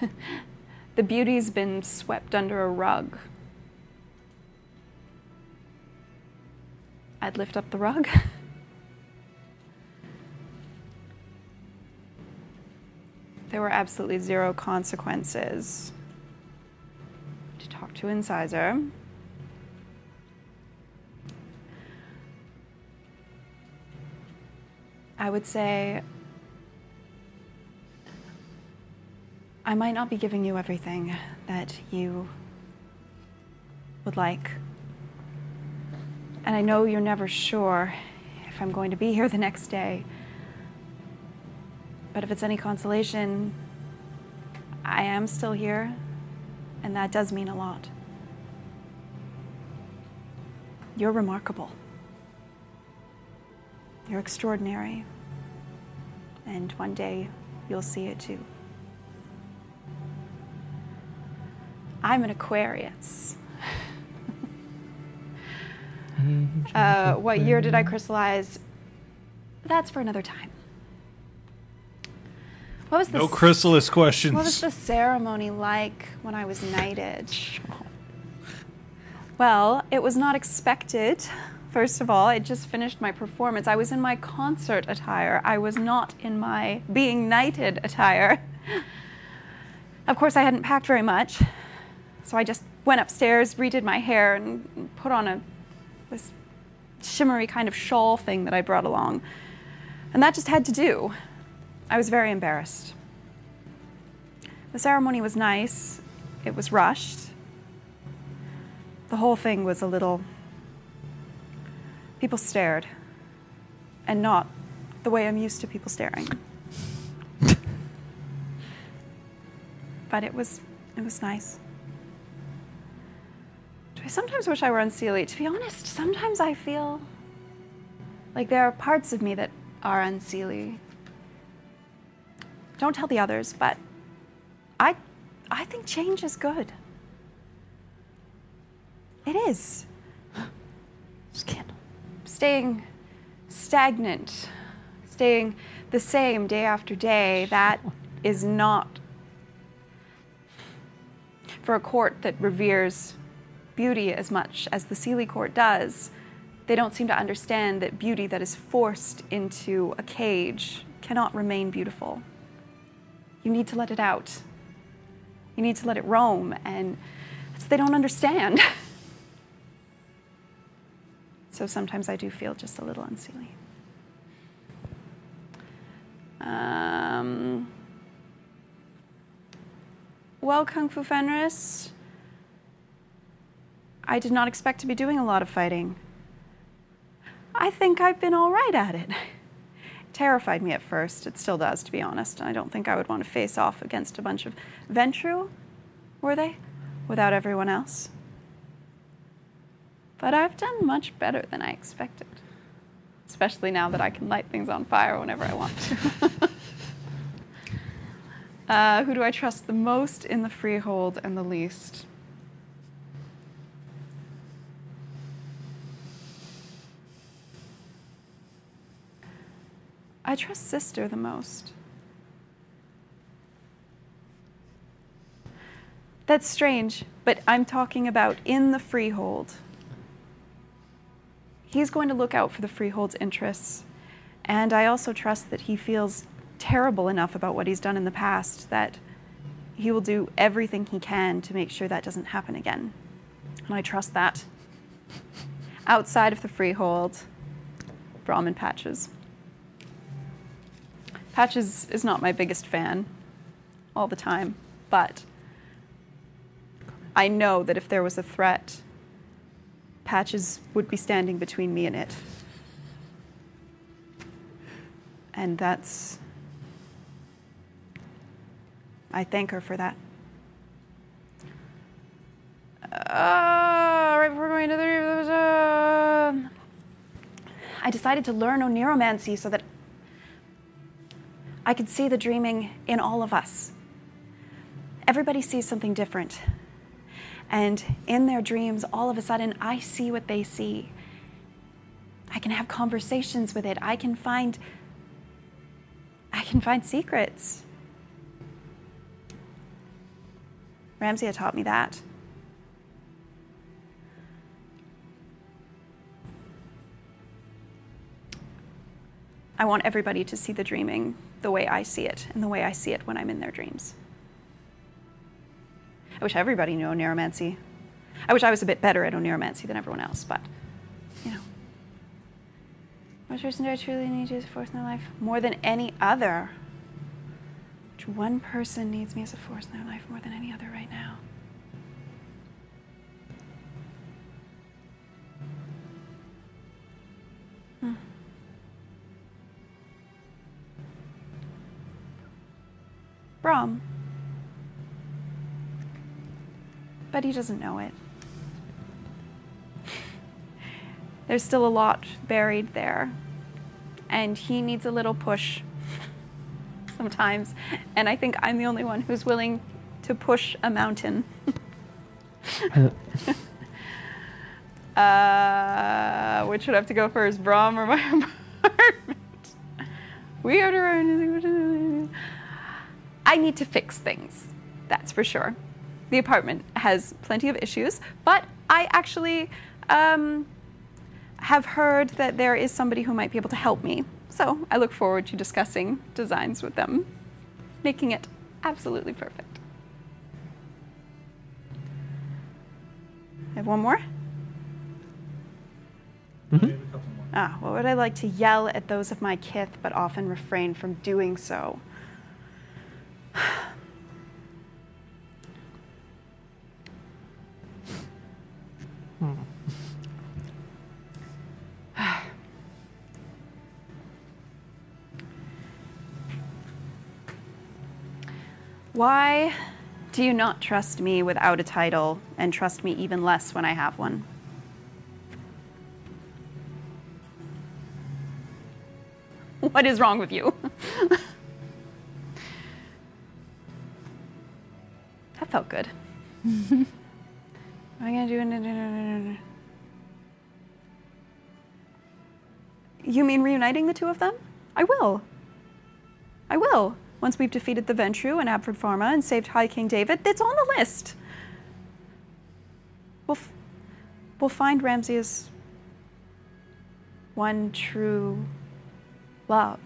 the beauty's been swept under a rug. I'd lift up the rug. there were absolutely zero consequences to talk to Incisor. I would say I might not be giving you everything that you would like. And I know you're never sure if I'm going to be here the next day. But if it's any consolation, I am still here, and that does mean a lot. You're remarkable. You're extraordinary. And one day you'll see it too. I'm an Aquarius. Uh, what year did I crystallize? That's for another time. What was the No chrysalis questions. What was the ceremony like when I was knighted? Well, it was not expected. First of all, I just finished my performance. I was in my concert attire. I was not in my being knighted attire. Of course, I hadn't packed very much, so I just went upstairs, redid my hair, and put on a this shimmery kind of shawl thing that I brought along. And that just had to do. I was very embarrassed. The ceremony was nice, it was rushed. The whole thing was a little. People stared, and not the way I'm used to people staring. but it was, it was nice. Do I sometimes wish I were unseelie. To be honest, sometimes I feel like there are parts of me that are unseelie. Don't tell the others, but I, I think change is good. It is. Scandal. Staying stagnant, staying the same day after day, that is not for a court that reveres beauty as much as the Seelie court does. They don't seem to understand that beauty that is forced into a cage cannot remain beautiful. You need to let it out. You need to let it roam, and they don't understand. so sometimes I do feel just a little unseelie. Um, well, Kung Fu Fenris, I did not expect to be doing a lot of fighting. I think I've been all right at it. Terrified me at first. It still does, to be honest. And I don't think I would want to face off against a bunch of Ventrue, were they? Without everyone else. But I've done much better than I expected. Especially now that I can light things on fire whenever I want to. uh, who do I trust the most in the freehold and the least? I trust sister the most. That's strange, but I'm talking about in the freehold. He's going to look out for the freehold's interests, and I also trust that he feels terrible enough about what he's done in the past that he will do everything he can to make sure that doesn't happen again. And I trust that. Outside of the freehold, Brahmin Patches. Patches is not my biggest fan all the time, but I know that if there was a threat, Patches would be standing between me and it. And that's. I thank her for that. Uh, right before going to the. a- I decided to learn oneiromancy so that I could see the dreaming in all of us. Everybody sees something different. And in their dreams, all of a sudden, I see what they see. I can have conversations with it. I can find I can find secrets. Ramsey taught me that. I want everybody to see the dreaming the way I see it and the way I see it when I'm in their dreams. I wish everybody knew oneiromancy. I wish I was a bit better at oneiromancy than everyone else, but you know. Which person do I truly need you as a force in their life? More than any other. Which one person needs me as a force in their life more than any other right now? Brom. But he doesn't know it. There's still a lot buried there. And he needs a little push sometimes. And I think I'm the only one who's willing to push a mountain. uh, which would have to go first, Brom or my apartment? We have to run. I need to fix things. That's for sure. The apartment has plenty of issues, but I actually um, have heard that there is somebody who might be able to help me. So I look forward to discussing designs with them, making it absolutely perfect. I have one more. I have a couple more. Ah, what would I like to yell at those of my kith, but often refrain from doing so? Hmm. Why do you not trust me without a title and trust me even less when I have one? What is wrong with you? that felt good. Am I gonna do it? You mean reuniting the two of them? I will. I will. Once we've defeated the Ventrue and Abford Pharma and saved High King David, it's on the list. We'll, f- we'll find Ramses one true love.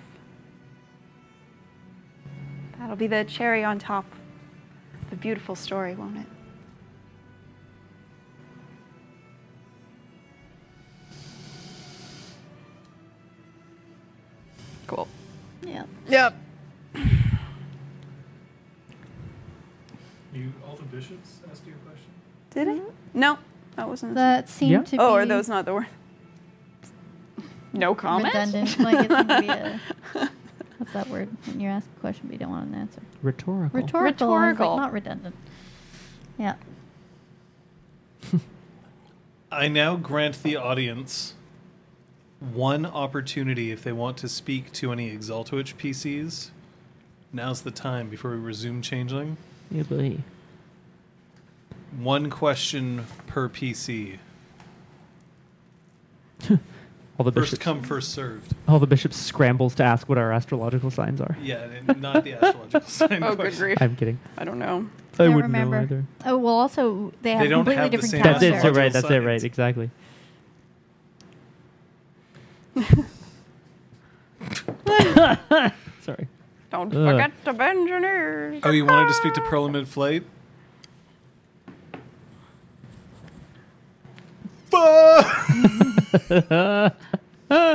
That'll be the cherry on top a beautiful story, won't it? Cool. Yeah. Yep. You, all the bishops asked you a question? Did it? Mm-hmm. No, that wasn't. That seemed Yeah. to oh, be Oh, are those not the word? No comment. redundant. Like it seemed to be a what's that word when you ask a question but you don't want an answer? Rhetorical. Rhetorical. Rhetorical. Like, not redundant. Yeah. I now grant the audience one opportunity if they want to speak to any Exaltowitch PCs. Now's the time before we resume Changeling. Yeah, buddy. One question per PC. All the First bishops. come, first served. all the bishops scrambles to ask what our astrological signs are. Yeah, and not the astrological sign Oh, good question. grief. I'm kidding. I don't know. I Can't wouldn't remember. know either. Oh well. Also, they have They don't completely have the different same That's it. So right. That's it. Signs. Right. Exactly. Sorry. Don't Ugh. forget to bend your. Oh, you wanted to speak to Pearl in mid-flight? Hmm.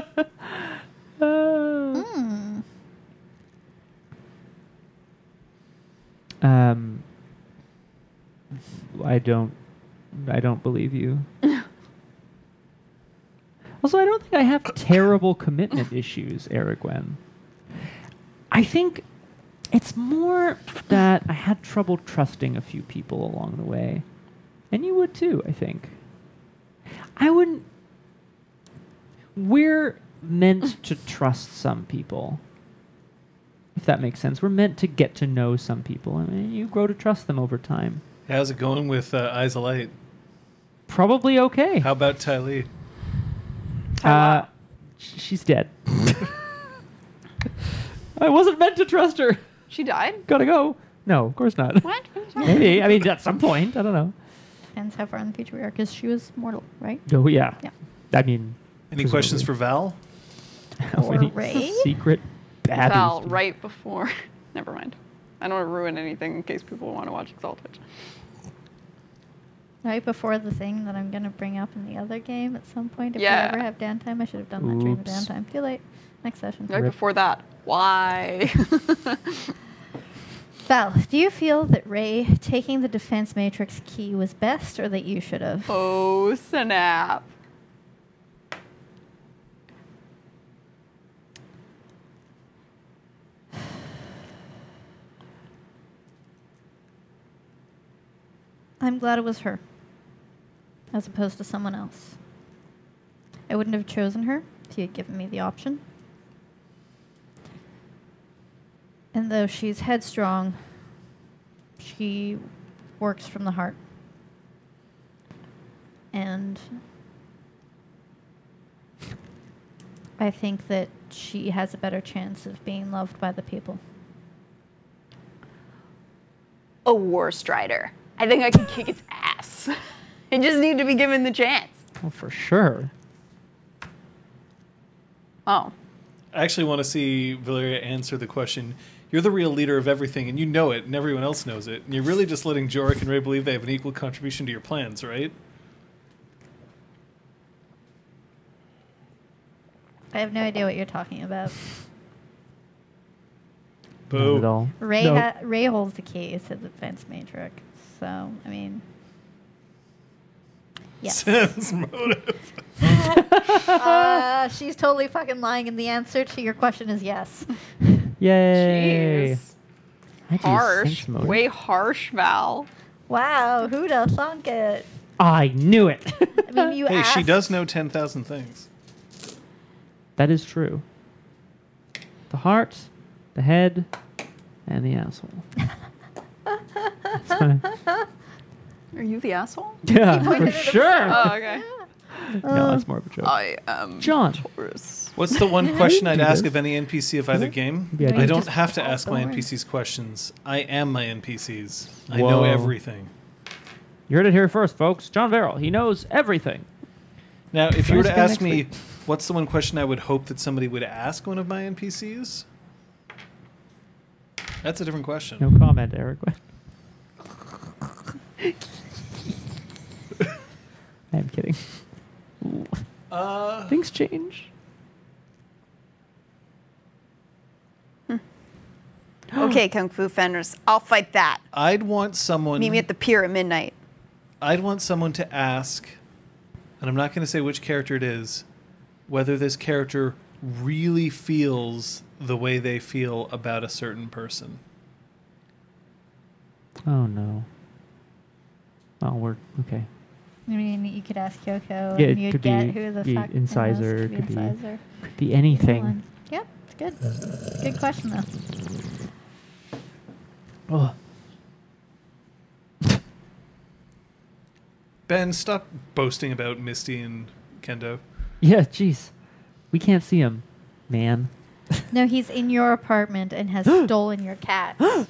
Um, I don't, I don't believe you. also, I don't think I have terrible commitment issues, Aragwen. I think it's more that I had trouble trusting a few people along the way. And you would too, I think. I wouldn't. We're meant to trust some people. If that makes sense. We're meant to get to know some people. I mean, you grow to trust them over time. How's it going with uh, Eyes of Light? Probably okay. How about Ty Lee? Uh, she's dead. I wasn't meant to trust her. She died? Gotta go. No, of course not. What? Maybe. I mean, at some point. I don't know. Depends how far in the future we are, because she was mortal, right? Oh, yeah. Yeah. I mean, Any questions for Val? how Or many Ray? secret baddies? Val, do- right before. Never mind. I don't want to ruin anything in case people want to watch Exalted. Right before the thing that I'm going to bring up in the other game at some point. If Yeah. we ever have downtime, I should have done that during the Oops. downtime. Too late. Next session. Right Rip. before that. Why? Val, do you feel that Ray taking the defense matrix key was best, or that you should have? oh, snap. I'm glad it was her, as opposed to someone else. I wouldn't have chosen her if you had given me the option. And though she's headstrong, she works from the heart. And I think that she has a better chance of being loved by the people. A war strider. I think I can kick its ass. I just need to be given the chance. Oh, for sure. Oh. I actually want to see Valeria answer the question. You're the real leader of everything, and you know it, and everyone else knows it. And you're really just letting Jorik and Ray believe they have an equal contribution to your plans, right? I have no idea what you're talking about. Not at all. Ray No. ha- Ray holds the keys to the defense matrix. So I mean, yes. Sense motive. uh, she's totally fucking lying, and the answer to your question is yes. Yay. Jeez. I do Harsh. sense motive. Way harsh, Val. Wow, who'd have thunk it? I knew it. I mean, you Hey, she does know 10,000 things. that is true. The heart, the head, and the asshole. That's fine. Are you the asshole? yeah, for sure. Oh, okay. no, that's more of a joke. I am John. Taurus. What's the one question I'd ask this. of any NPC of either game? Yeah, I don't have to ask my Thorn. NPCs questions. I am my NPCs. I know everything. You heard it here first, folks. John Verrill. He knows everything. Now, if you were to ask me, week. what's the one question I would hope that somebody would ask one of my NPCs? That's a different question. No comment, Eric. I'm kidding. Uh, Things change. Okay, Kung Fu Fenris, I'll fight that. I'd want someone. Meet me at the pier at midnight. I'd want someone to ask, and I'm not going to say which character it is, whether this character really feels the way they feel about a certain person. Oh no. Oh, we're okay. I mean, you could ask Yoko, Yeah, and it you'd could get be- who the be fuck it was. incisor, Could be could be- incisor. Could be anything. Villain. Yep, it's good. Good question though. Oh. Ben, stop boasting about Misty and Kendo. Yeah, jeez. We can't see him, man. No, he's in your apartment and has stolen your cat.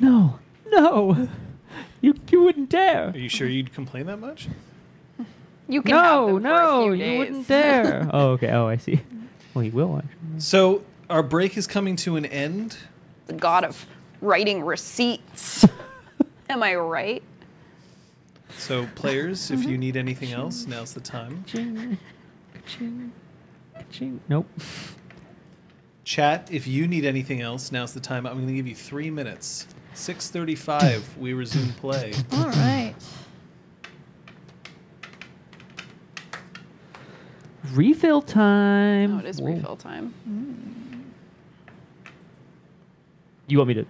No. No. You you wouldn't dare. Are you sure you'd complain that much? You can have No, them for a no, few you days. wouldn't dare. oh, okay. Oh, I see. Well, he will actually. So our break is coming to an end. The god of writing receipts. Am I right? So players, if you need anything else, now's the time. Ka-ching, ka-ching, ka-ching. Nope. Chat, if you need anything else, now's the time. I'm going to give you three minutes. 6:35, we resume play. All right. Refill time. Oh, it is Whoa. refill time. you want me to?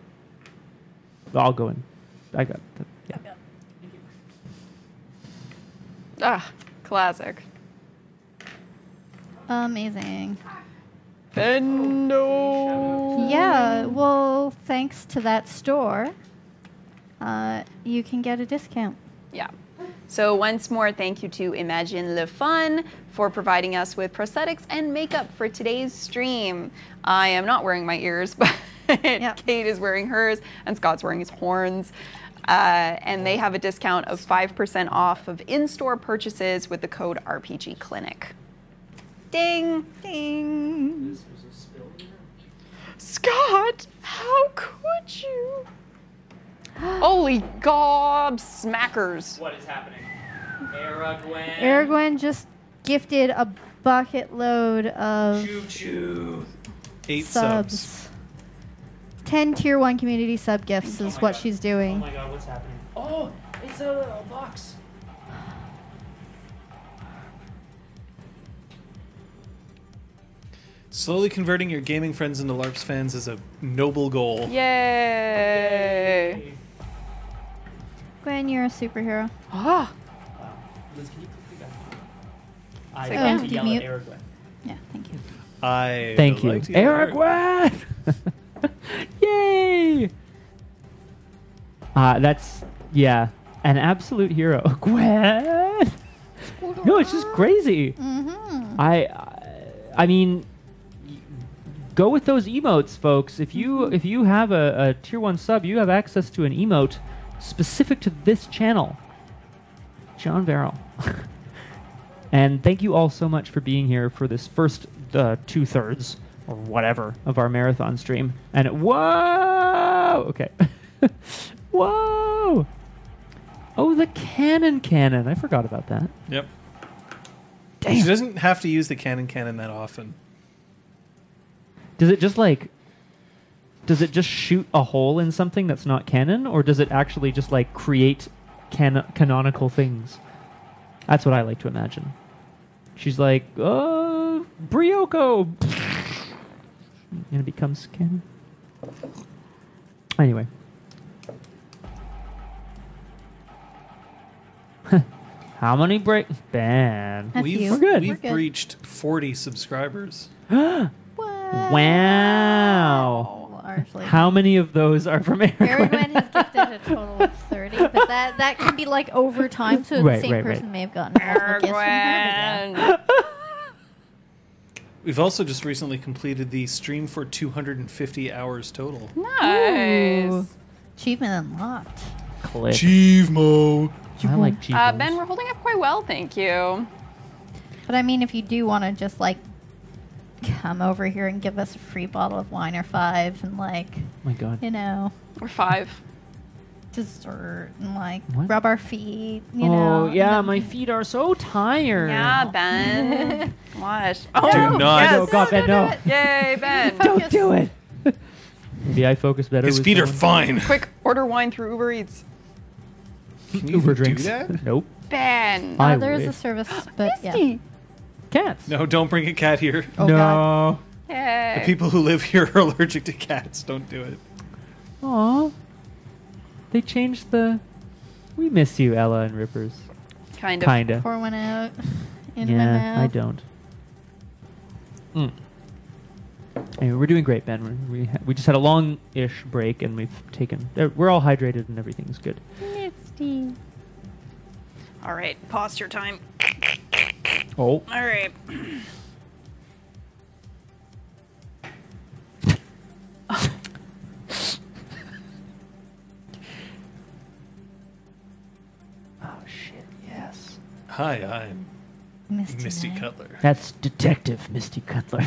I'll go in. I got. The, yeah. Ah, classic. Amazing. Bendo. Yeah, well, thanks to that store, uh, you can get a discount. Yeah. So once more, thank you to Imagine Le Fun for providing us with prosthetics and makeup for today's stream. I am not wearing my ears, but Kate is wearing hers, and Scott's wearing his horns. Uh, and they have a discount of 5% off of in-store purchases with the code RPG Clinic. Ding, ding. Scott, how could you? Holy gob smackers. What is happening? Aragwen. Aragwen just gifted a bucket load of Choo choo. Eight subs. subs. 10 tier 1 community sub gifts oh is what she's doing. Oh my god, what's happening? Oh, it's a little box. Slowly converting your gaming friends into LARPs fans is a noble goal. Yay. Gwen, you're a superhero. Ah, Liz, can you click the? I Say like to yell mute. at Aragwen. Yeah, thank you. I Thank you, like to. Yay! Uh, that's yeah, an absolute hero, Gwen. No, it's just crazy. Mm-hmm. I, I mean, y- go with those emotes, folks. If you if you have a, a tier one sub, you have access to an emote specific to this channel. John Barrel. and thank you all so much for being here for this first uh, two thirds or whatever of our marathon stream. And whoa, okay, whoa. Oh, the cannon cannon. I forgot about that. Yep. Damn. She doesn't have to use the cannon cannon that often. Does it just like does it just shoot a hole in something that's not canon or does it actually just like create can- canonical things? That's what I like to imagine. She's like, "Uh, Brioko." And it becomes canon. Anyway. How many break Ben? A we've few. We're good. we've We're good. breached 40 subscribers. Wow. Wow. Largely. How many of those are from Eric? Aragwen has gifted a total of 30, but that, that can be like over time, so Right, the same right, right. person may have gotten multiple gifts from her. but yeah. Aragwen. We've also just recently completed the stream for 250 hours total. Nice. Ooh. Achievement unlocked. Click. Chievemo. I like cheese. Uh, ben, we're holding up quite well, thank you. But I mean, if you do want to just like come over here and give us a free bottle of wine or five and like, oh my god. you know, We're five. dessert and like What? rub our feet, you oh know. and yeah, then- my feet are so tired. Yeah, Ben. What? Do Oh, not. yes. Oh god, Ben, no. Yay, Ben. Don't do it. Maybe I focus better. His with feet are someone- fine. Quick, order wine through Uber Eats. Can you Uber even drinks. do that? nope. Ben. I Uh, there is a wish. service, but yeah. Misty. Cats. No, don't bring a cat here. Oh, no. God. Yay. The people who live here are allergic to cats. Don't do it. Aw. They changed the. We miss you, Ella and Rippers. kind of. Kinda. Pour one out. In my Yeah, mouth. I don't. Mm. Anyway, we're doing great, Ben. We're, we ha- we just had a long-ish break, and we've taken. Uh, we're all hydrated, and everything's good. Misty. All right, posture time. Oh, All right. oh shit! Yes, Hi, I'm Misty, Misty Knight. Cutler. that's Detective Misty Cutler,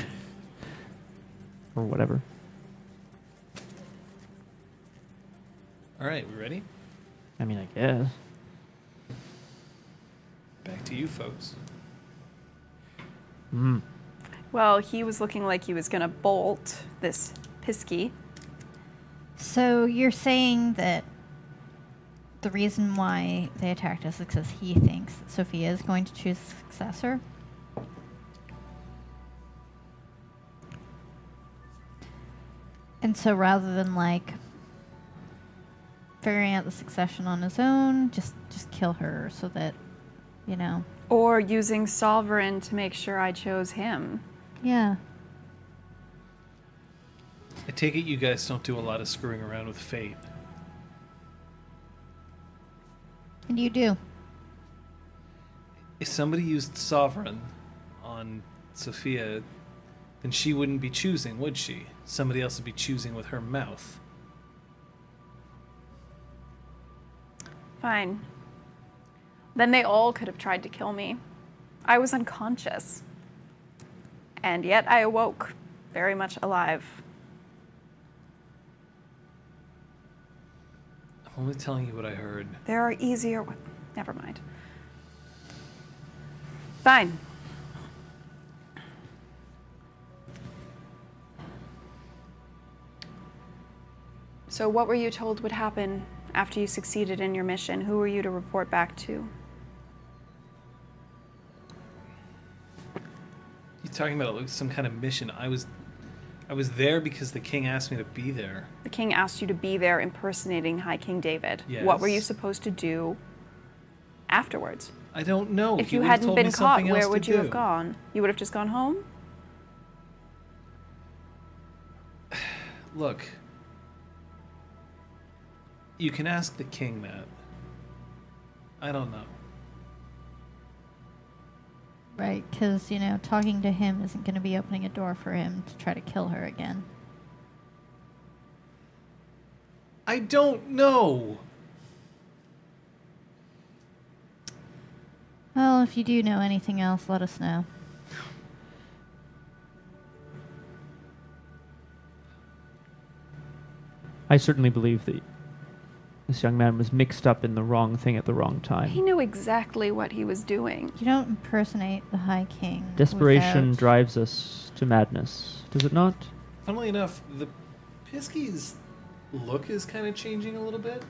or whatever. All right, we ready? I mean, I guess. Back to you, folks. Mm. Well, he was looking like he was going to bolt this Pisky. So you're saying that the reason why they attacked us is because he thinks that Sophia is going to choose a successor? And so rather than like figuring out the succession on his own, just just kill her so that you know. Or using Sovereign to make sure I chose him. Yeah. I take it you guys don't do a lot of screwing around with fate. And you do. If somebody used Sovereign on Sophia, then she wouldn't be choosing, would she? Somebody else would be choosing with her mouth. Fine. Then they all could have tried to kill me. I was unconscious. And yet I awoke, very much alive. I'm only telling you what I heard. There are easier. wa- Never mind. Fine. So, what were you told would happen after you succeeded in your mission? Who were you to report back to? You talking about like, some kind of mission? I was, I was there because the king asked me to be there. The king asked you to be there impersonating High King David. What were you supposed to do afterwards? I don't know. if He you hadn't been caught, where would you have gone? You would have just gone home? Look, you can ask the king that. I don't know. Right, because, you know, talking to him isn't going to be opening a door for him to try to kill her again. I don't know. Well, if you do know anything else, let us know. I certainly believe that this young man was mixed up in the wrong thing at the wrong time. He knew exactly what he was doing. You don't impersonate the High King. Desperation without- drives us to madness, does it not? Funnily enough, the Pisky's look is kind of changing a little bit.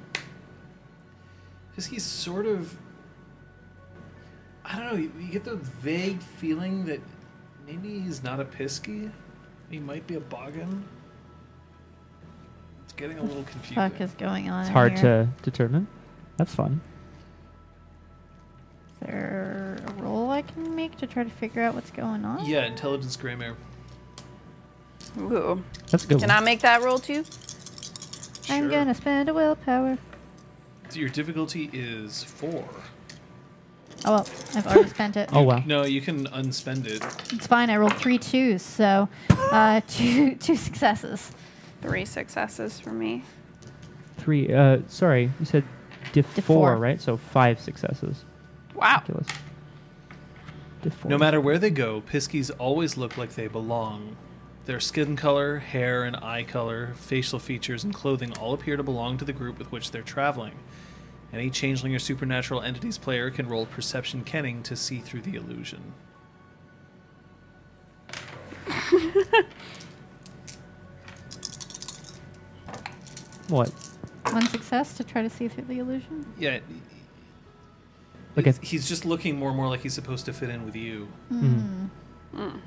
Pisky's sort of. I don't know, you, you get the vague feeling that maybe he's not a Pisky. He might be a Boggan. It's getting a little confusing. fuck is going on It's hard here? to determine. That's fun. Is there a roll I can make to try to figure out what's going on? Yeah, intelligence Gremayre. Ooh. That's a good Can one. I make that roll too? I'm gonna spend a willpower. So your difficulty is four. Oh well, I've already spent it. Oh wow. No, you can unspend it. It's fine. I rolled three twos, so uh, two two successes. Three successes for me. Three. Uh, sorry, you said diff, Diff four, four. right? So five successes. Wow. Ridiculous. Diff four. No matter where they go, Piskies always look like they belong. Their skin color, hair and eye color, facial features, and clothing all appear to belong to the group with which they're traveling. Any changeling or supernatural entities player can roll perception kenning to see through the illusion. What? One success to try to see through the illusion. Yeah, Look at. he's just looking more and more like he's supposed to fit in with you. Mhm. Mm.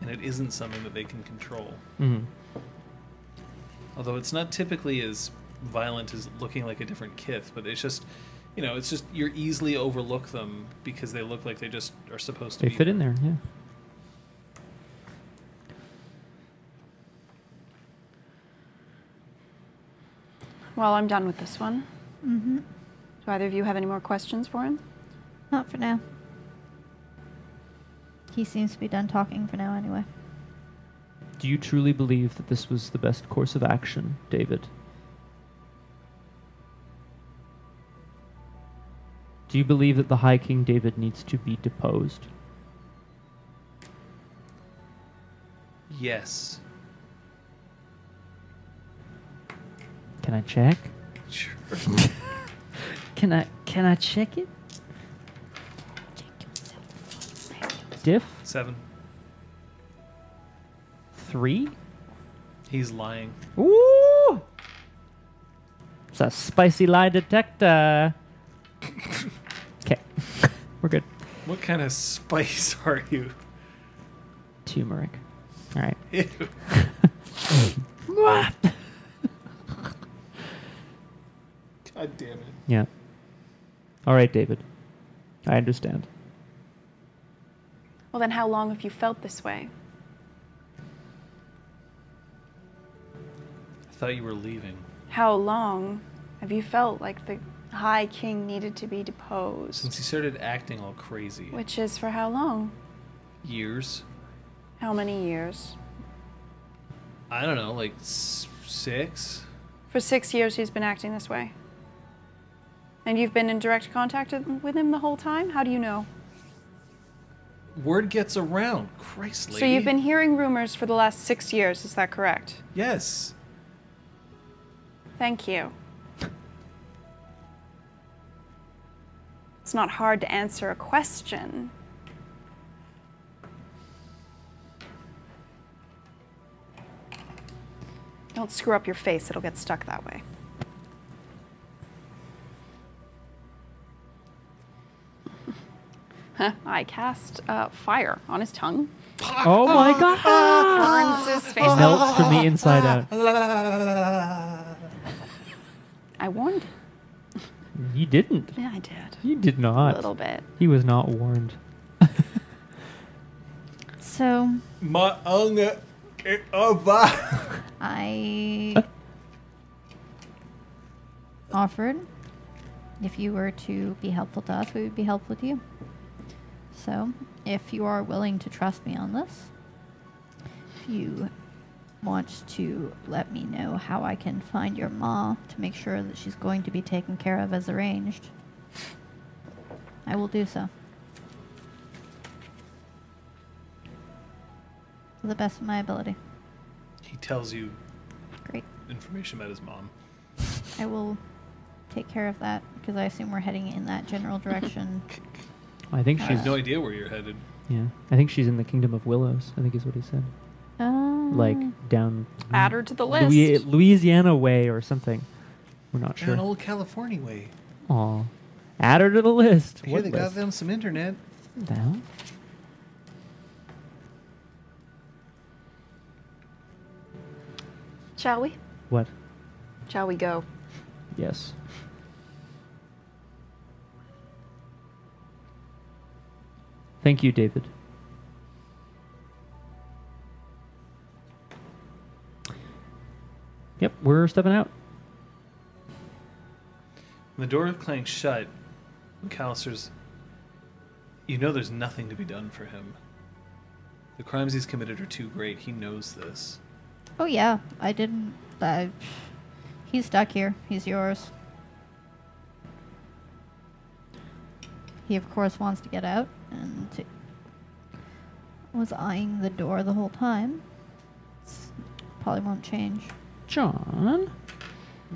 And it isn't something that they can control. mhm. Although it's not typically as violent as looking like a different kith, but it's just, you know, it's just you're easily overlook them because they look like they just are supposed to They be. fit in there. Yeah. Well, I'm done with this one. Mm-hmm. Do either of you have any more questions for him? Not for now. He seems to be done talking for now, anyway. Do you truly believe that this was the best course of action, David? Do you believe that the High King David needs to be deposed? Yes. Can I check? Sure. Can I can I check it? Check yourself. Diff Seven. three. He's lying. Ooh! It's a spicy lie detector. Okay, we're good. What kind of spice are you? Turmeric. All right. Ew. God damn it. Yeah. All right, David. I understand. Well, then how long have you felt this way? I thought you were leaving. How long have you felt like the High King needed to be deposed? Since he started acting all crazy. Which is for how long? Years. How many years? I don't know, like s- six? For six years, he's been acting this way. And you've been in direct contact with him the whole time? How do you know? Word gets around. Christ, lady. So you've been hearing rumors for the last six years, is that correct? Yes. Thank you. It's not hard to answer a question. Don't screw up your face, it'll get stuck that way. I cast uh, fire on his tongue. Oh my god! Burns his face. Melts from the inside out. I warned. You didn't. Yeah, I did. You did not. A not. little bit. He was not warned. So My unge over. I offered if you were to be helpful to us, we would be helpful to you. So, if you are willing to trust me on this, if you want to let me know how I can find your ma to make sure that she's going to be taken care of as arranged, I will do so. To the best of my ability. He tells you Great. information about his mom. I will take care of that because I assume we're heading in that general direction. I think I she's have no idea where you're headed. yeah. I think she's in the kingdom of willows. I think is what he said. Uh, Like down Add her to the list. Louis- Louisiana way or something. We're not sure. An old California way. Aw. Add her to the list. I hear What they got list? them some internet. The hell? Shall we? What? Shall we go? Yes. Thank you, David. Yep, we're stepping out. When the door clanks shut, McAllister's. You know there's nothing to be done for him. The crimes he's committed are too great. He knows this. oh yeah, I didn't. I, he's stuck here. He's yours. He of course wants to get out, and t- was eyeing the door the whole time. S- Probably won't change. John,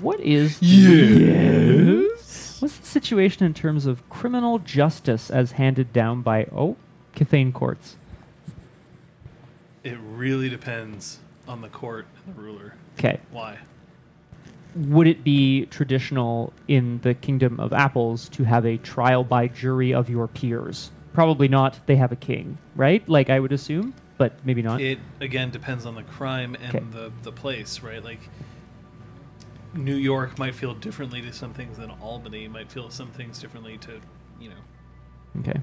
what is yes? What's the situation in terms of criminal justice as handed down by oh, Kithain courts? It really depends on the court and the ruler. Okay, Why? Would it be traditional in the kingdom of apples to have a trial by jury of your peers? Probably not. They have a king, right? Like I would assume, but maybe not. It again depends on the crime and Okay. the the place, right? Like New York might feel differently to some things than Albany might feel some things differently to, you know, okay.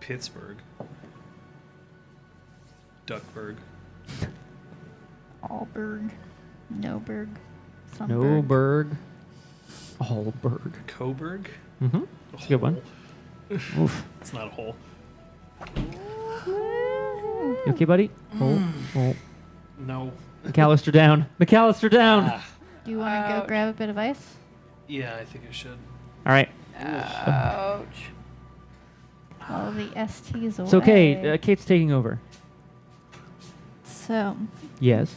Pittsburgh, Duckburg. Alberg, Noberg, Sunberg. Noberg. Allberg. Coburg? Mm-hmm. That's a good one. Oof. It's not a hole. You okay, buddy? Oh, oh. No. McAllister down. McAllister down. Ah, Do you want to go Ouch. grab a bit of ice? yeah, I think I should. All right. Ouch. All the STs away. It's okay. Uh, Kate's taking over. so, Yes.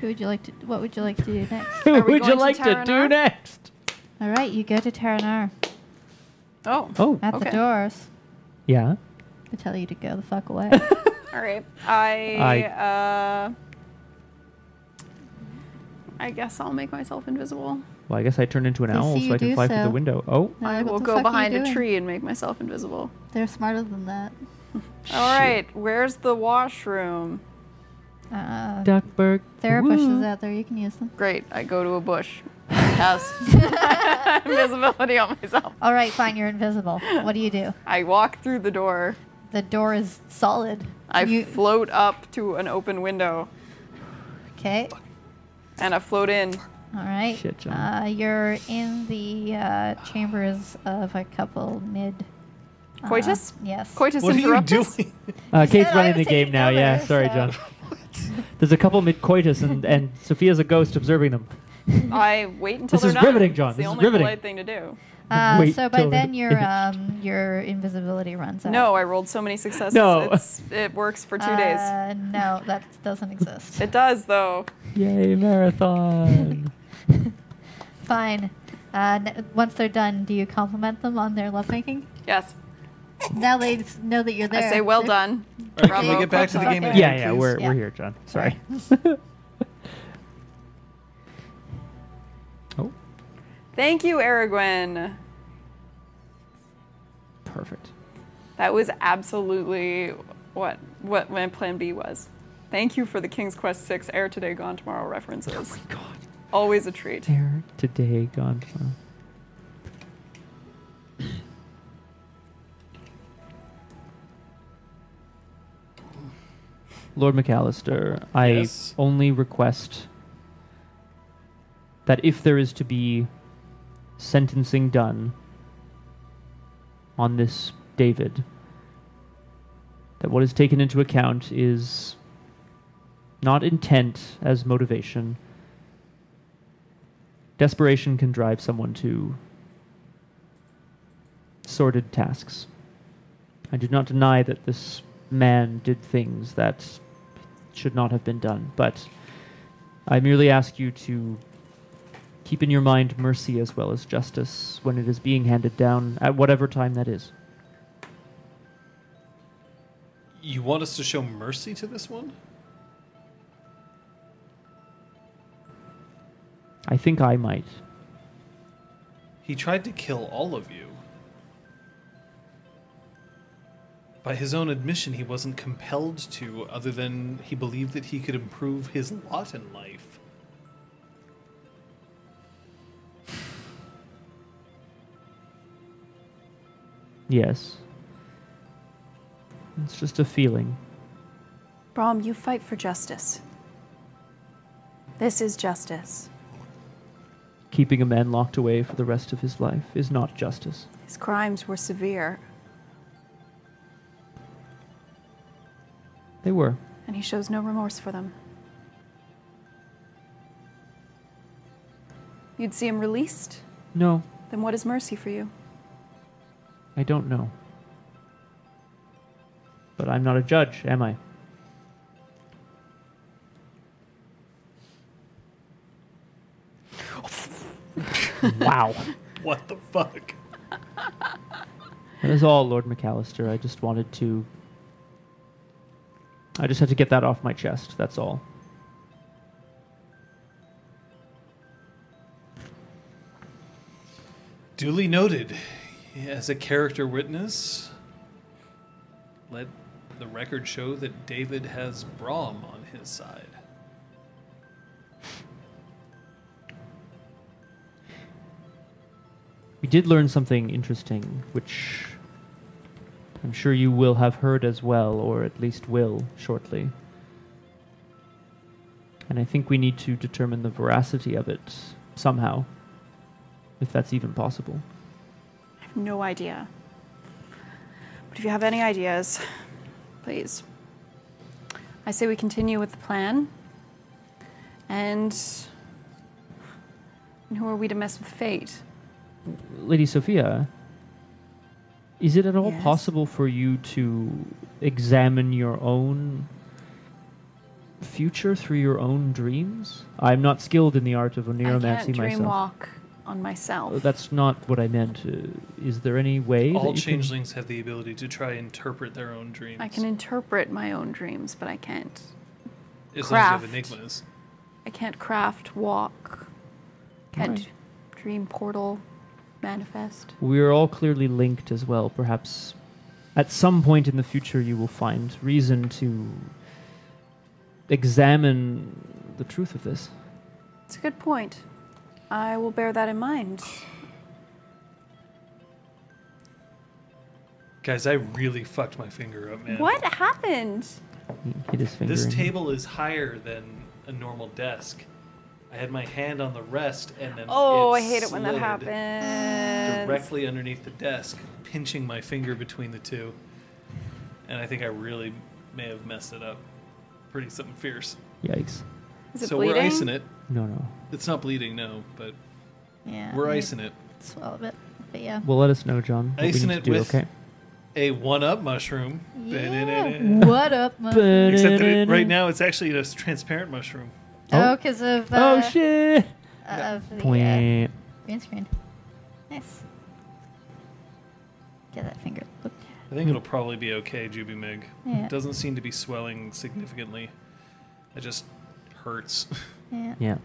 Who would you like to? What would you like to do next? Who Are we would you going to like to do Tara-Nar? next? All right, you go to Tara-Nar Oh. Oh, at the Okay. doors. yeah. I tell you to go the fuck away. All right. I. I- uh, I guess I'll make myself invisible. Well, I guess I turned into an They owl see so you I can do fly through the so. window. Oh, Now, I what will the go fuck are you behind a doing? tree and make myself invisible. They're smarter than that. All right, where's the washroom? Uh, Duckburg. there are Woo. bushes out there. You can use them. Great, I go to a bush. Cast invisibility on myself. All right, fine. You're invisible. What do you do? I walk through the door. The door is solid. I you, float up to an open window okay. and I float in. All right. Shit, John. Uh, you're in the uh, chambers of a couple mid. uh, Coitus? yes. Coitus What are you interruptus? doing? Uh, Kate's running the game taking now. Yeah, sorry, so- John. There's a couple mid coitus, and, and Sophia's a ghost observing them. I wait until This they're is done. riveting, John. It's the This is only riveting. polite thing to do. Uh, Wait so by till then it your um your invisibility runs out. No, I rolled so many successes. No. It's, it works for two days. Uh, no, that doesn't exist. It does though. Yay, marathon! Fine. Uh, n- once they're done, do you compliment them on their lovemaking? Yes. Now they know that you're there. I say well They're- done. All right, can Bravo, we get back to the game at Okay. yeah, yeah, please? we're, Yeah. we're here, John. Sorry. oh, Thank you, Aragwen. perfect. That was absolutely what what my plan B was. Thank you for the King's Quest Six Heir Today Gone Tomorrow references. Oh my god. Always a treat. There, today, gone Lord McAllister, I Yes? only request that if there is to be sentencing done on this David, that what is taken into account is not intent as motivation. Desperation can drive someone to sordid tasks. I do not deny that this man did things that should not have been done, but I merely ask you to keep in your mind mercy as well as justice when it is being handed down at whatever time that is. You want us to show mercy to this one? I think I might. He tried to kill all of you. By his own admission, he wasn't compelled to, other than he believed that he could improve his lot in life. Yes. It's just a feeling. Brom, you fight for justice. This is justice. Keeping a man locked away for the rest of his life is not justice. His crimes were severe, They were. and he shows no remorse for them. You'd see him released? No, Then what is mercy for you? I don't know. But I'm not a judge, am I? wow. What the fuck? That is all, Lord McAllister. I just wanted to. I just had to get that off my chest, that's all. Duly noted. As a character witness, let the record show that David has Brom on his side. We did learn something interesting, which I'm sure you will have heard as well, or at least will shortly. And I think we need to determine the veracity of it somehow, if that's even possible. I have no idea. But if you have any ideas, please. I say we continue with the plan. And. and who are we to mess with fate? Lady Sophia, is it at all Yes? possible for you to examine your own future through your own dreams? I'm not skilled in the art of oniromancy I neuromancy can't dream myself. walk on myself. That's not what I meant. Uh, is there any way that All you can- changelings have the ability to try and interpret their own dreams. I can interpret my own dreams, but I can't. as long as you have craft. enigmas. I can't craft, walk, can't Alright. dream portal, manifest. We are all clearly linked as well. Perhaps at some point in the future you will find reason to examine the truth of this. It's a good point. I will bear that in mind. Guys, I really fucked my finger up, man. What happened? He hit his finger. This in. table is higher than a normal desk. I had my hand on the rest, and then Oh, it I hate it when that happens. Directly underneath the desk, pinching my finger between the two, and I think I really may have messed it up. Pretty something fierce. Yikes. Is it so bleeding? we're icing it. No, no. It's not bleeding, no, but Yeah. we're icing it. Swallow a bit. But yeah. Well, let us know, John. What we Icing need it to do, with- okay? A one-up mushroom. Yeah. what up, Mo? Except that it, right now it's actually a transparent mushroom. Oh, because of oh uh, shit! of the uh, Point. green screen. Nice. Get that finger. Look. I think it'll probably be okay, Juby Mig. Yeah. It doesn't seem to be swelling significantly. It just hurts. Yeah. Yeah.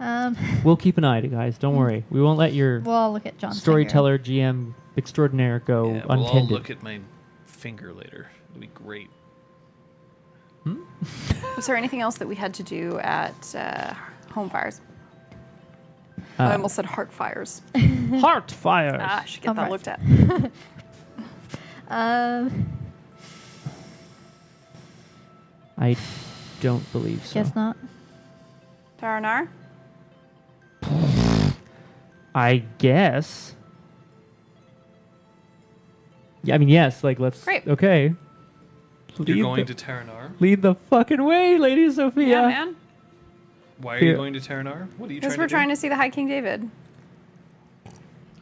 Um. We'll keep an eye on it, guys. Don't worry. We won't let your Well, I'll look at John's storyteller, GM extraordinaire go yeah, we'll all untended. look at my finger later. It'll be great. Was there anything else that we had to do at uh, home fires? Uh, I almost said heart fires. Heart fires. Ah, I should get Home that fires. looked at. Um. I don't believe so. Guess not. Tara-Nar? I guess. Yeah, I mean, yes. Like, let's. Great. Okay. You're Lead going the, to Tara-Nar? lead the fucking way, Lady Sophia. Yeah, man. Why are Here. you going to Tara-Nar? What are you trying to? Because trying we're to trying do? to see the High King David.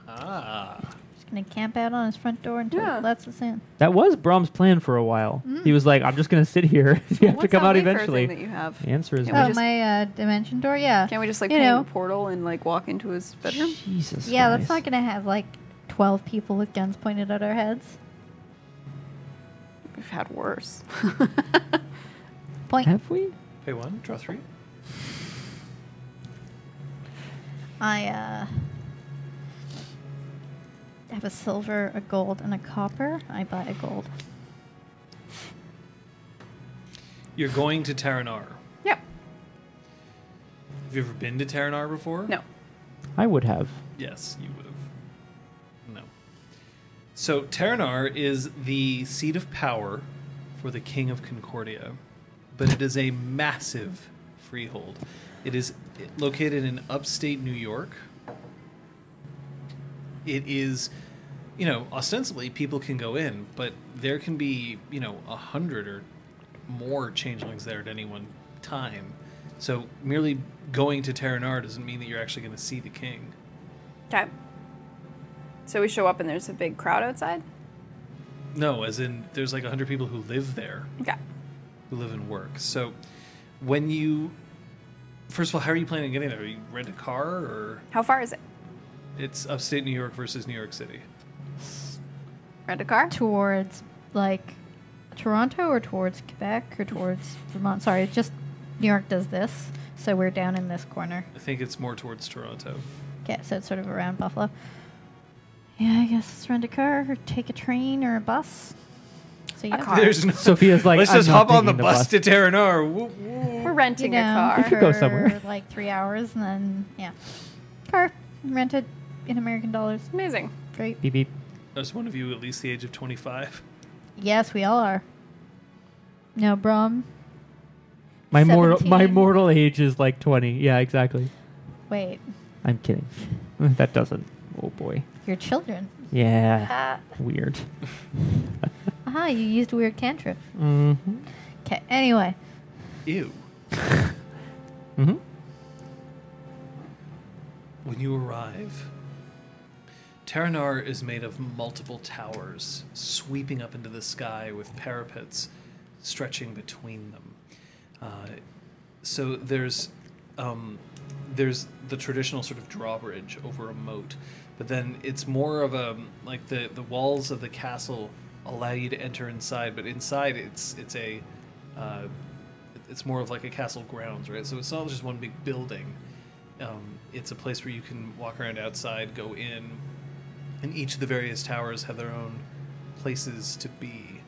Ah. Just gonna camp out on his front door until Yeah. it lets us in. That was Brom's plan for a while. He was like, "I'm just gonna sit here. you have to What's come that out wafer eventually." Thing that you have? The answer is Can no. we Oh, just- my uh, dimension door. Yeah. Can't we just like You paint know. a portal and like walk into his bedroom? Jesus. Yeah, that's Christ. not gonna have like twelve people with guns pointed at our heads. We've had worse. Point. Have we? Pay one, draw three. I uh have a silver, a gold, and a copper. I buy a gold. You're going to Tara-Nar. yep. Have you ever been to Tara-Nar before? No. I would have. Yes, you would have. No. So Tara-Nar is the seat of power for the King of Concordia, but it is a massive freehold. It is located in upstate New York. It is, you know, ostensibly people can go in, but there can be, you know, a hundred or more changelings there at any one time. So merely going to Tara-Nar doesn't mean that you're actually going to see the king. Okay. So we show up and there's a big crowd outside? No, as in there's like 100 people who live there, Okay. who live and work. So when you First of all, how are you planning on getting there? Are you rent a car or How far is it? it's upstate New York versus New York City? Rent a car? Towards like Toronto or towards Quebec or towards Vermont. Sorry, it's just New York does this, so we're down in this corner. I think it's more towards Toronto. Okay, so it's sort of around Buffalo. Yeah, I guess let's rent a car or take a train or a bus. So yeah, car. There's no, Sophia's like, let's "I'm just not hop on the taking the bus, bus." to Tara-Nar. Woo, woo. We're renting you a know, car. could go somewhere for, somewhere. like three hours, and then yeah, car rented in American dollars. Amazing. Great. Beep beep. Is one of you at least the age of 25? Yes, we all are. No, Brom. My mortal my 17. mortal age is like twenty. Yeah, exactly. Wait, I'm kidding. that doesn't. Oh boy. Your children. Yeah. Ah, Weird. aha, you used weird cantrip. hmm Okay. Anyway, Ew. hmm When you arrive, Tara-Nar is made of multiple towers sweeping up into the sky with parapets stretching between them. Uh, so there's um, there's the traditional sort of drawbridge over a moat, but then it's more of a like the the walls of the castle allow you to enter inside, but inside it's it's a uh, it's more of like a castle grounds, right? So it's not just one big building. Um, it's a place where you can walk around outside, go in, and each of the various towers have their own places to be.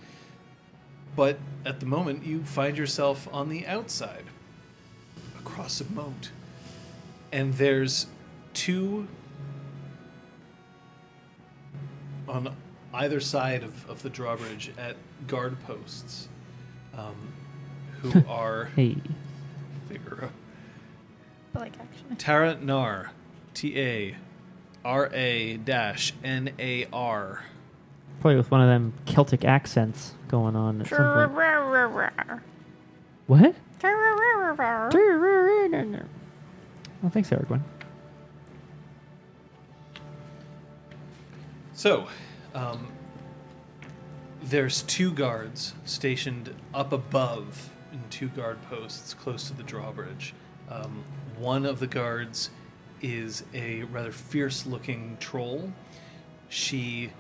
But at the moment, you find yourself on the outside, across a moat. And there's two on either side of, of the drawbridge at guard posts um, who are Hey. Figaro. But like actually. Tara-Nar. T A R A dash N A R. Probably with one of them Celtic accents going on at some point. What? Oh, thanks, Aragorn. So, um, there's two guards stationed up above in two guard posts close to the drawbridge. Um, one of the guards is a rather fierce looking troll. She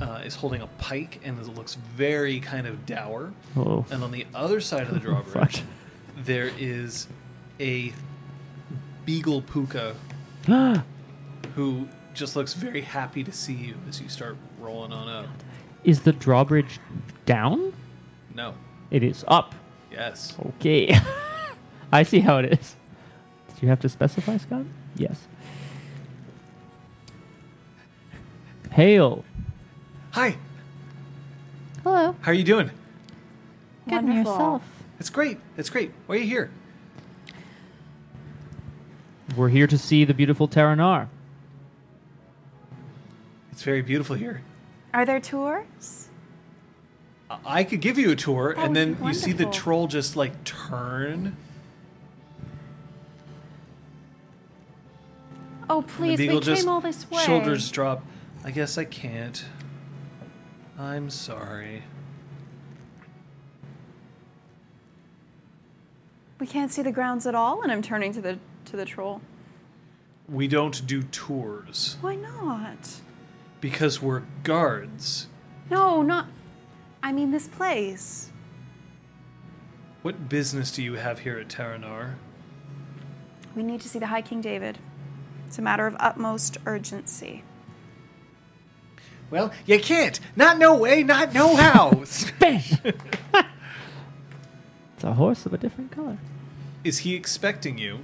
uh, is holding a pike and it looks very kind of dour. Oh. And on the other side of the drawbridge, there is a beagle pooka who just looks very happy to see you as you start rolling on up. Is the drawbridge down? No. It is up. Yes. Okay. I see how it is. Did you have to specify, Scott? Yes. Hail. Hi. Hello. How are you doing? Good and Wonderful. yourself. It's great. It's great. Why are you here? We're here to see the beautiful Tara-Nar. It's very beautiful here. Are there tours? I- could give you a tour, That and then you see the troll just like turn. Oh, please, we came just all this way. Shoulders drop. I guess I can't. I'm sorry. We can't see the grounds at all, and I'm turning to the to the troll. We don't do tours Why not? Because we're guards. No, not. I mean this place. What business do you have here at Tara-Nar? We need to see the High King David. It's a matter of utmost urgency. Well, you can't. Not no way, not no how. It's a horse of a different color. Is he expecting you?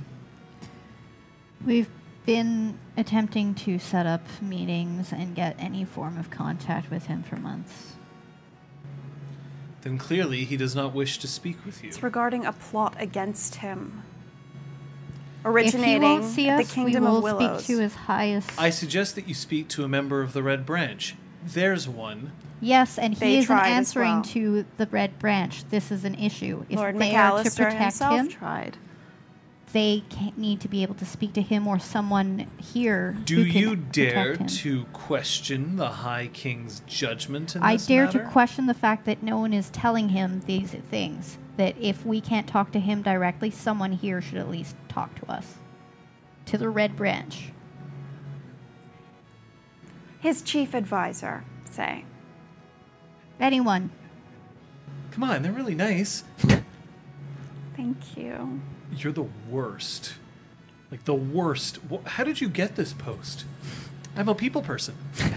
We've been attempting to set up meetings and get any form of contact with him for months. Then clearly he does not wish to speak with you. It's regarding a plot against him. Originating if he won't see us, the Kingdom we will of Willows. speak to his highest. I suggest that you speak to a member of the Red Branch. There's one. yes, and They he isn't tried as answering well. to the Red Branch. This is an issue. If Lord they are to McAllister protect himself him, tried. They can't need to be able to speak to him or someone here. Do who can you dare him. to question the High King's judgment in I this dare matter? to question the fact that no one is telling him these things. That if we can't talk to him directly, someone here should at least talk to us. To the Red Branch. His chief advisor, say. Anyone. Come on, they're really nice. Thank you. You're the worst. Like the worst. Wh- How did you get this post? I'm a people person.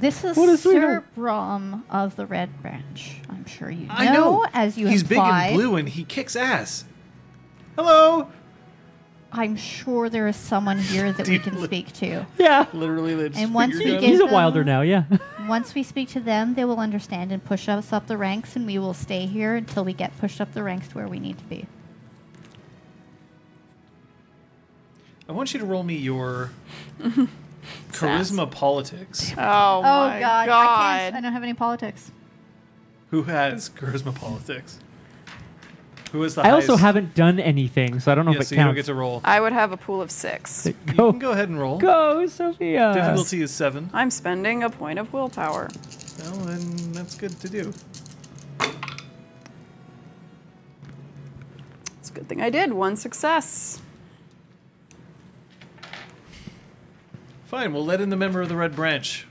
This is What a Sir sweetheart. Brom of the Red Branch. I'm sure you know, I know. as you He's implied. big and blue and he kicks ass. Hello. I'm sure there is someone here that we can look- speak to. Yeah. Literally, they just And once figured we it out. get- He's a wilder now, yeah. Once we speak to them, they will understand and push us up the ranks, and we will stay here until we get pushed up the ranks to where we need to be. I want you to roll me your charisma politics. Oh, Oh my God, I can't. I don't have any politics. Who has charisma politics? Who is the I also haven't done anything, so I don't know Yeah, if so it you don't counts. get to roll. I would have a pool of six. You Go, can go ahead and roll. go, Sophia. Difficulty is seven. I'm spending a point of willpower. Well, then that's good to do. It's a good thing I did. One success. Fine, we'll let in the member of the Red Branch.